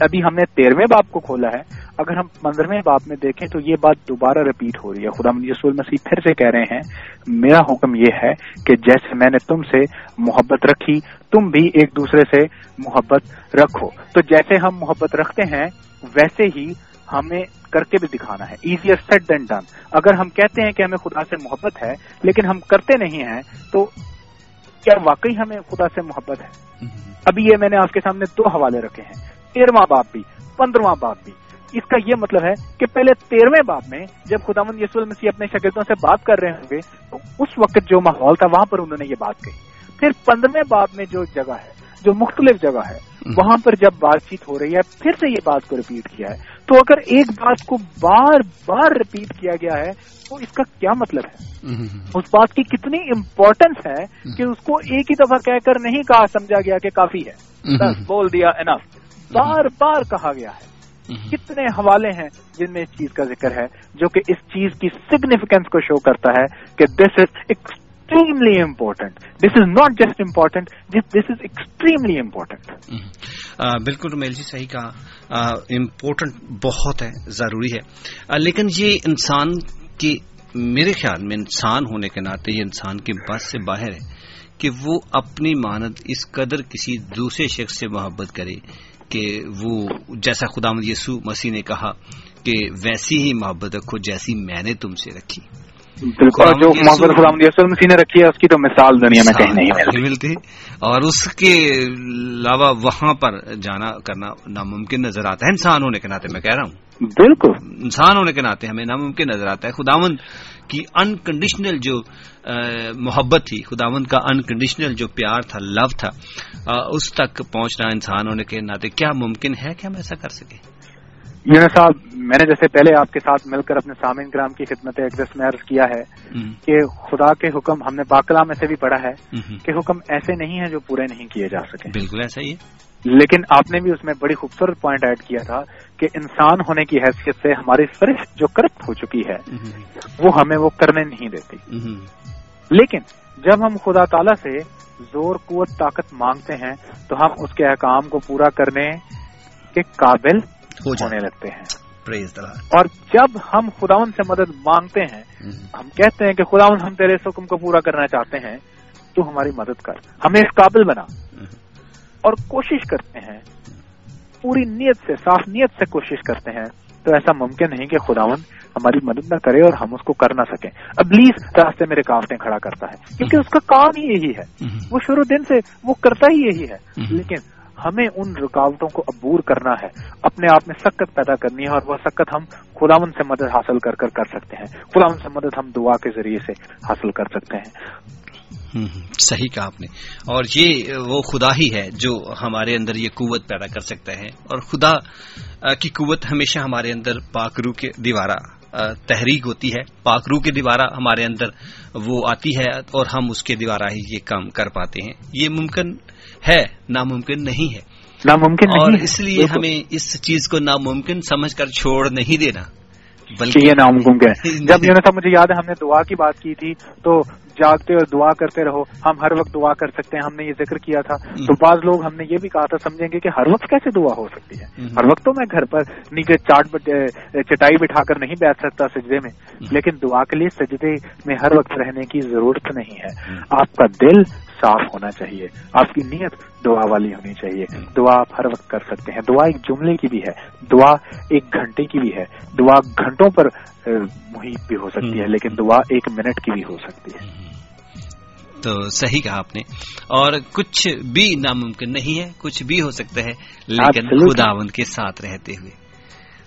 ابھی ہم نے تیرہویں باپ کو کھولا ہے۔ اگر ہم پندرہویں باپ میں دیکھیں تو یہ بات دوبارہ رپیٹ ہو رہی ہے۔ خدا یسول مسیح پھر سے کہہ رہے ہیں، میرا حکم یہ ہے کہ جیسے میں نے تم سے محبت رکھی، تم بھی ایک دوسرے سے محبت رکھو۔ تو جیسے ہم محبت رکھتے ہیں، ویسے ہی ہمیں کر کے بھی دکھانا ہے۔ ایزیئر سیٹ دین ڈن اگر ہم کہتے ہیں کہ ہمیں خدا سے محبت ہے، لیکن ہم کرتے نہیں ہیں، تو کیا واقعی ہمیں خدا سے محبت ہے؟ ابھی یہ میں نے آپ کے سامنے دو حوالے رکھے ہیں، تیرواں باپ بھی، پندرواں باپ بھی۔ اس کا یہ مطلب ہے کہ پہلے تیرہویں باپ میں جب خدا مند یسول مسیح اپنے شاگردوں سے بات کر رہے ہوں گے تو اس وقت جو ماحول تھا، وہاں پر انہوں نے یہ بات کہی۔ پھر پندرہویں باپ میں جو جگہ ہے، جو مختلف جگہ ہے وہاں پر جب بات چیت ہو رہی ہے پھر سے یہ بات کو ریپیٹ کیا ہے۔ تو اگر ایک بات کو بار بار ریپیٹ کیا گیا ہے تو اس کا کیا مطلب ہے؟ اس بات کی کتنی امپورٹنس ہے کہ اس کو ایک ہی دفعہ کہہ کر نہیں کہا سمجھا گیا کہ کافی ہے۔ بول دیا انف بار بار کہا گیا ہے۔ کتنے حوالے ہیں جن میں اس چیز کا ذکر ہے جو کہ اس چیز کی سگنیفیکینس کو شو کرتا ہے کہ this is extremely important this is not just important this is extremely important بالکل میل جی صحیح کہا امپورٹنٹ بہت ہے، ضروری ہے۔ لیکن یہ انسان کی، میرے خیال میں انسان ہونے کے ناطے یہ انسان کی بس سے باہر ہے کہ وہ اپنی مانت اس قدر کسی دوسرے شخص سے محبت کرے کہ وہ، جیسا خدا یسو مسیح نے کہا کہ ویسی ہی محبت رکھو جیسی میں نے تم سے رکھی۔ بالکل جو محمد یسر مسیح نے رکھی ہے اس کی تو مثال دنیا میں کہیں نہیں ملتی۔ اور اس کے علاوہ وہاں پر جانا کرنا ناممکن نظر آتا ہے انسان ہونے کے ناطے میں کہہ رہا ہوں۔ بالکل۔ انسان ہونے کے ناطے ہمیں ناممکن نظر آتا ہے۔ خداون کی انکنڈیشنل جو محبت تھی خداون کا انکنڈیشنل جو پیار تھا لو تھا اس تک پہنچنا انسان ہونے کے ناطے کیا ممکن ہے؟ کہ ہم ایسا کر سکیں؟ یونس صاحب میں نے جیسے پہلے آپ کے ساتھ مل کر اپنے سامعین گرام کی خدمت ایڈریس میں عرض کیا ہے کہ خدا کے حکم ہم نے باکلا میں سے بھی پڑھا ہے کہ حکم ایسے نہیں ہیں جو پورے نہیں کیے جا سکے بالکل ایسا ہی ہے۔ لیکن آپ نے بھی اس میں بڑی خوبصورت پوائنٹ ایڈ کیا تھا کہ انسان ہونے کی حیثیت سے ہماری فرش جو کرپٹ ہو چکی ہے وہ ہمیں وہ کرنے نہیں دیتی۔ لیکن جب ہم خدا تعالی سے زور قوت طاقت مانگتے ہیں تو ہم اس کے احکام کو پورا کرنے کے قابل ہونے لگتے ہیں۔ اور جب ہم خداون سے مدد مانگتے ہیں ہم۔ کہتے ہیں کہ خداون ہم تیرے حکم کو پورا کرنا چاہتے ہیں تو ہماری مدد کر۔ ہمیں اس قابل بنا۔ اور کوشش کرتے ہیں۔ پوری نیت سے صاف نیت سے کوشش کرتے ہیں۔ تو ایسا ممکن نہیں کہ خداون ہماری مدد نہ کرے اور ہم اس کو کر نہ سکیں۔ اب لیز راستے میں رکاوٹیں کھڑا کرتا ہے۔ کیونکہ اس کا کام ہی یہی ہے۔ وہ شروع دن سے وہ کرتا ہی یہی ہے۔ لیکن ہمیں ان رکاوٹوں کو عبور کرنا ہے۔ اپنے آپ میں سکت پیدا کرنی ہے اور وہ سکت ہم خداون سے مدد حاصل کر کر کر سکتے ہیں۔ خداون سے مدد ہم دعا کے ذریعے سے حاصل کر سکتے ہیں۔ صحیح کہا آپ نے۔ اور یہ وہ خدا ہی ہے جو ہمارے اندر یہ قوت پیدا کر سکتا ہے۔ اور خدا کی قوت ہمیشہ ہمارے اندر پاکرو کے دیوارہ تحریک ہوتی ہے۔ پاکرو کے دیوارہ ہمارے اندر وہ آتی ہے اور ہم اس کے دیوارہ ہی یہ کام کر پاتے ہیں۔ یہ ممکن ہے ناممکن نہیں ہے۔ ناممکن اور اس لیے ہمیں اس چیز کو ناممکن سمجھ کر چھوڑ نہیں دینا۔ بلکہ یہ ناممکن ہے۔ جب یونس مجھے یاد ہے ہم نے دعا کی بات کی تھی تو جاگتے اور دعا کرتے رہو۔ ہم ہر وقت دعا کر سکتے ہیں ہم نے یہ ذکر کیا تھا۔ تو بعض لوگ ہم نے یہ بھی کہا تھا سمجھیں گے کہ ہر وقت کیسے دعا ہو سکتی ہے۔ ہر وقت تو میں گھر پر نیچے چاٹ چٹائی بٹھا کر نہیں بیٹھ سکتا سجدے میں۔ لیکن دعا کے لیے سجدے میں ہر وقت رہنے کی ضرورت نہیں ہے۔ آپ کا دل صاف ہونا چاہیے۔ آپ کی نیت دعا والی ہونی چاہیے۔ دعا آپ ہر وقت کر سکتے ہیں۔ دعا ایک جملے کی بھی ہے۔ دعا ایک گھنٹے کی بھی ہے۔ دعا گھنٹوں پر محیط بھی ہو سکتی ہے لیکن دعا ایک منٹ کی بھی ہو سکتی ہے۔ تو صحیح کہا آپ نے۔ اور کچھ بھی ناممکن نہیں ہے کچھ بھی ہو سکتا ہے لیکن خداون کے ساتھ رہتے ہوئے۔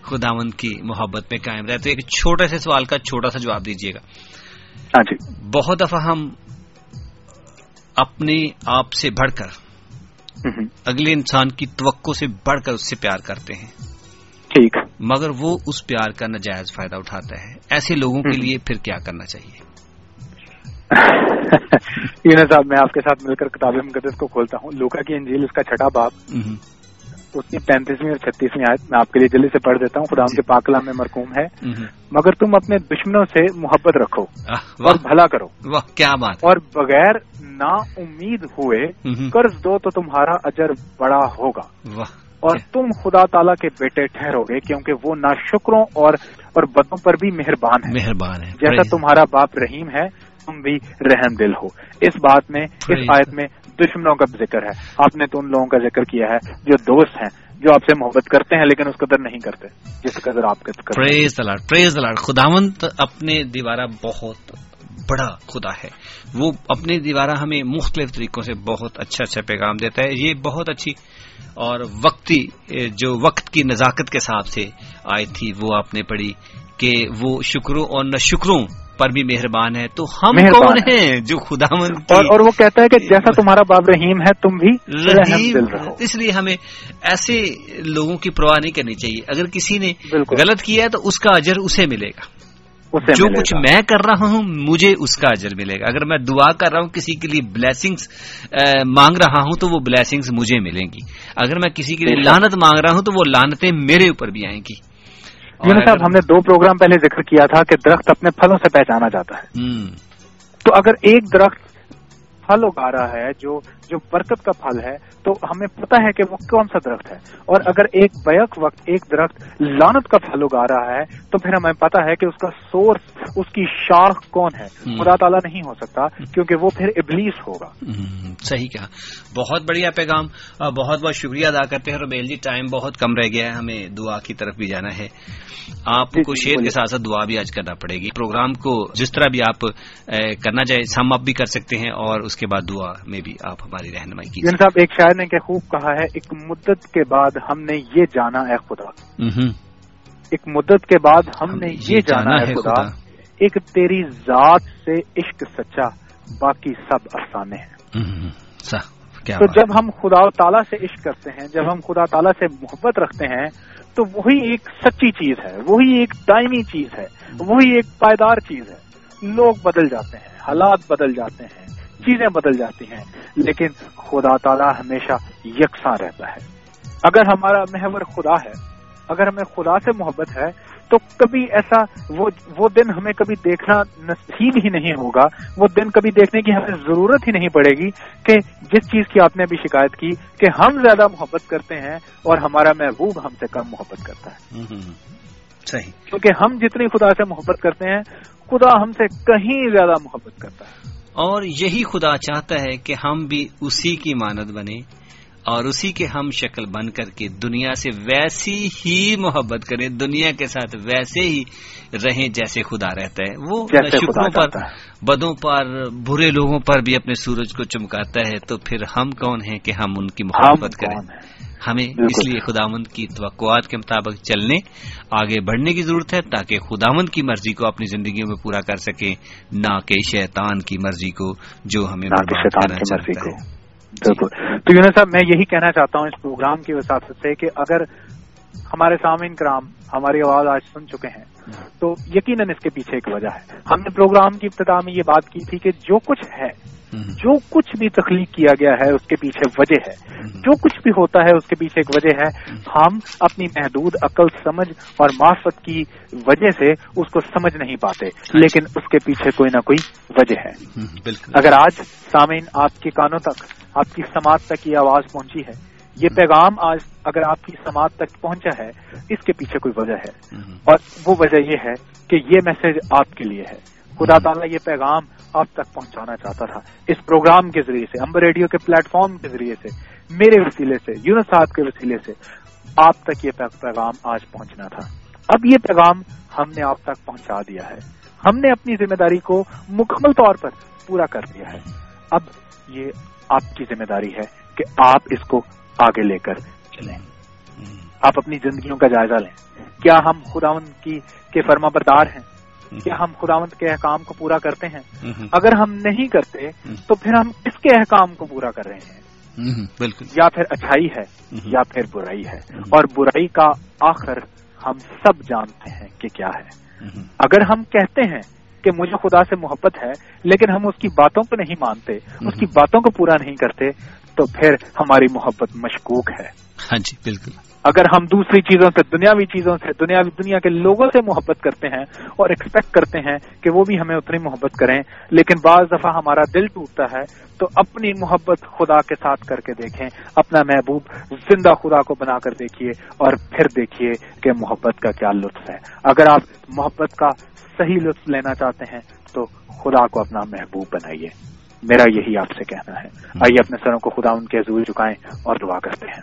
خداون کی محبت میں قائم رہتے ایک چھوٹے سے سوال کا چھوٹا سا جواب دیجیے گا۔ ہاں جی۔ بہت دفعہ ہم اپنے آپ سے بڑھ کر اگلے انسان کی توقع سے بڑھ کر اس سے پیار کرتے ہیں۔ ٹھیک۔ مگر وہ اس پیار کا ناجائز فائدہ اٹھاتا ہے۔ ایسے لوگوں کے لیے پھر کیا کرنا چاہیے؟ صاحب میں آپ کے ساتھ مل کر کتاب مقدس کو کھولتا ہوں۔ لوکا کی انجیل اس کا چھٹا باپ اس کی پینتیسویں اور چھتیسویں آیت میں آپ کے لیے جلدی سے پڑھ دیتا ہوں۔ خدا کے پاکلا میں مرکوم ہے۔ مگر تم اپنے دشمنوں سے محبت رکھو اور بھلا کرو۔ کیا بات۔ اور بغیر نا امید ہوئے قرض دو تو تمہارا اجر بڑا ہوگا۔ اور تم خدا تعالیٰ کے بیٹے ٹھہرو گے کیونکہ وہ نہ شکروں اور اور بدوں پر بھی مہربان ہے۔ مہربان ہے۔ جیسا تمہارا باپ رحیم ہے تم بھی رحم دل ہو۔ اس بات میں اس آیت میں دشمنوں کا ذکر ہے۔ آپ نے تو ان لوگوں کا ذکر کیا ہے جو دوست ہیں، جو آپ سے محبت کرتے ہیں لیکن اس قدر نہیں کرتے، جس قدر آپ خداونت اپنے دیوارہ بہت بڑا خدا ہے۔ وہ اپنے دیوارہ ہمیں مختلف طریقوں سے بہت اچھا اچھا پیغام دیتا ہے۔ یہ بہت اچھی اور وقتی، جو وقت کی نزاکت کے حساب سے آئی تھی، وہ آپ نے پڑھی کہ وہ شکروں اور نہ شکروں پر بھی مہربان ہے تو ہم کون ہیں جو خدا مند اور وہ کہتا ہے کہ جیسا تمہارا باب رحیم ہے تم بھی رحیم اس لیے ہمیں ایسے لوگوں کی پرواہ نہیں کرنی چاہیے۔ اگر کسی نے غلط کیا ہے تو اس کا اجر اسے ملے گا۔ جو کچھ میں کر رہا ہوں مجھے اس کا اجر ملے گا۔ اگر میں دعا کر رہا ہوں کسی کے لیے بلیسنگس مانگ رہا ہوں تو وہ بلیسنگس مجھے ملیں گی۔ اگر میں کسی کے لیے لانت مانگ رہا ہوں تو وہ لانتیں میرے اوپر بھی آئیں گی۔ صاحب ہم نے دو پروگرام پہلے ذکر کیا تھا کہ درخت اپنے پھلوں سے پہچانا جاتا ہے۔ تو اگر ایک درخت پھل اگا رہا ہے جو جو برکت کا پھل ہے تو ہمیں پتا ہے کہ وہ کون سا درخت ہے۔ اور اگر ایک بیک وقت ایک درخت لانت کا پھل اگا رہا ہے تو پھر ہمیں پتا ہے کہ اس کا سورس اس کی شاخ کون ہے۔ خدا تعالیٰ نہیں ہو سکتا کیونکہ وہ پھر ابلیس ہوگا۔ صحیح کہا۔ بہت بڑھیا پیغام بہت بہت شکریہ ادا کرتے ہیں۔ رومیل جی ٹائم بہت کم رہ گیا ہے ہمیں دعا کی طرف بھی جانا ہے۔ آپ جی، کو جی، شیر کے ساتھ ساتھ دعا بھی آج کرنا پڑے گی۔ پروگرام کو جس طرح بھی آپ کرنا چاہے سم اپ بھی کر سکتے ہیں اور اس کے بعد دعا میں بھی آپ ہماری رہنمائی کی صاحب ایک شاعر نے کہ خوب کہا ہے ایک مدت کے بعد ہم نے یہ جانا ہے خدا۔ ایک مدت کے بعد ہم نے یہ جانا ہے خدا۔ ایک تیری ذات سے عشق سچا باقی سب افسانے ہیں۔ تو جب ہم خدا تعالیٰ سے عشق کرتے ہیں جب ہم خدا تعالیٰ سے محبت رکھتے ہیں تو وہی ایک سچی چیز ہے وہی ایک دائمی چیز ہے وہی ایک پائیدار چیز ہے۔ لوگ بدل جاتے ہیں حالات بدل جاتے ہیں۔ چیزیں بدل جاتی ہیں لیکن خدا تعالیٰ ہمیشہ یکساں رہتا ہے۔ اگر ہمارا محور خدا ہے اگر ہمیں خدا سے محبت ہے تو کبھی ایسا وہ وہ دن ہمیں کبھی دیکھنا نصیب ہی نہیں ہوگا۔ وہ دن کبھی دیکھنے کی ہمیں ضرورت ہی نہیں پڑے گی کہ جس چیز کی آپ نے ابھی شکایت کی کہ ہم زیادہ محبت کرتے ہیں اور ہمارا محبوب ہم سے کم محبت کرتا ہے۔ صحیح۔ کیونکہ ہم جتنی خدا سے محبت کرتے ہیں خدا ہم سے کہیں زیادہ محبت کرتا ہے۔ اور یہی خدا چاہتا ہے کہ ہم بھی اسی کی مانت بنے اور اسی کے ہم شکل بن کر کے دنیا سے ویسی ہی محبت کریں دنیا کے ساتھ ویسے ہی رہیں جیسے خدا رہتا ہے۔ وہ شکروں پر بدوں پر برے لوگوں پر بھی اپنے سورج کو چمکاتا ہے تو پھر ہم کون ہیں کہ ہم ان کی محبت کریں؟ ہمیں اس لیے خدامند کی توقعات کے مطابق چلنے آگے بڑھنے کی ضرورت ہے تاکہ خدامند کی مرضی کو اپنی زندگیوں میں پورا کر سکیں نہ کہ شیطان کی مرضی کو جو ہمیں کرنا چاہتا ہے۔ بالکل۔ تو یونس صاحب میں یہی کہنا چاہتا ہوں اس پروگرام کی وساطت سے کہ اگر ہمارے سامعین کرام ہماری آواز آج سن چکے ہیں۔ تو یقیناً اس کے پیچھے ایک وجہ ہے۔ ہم نے پروگرام کی ابتدا میں یہ بات کی تھی کہ جو کچھ ہے جو کچھ بھی تخلیق کیا گیا ہے اس کے پیچھے وجہ ہے۔ جو کچھ بھی ہوتا ہے اس کے پیچھے ایک وجہ ہے۔ ہم اپنی محدود عقل سمجھ اور معرفت کی وجہ سے اس کو سمجھ نہیں پاتے۔ لیکن اس کے پیچھے کوئی نہ کوئی وجہ ہے۔ اگر آج سامعین آپ کے کانوں تک آپ کی سماعت تک یہ آواز پہنچی ہے یہ پیغام آج اگر آپ کی سماعت تک پہنچا ہے اس کے پیچھے کوئی وجہ ہے۔ اور وہ وجہ یہ ہے کہ یہ میسج آپ کے لیے ہے۔ خدا تعالیٰ یہ پیغام آپ تک پہنچانا چاہتا تھا۔ اس پروگرام کے ذریعے سے امبر ریڈیو کے پلیٹ فارم کے ذریعے سے میرے وسیلے سے یونس صاحب کے وسیلے سے آپ تک یہ پیغام آج پہنچنا تھا۔ اب یہ پیغام ہم نے آپ تک پہنچا دیا ہے۔ ہم نے اپنی ذمہ داری کو مکمل طور پر پورا کر دیا ہے۔ اب یہ آپ کی ذمہ داری ہے کہ آپ اس کو آگے لے کر۔ چلیں۔ آپ اپنی زندگیوں کا جائزہ لیں۔ کیا ہم خداون کی کے فرما بردار ہیں؟ کیا ہم خداوند کے احکام کو پورا کرتے ہیں؟ اگر ہم نہیں کرتے تو پھر ہم اس کے احکام کو پورا کر رہے ہیں۔ بالکل۔ یا پھر اچھائی ہے یا پھر برائی ہے۔ اور برائی کا آخر ہم سب جانتے ہیں کہ کیا ہے۔ اگر ہم کہتے ہیں کہ مجھے خدا سے محبت ہے لیکن ہم اس کی باتوں کو نہیں مانتے اس کی باتوں کو پورا نہیں کرتے تو پھر ہماری محبت مشکوک ہے۔ ہاں جی بالکل۔ اگر ہم دوسری چیزوں سے دنیاوی چیزوں سے دنیاوی دنیا کے لوگوں سے محبت کرتے ہیں اور ایکسپیکٹ کرتے ہیں کہ وہ بھی ہمیں اتنی محبت کریں لیکن بعض دفعہ ہمارا دل ٹوٹتا ہے تو اپنی محبت خدا کے ساتھ کر کے دیکھیں اپنا محبوب زندہ خدا کو بنا کر دیکھیے اور پھر دیکھیے کہ محبت کا کیا لطف ہے۔ اگر آپ محبت کا صحیح لطف لینا چاہتے ہیں تو خدا کو اپنا محبوب بنائیے۔ میرا یہی آپ سے کہنا ہے۔ آئیے اپنے سروں کو خدا ان کے حضور چکائیں اور دعا کرتے ہیں۔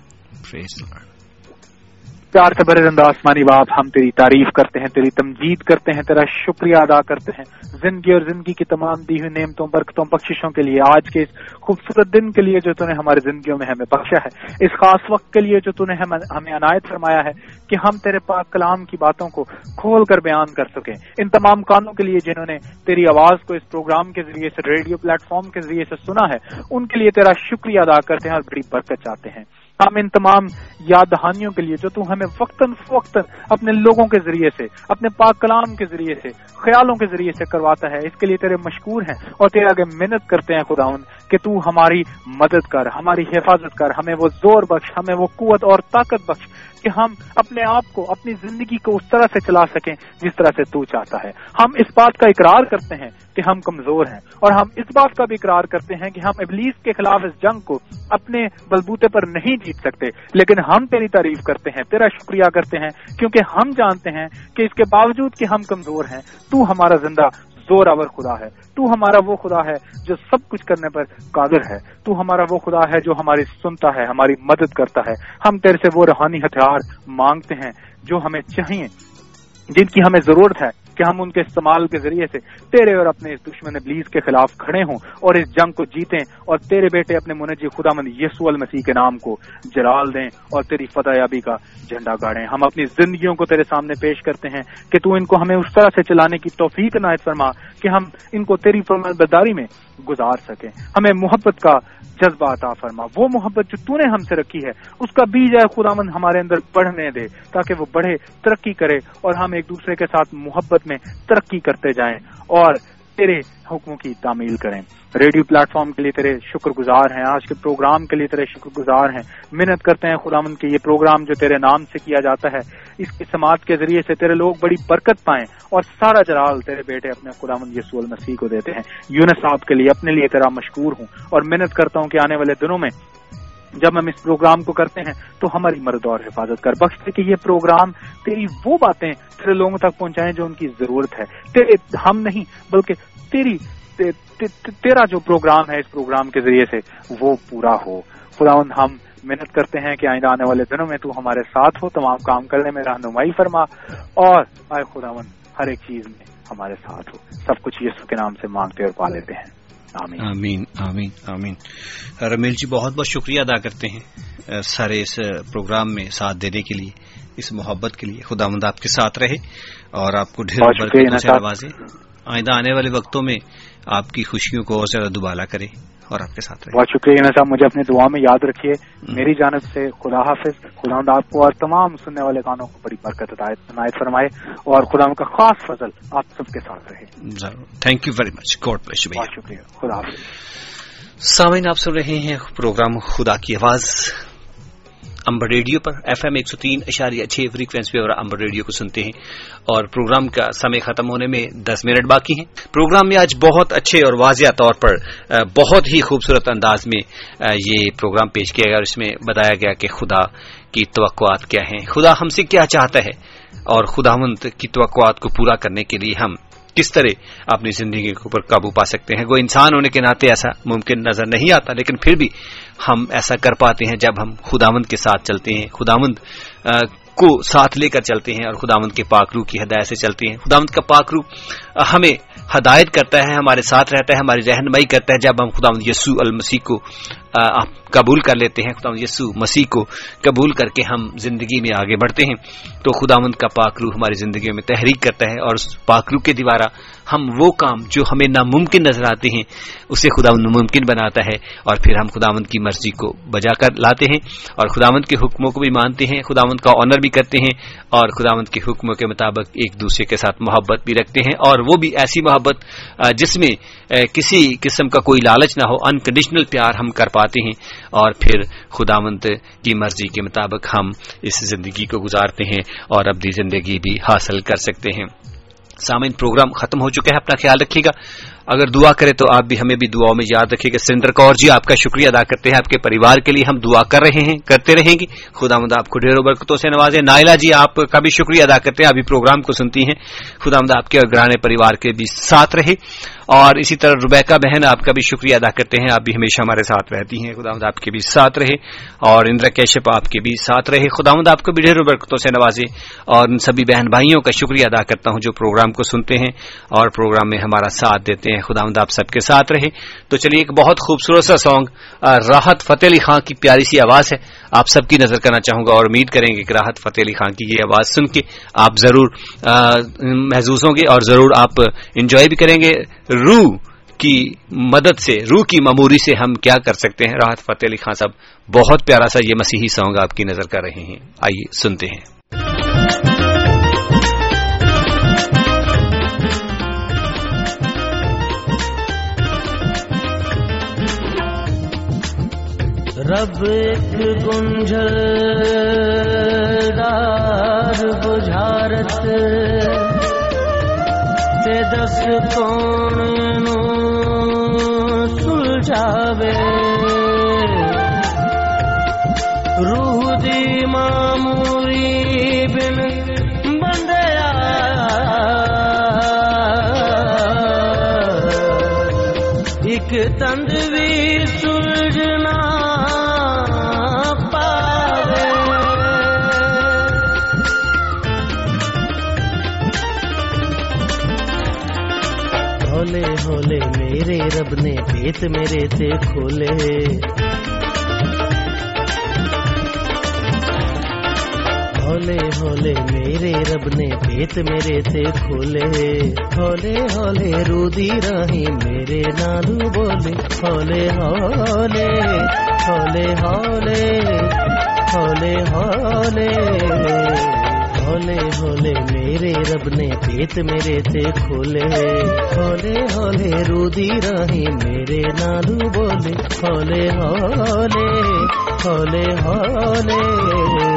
پیار سے برے زندہ آسمانی باپ، ہم تیری تعریف کرتے ہیں، تیری تمجید کرتے ہیں، تیرا شکریہ ادا کرتے ہیں۔ زندگی اور زندگی کی تمام دی ہوئی نعمتوں، برکتوں، بخششوں کے لیے، آج کے اس خوبصورت دن کے لیے جو تو نے ہماری زندگیوں میں ہمیں بخشا ہے۔ اس خاص وقت کے لیے جو تو نے ہمیں عنایت فرمایا ہے کہ ہم تیرے پاک کلام کی باتوں کو کھول کر بیان کر سکیں۔ ان تمام کانوں کے لیے جنہوں نے تیری آواز کو اس پروگرام کے ذریعے سے، ریڈیو پلیٹ فارم کے ذریعے سے سنا ہے، ان کے لیے تیرا شکریہ ادا کرتے ہیں اور بڑی برکت چاہتے ہیں۔ ہم ان تمام یاد دہانیوں کے لیے جو تو ہمیں وقتاً فوقتاً اپنے لوگوں کے ذریعے سے، اپنے پاک کلام کے ذریعے سے، خیالوں کے ذریعے سے کرواتا ہے۔ اس کے لیے تیرے مشکور ہیں اور تیرے آگے محنت کرتے ہیں خداون کہ تو ہماری مدد کر، ہماری حفاظت کر، ہمیں وہ زور بخش، ہمیں وہ قوت اور طاقت بخش کہ ہم اپنے آپ کو، اپنی زندگی کو اس طرح سے چلا سکیں جس طرح سے تو چاہتا ہے۔ ہم اس بات کا اقرار کرتے ہیں کہ ہم کمزور ہیں اور ہم اس بات کا بھی اقرار کرتے ہیں کہ ہم ابلیس کے خلاف اس جنگ کو اپنے بلبوتے پر نہیں جیت سکتے۔ لیکن ہم تیری تعریف کرتے ہیں، تیرا شکریہ کرتے ہیں کیونکہ ہم جانتے ہیں کہ اس کے باوجود کہ ہم کمزور ہیں، تو ہمارا زندہ زور آور خدا ہے۔ تو ہمارا وہ خدا ہے جو سب کچھ کرنے پر قادر ہے۔ تو ہمارا وہ خدا ہے جو ہماری سنتا ہے، ہماری مدد کرتا ہے۔ ہم تیرے سے وہ روحانی ہتھیار مانگتے ہیں جو ہمیں چاہیے، جن کی ہمیں ضرورت ہے۔ کہ ہم ان کے استعمال کے ذریعے سے تیرے اور اپنے اس دشمن ابلیس کے خلاف کھڑے ہوں اور اس جنگ کو جیتیں اور تیرے بیٹے اپنے منجی خدا مند یسو المسیح کے نام کو جلال دیں اور تیری فتح یابی کا جھنڈا گاڑیں۔ ہم اپنی زندگیوں کو تیرے سامنے پیش کرتے ہیں کہ تو ان کو ہمیں اس طرح سے چلانے کی توفیق عنایت فرما کہ ہم ان کو تیری بداری میں گزار سکیں۔ ہمیں محبت کا جذبہ عطا فرما۔ وہ محبت جو تو نے ہم سے رکھی ہے، اس کا بیج ہے خدا مند ہمارے اندر بڑھنے دے، تاکہ وہ بڑھے، ترقی کرے اور ہم ایک دوسرے کے ساتھ محبت میں ترقی کرتے جائیں۔ اور تیرے حکموں کی تعمیل کریں۔ ریڈیو پلیٹ فارم کے لیے تیرے شکر گزار ہیں۔ آج کے پروگرام کے لیے تیرے شکر گزار ہیں۔ محنت کرتے ہیں خدا مند کے یہ پروگرام جو تیرے نام سے کیا جاتا ہے، اس کی سماعت کے ذریعے سے تیرے لوگ بڑی برکت پائیں اور سارا جلال تیرے بیٹے اپنے خدا مند یسو المسیح کو دیتے ہیں۔ یونس صاحب کے لیے اپنے لیے تیرا مشکور ہوں اور محنت کرتا ہوں کہ آنے والے دنوں میں جب ہم اس پروگرام کو کرتے ہیں تو ہماری مدد اور حفاظت کر۔ بخش کہ یہ پروگرام تیری وہ باتیں تیرے لوگوں تک پہنچائیں جو ان کی ضرورت ہے۔ تیرے ہم نہیں، بلکہ تیری تیرا جو پروگرام ہے اس پروگرام کے ذریعے سے وہ پورا ہو۔ خدا ہم محنت کرتے ہیں کہ آئندہ آنے والے دنوں میں تو ہمارے ساتھ ہو، تمام کام کرنے میں رہنمائی فرما۔ اور آئے خدا ہر ایک چیز میں ہمارے ساتھ ہو۔ سب کچھ یسو کے نام سے مانگتے اور پا لیتے ہیں۔ آمین۔ آمین آمین آمین۔ رمیل جی بہت بہت شکریہ ادا کرتے ہیں سارے اس پروگرام میں ساتھ دینے کے لیے اس محبت کے لیے۔ خدا مند آپ کے ساتھ رہے اور آپ کو ڈھیر آوازیں۔ آئندہ آنے والے وقتوں میں آپ کی خوشیوں کو اور زیادہ دوبالا کرے اور آپ کے ساتھ رہے۔ بہت شکریہ صاحب مجھے اپنی دعا میں یاد رکھیے۔ میری جانب سے خدا حافظ خدا آپ کو اور تمام سننے والے گانوں کو بڑی برکت عنایت فرمائے اور خدا کا خاص فضل آپ سب کے ساتھ رہے۔ ضرور۔ Thank you very much God بہت شکریہ۔ خدا حافظ۔ سامعین آپ سن رہے ہیں پروگرام خدا کی آواز۔ امبر ریڈیو پر ایف ایم ایک سو تین اشاریہ چھ فریکوینسی پہ اور امبر ریڈیو کو سنتے ہیں اور پروگرام کا سمے ختم ہونے میں دس منٹ باقی ہیں۔ پروگرام میں آج بہت اچھے اور واضح طور پر بہت ہی خوبصورت انداز میں یہ پروگرام پیش کیا گیا اور اس میں بتایا گیا کہ خدا کی توقعات کیا ہیں۔ خدا ہم سے کیا چاہتا ہے؟ اور خدا مند کی توقعات کو پورا کرنے کے لیے ہم کس طرح اپنی زندگی کے اوپر قابو پا سکتے ہیں؟ وہ انسان ہونے کے ناطے ایسا ممکن نظر نہیں آتا، لیکن پھر بھی ہم ایسا کر پاتے ہیں جب ہم خداوند کے ساتھ چلتے ہیں۔ خداوند کو ساتھ لے کر چلتے ہیں اور خداوند کے پاکرو کی ہدایت سے چلتے ہیں۔ خداوند کا پاکرو ہمیں ہدایت کرتا ہے، ہمارے ساتھ رہتا ہے، ہماری رہنمائی کرتا ہے۔ جب ہم خداوند یسو المسیح کو قبول کر لیتے ہیں خدا یسو مسیح کو قبول کر کے ہم زندگی میں آگے بڑھتے ہیں، تو خداوند کا کا پاکرو ہماری زندگی میں تحریک کرتا ہے اور اس پاکرو کے دوارا ہم وہ کام جو ہمیں ناممکن نظر آتے ہیں، اسے خدا مند ممکن بناتا ہے اور پھر ہم خدا مند کی مرضی کو بجا کر لاتے ہیں اور خدا مند کے حکموں کو بھی مانتے ہیں خدا کا آنر بھی کرتے ہیں اور خدا مند کے حکموں کے مطابق ایک دوسرے کے ساتھ محبت بھی رکھتے ہیں اور وہ بھی ایسی محبت جس میں کسی قسم کا کوئی لالچ نہ ہو انکنڈیشنل پیار ہم کر پاتے ہیں اور پھر خدا مند کی مرضی کے مطابق ہم اس زندگی کو گزارتے ہیں اور اپنی زندگی بھی حاصل کر سکتے ہیں۔ سامعین، پروگرام ختم ہو چکا ہے، اپنا خیال رکھیے گا۔ اگر دعا کرے تو آپ بھی ہمیں بھی دعاؤں میں یاد رکھیے گا۔ سرندر کور جی آپ کا شکریہ ادا کرتے ہیں۔ آپ کے پریوار کے لیے ہم دعا کر رہے ہیں، کرتے رہیں گے۔ خدا مد آپ کو ڈھیروں برکتوں سے نوازے۔ نائلا جی آپ کا بھی شکریہ ادا کرتے ہیں۔ ابھی پروگرام کو سنتی ہیں۔ خدا مد آپ کے گرانے پریوار کے بھی ساتھ رہے۔ اور اسی طرح ربیکا بہن، آپ کا بھی شکریہ ادا کرتے ہیں، آپ بھی ہمیشہ ہمارے ساتھ رہتی ہیں۔ خدا آپ کے بھی ساتھ رہے اور اندر کیشپ آپ کے بھی ساتھ رہے۔ خدا آپ کو بھی ڈھیر برکتوں سے نوازے اور ان سبھی بہن بھائیوں کا شکریہ ادا کرتا ہوں جو پروگرام کو سنتے ہیں اور پروگرام میں ہمارا ساتھ دیتے ہیں۔ خدا آپ سب کے ساتھ رہے۔ تو چلیے، ایک بہت خوبصورت سا سانگ راحت فتح علی خان کی پیاری سی آواز ہے۔ آپ سب کی نظر کرنا چاہوں گا اور امید کریں گے کہ راحت فتح علی خان کی یہ آواز سن کے آپ ضرور محظوظ ہوں گے اور ضرور آپ انجوائے بھی کریں گے۔ روح کی مدد سے، روح کی معموری سے ہم کیا کر سکتے ہیں؟ راحت، فتح علی خان صاحب، بہت پیارا سا یہ مسیحی سانگ آپ کی نظر کر رہے ہیں۔ آئیے سنتے ہیں۔ رب ایک گنجل اپنے پیت میرے سے کھولے۔ ہولے ہولے میرے رب نے پیت میرے سے کھولے۔ ہولے ہولے رو دی راہی میرے نالو بولے۔ ہولے ہولے ہولے ہولے ہولے ہولے۔ ہولے ہولے میرے رب نے پیت میرے تے کھولے۔ ہولے ہولے رودی راہی میرے نالو بولے۔ ہولے ہولے ہولے ہولے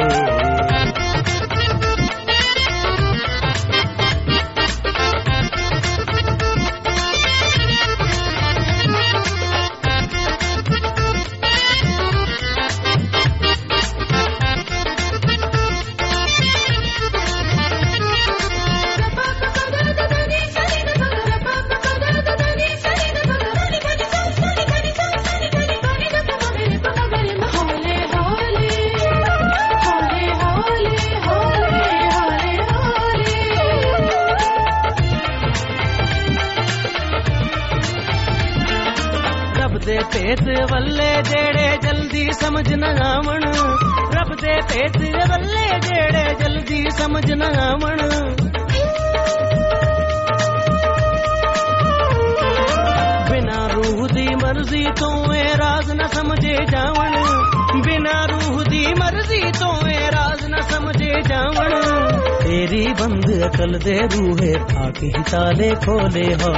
تالے کھولے ہو۔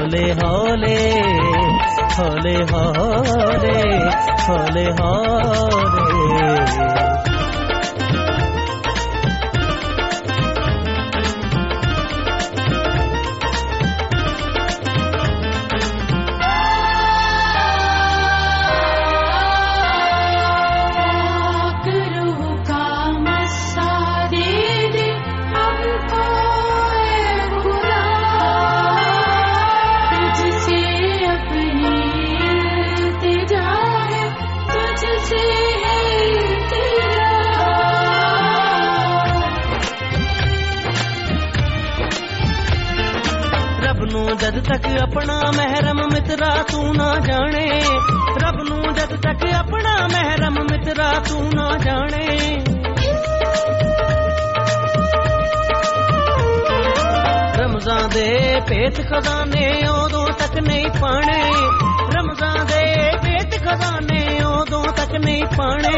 ਜਦ ਤੱਕ ਆਪਣਾ ਮਹਿਰਮ ਮਿੱਤਰਾ ਤੂੰ ਨਾ ਜਾਣੇ, ਰੱਬ ਨੂੰ ਜਦ ਤੱਕ ਆਪਣਾ ਮਹਿਰਮ ਮਿੱਤਰਾ ਤੂੰ ਨਾ ਜਾਣੇ। ਰਮਜ਼ਾਨ ਦੇ ਭੇਤ ਖਜ਼ਾਨੇ ਉਦੋਂ ਤੱਕ ਨਹੀਂ ਪਾਣੇ, ਰਮਜ਼ਾਨ ਦੇ ਭੇਤ ਖਜ਼ਾਨੇ ਉਦੋਂ ਤੱਕ ਨਹੀਂ ਪਾਣੇ।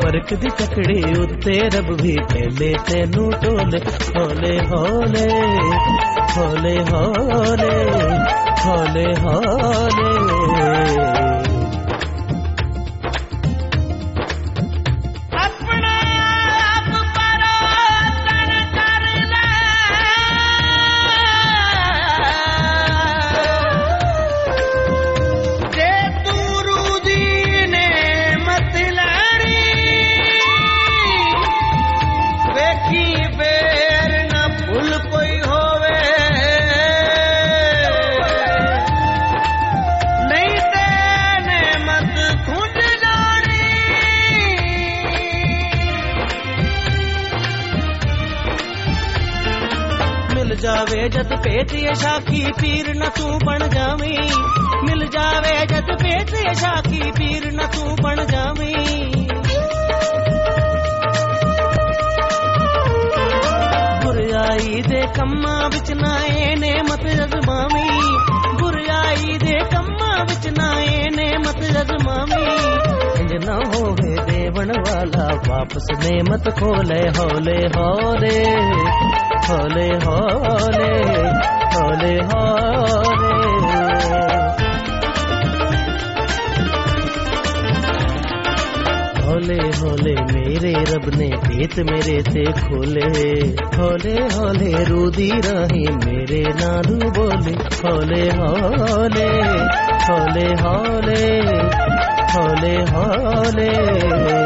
ਫ਼ਰਕ ਦੀ ਚੱਕੜੀ ਉੱਤੇ ਰੱਬ ਵੀ ਪਹਿਲੇ ਤੈਨੂੰ ਟੋਲੇ ਹੌਲੇ ਹੌਲੇ হলে হলে হলে হলে। پیتری شاخی پیر نہ تو بن جامی مل جاوے جد پیتری شاخی پیر نہ تو بن جامی دے کما بچ نہ نہ نعمت ہوے دیون والا واپس نعمت کھولے ہولے ہورے হলে হলে হলে হলে ہولے ہولے میرے رب نے بھیت میرے تے کھولے۔ ہولے ہولے رودی راہی میرے نالو بولے۔ ہولے ہولے ہولے ہولے ہولے ہولے